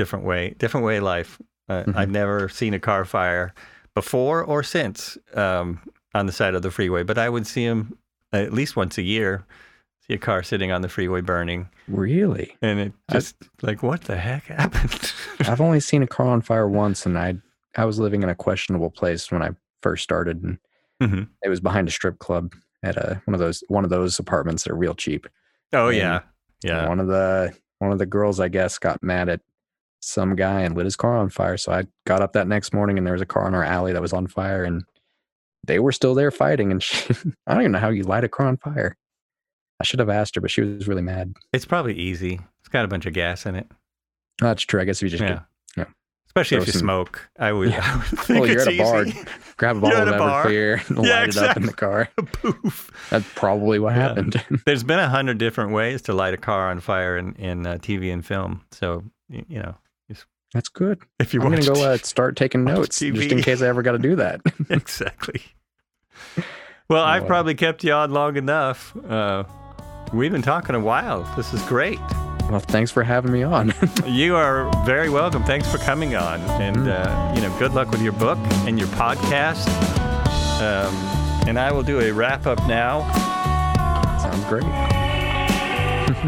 [SPEAKER 1] Different way, different way of life. Uh,
[SPEAKER 2] Mhm.
[SPEAKER 1] I've never seen a car fire before or since um, on the side of the freeway, but I would see them at least once a year. See a car sitting on the freeway burning,
[SPEAKER 2] really?
[SPEAKER 1] and it just like what the heck happened?
[SPEAKER 2] I've only seen a car on fire once, and I I was living in a questionable place when I first started, and
[SPEAKER 1] Mhm.
[SPEAKER 2] it was behind a strip club at a one of those one of those apartments that are real cheap.
[SPEAKER 1] oh
[SPEAKER 2] And
[SPEAKER 1] yeah, yeah.
[SPEAKER 2] One of the one of the girls, I guess, got mad at some guy and lit his car on fire. So I got up that next morning, and there was a car in our alley that was on fire, and they were still there fighting. And she, I don't even know how you light a car on fire. I should have asked her, but she was really mad.
[SPEAKER 1] It's probably easy. It's got a bunch of gas in it.
[SPEAKER 2] That's true. I guess if you just
[SPEAKER 1] Yeah.
[SPEAKER 2] yeah.
[SPEAKER 1] Especially if you
[SPEAKER 2] some-
[SPEAKER 1] smoke, I would.
[SPEAKER 2] Yeah.
[SPEAKER 1] I would think
[SPEAKER 2] Well, you're at a bar.
[SPEAKER 1] easy.
[SPEAKER 2] grab a bottle of. Everclear and
[SPEAKER 1] Yeah,
[SPEAKER 2] light it up in the car.
[SPEAKER 1] Poof.
[SPEAKER 2] That's probably what
[SPEAKER 1] Yeah.
[SPEAKER 2] happened.
[SPEAKER 1] There's been a hundred different ways to light a car on fire in, in uh, TV and film. So you know,
[SPEAKER 2] That's good.
[SPEAKER 1] if you
[SPEAKER 2] I'm
[SPEAKER 1] watch
[SPEAKER 2] gonna go uh, start taking notes just in case I ever got to do that.
[SPEAKER 1] exactly. Well, I've probably kept you on long enough. Uh, we've been talking a while. This is great.
[SPEAKER 2] well, thanks for having me on.
[SPEAKER 1] You are very welcome. Thanks for coming on, and uh, you know, good luck with your book and your podcast. Um, and I will do a wrap up now.
[SPEAKER 2] Sounds great.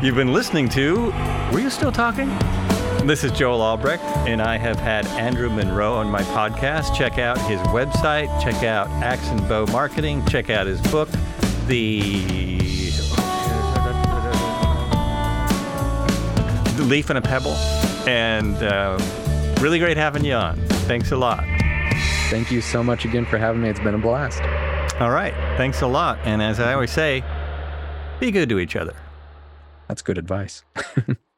[SPEAKER 1] You've been listening to. Were you still talking? This is Joel Albrecht, and I have had Andrew Monroe on my podcast. Check out his website. Check out Axe and Bow Marketing. Check out his book, The The Leaf and a Pebble. And uh, really great having you on. Thanks a lot.
[SPEAKER 2] Thank you so much again for having me. It's been a blast.
[SPEAKER 1] All right. Thanks a lot. And as I always say, be good to each other.
[SPEAKER 2] That's good advice.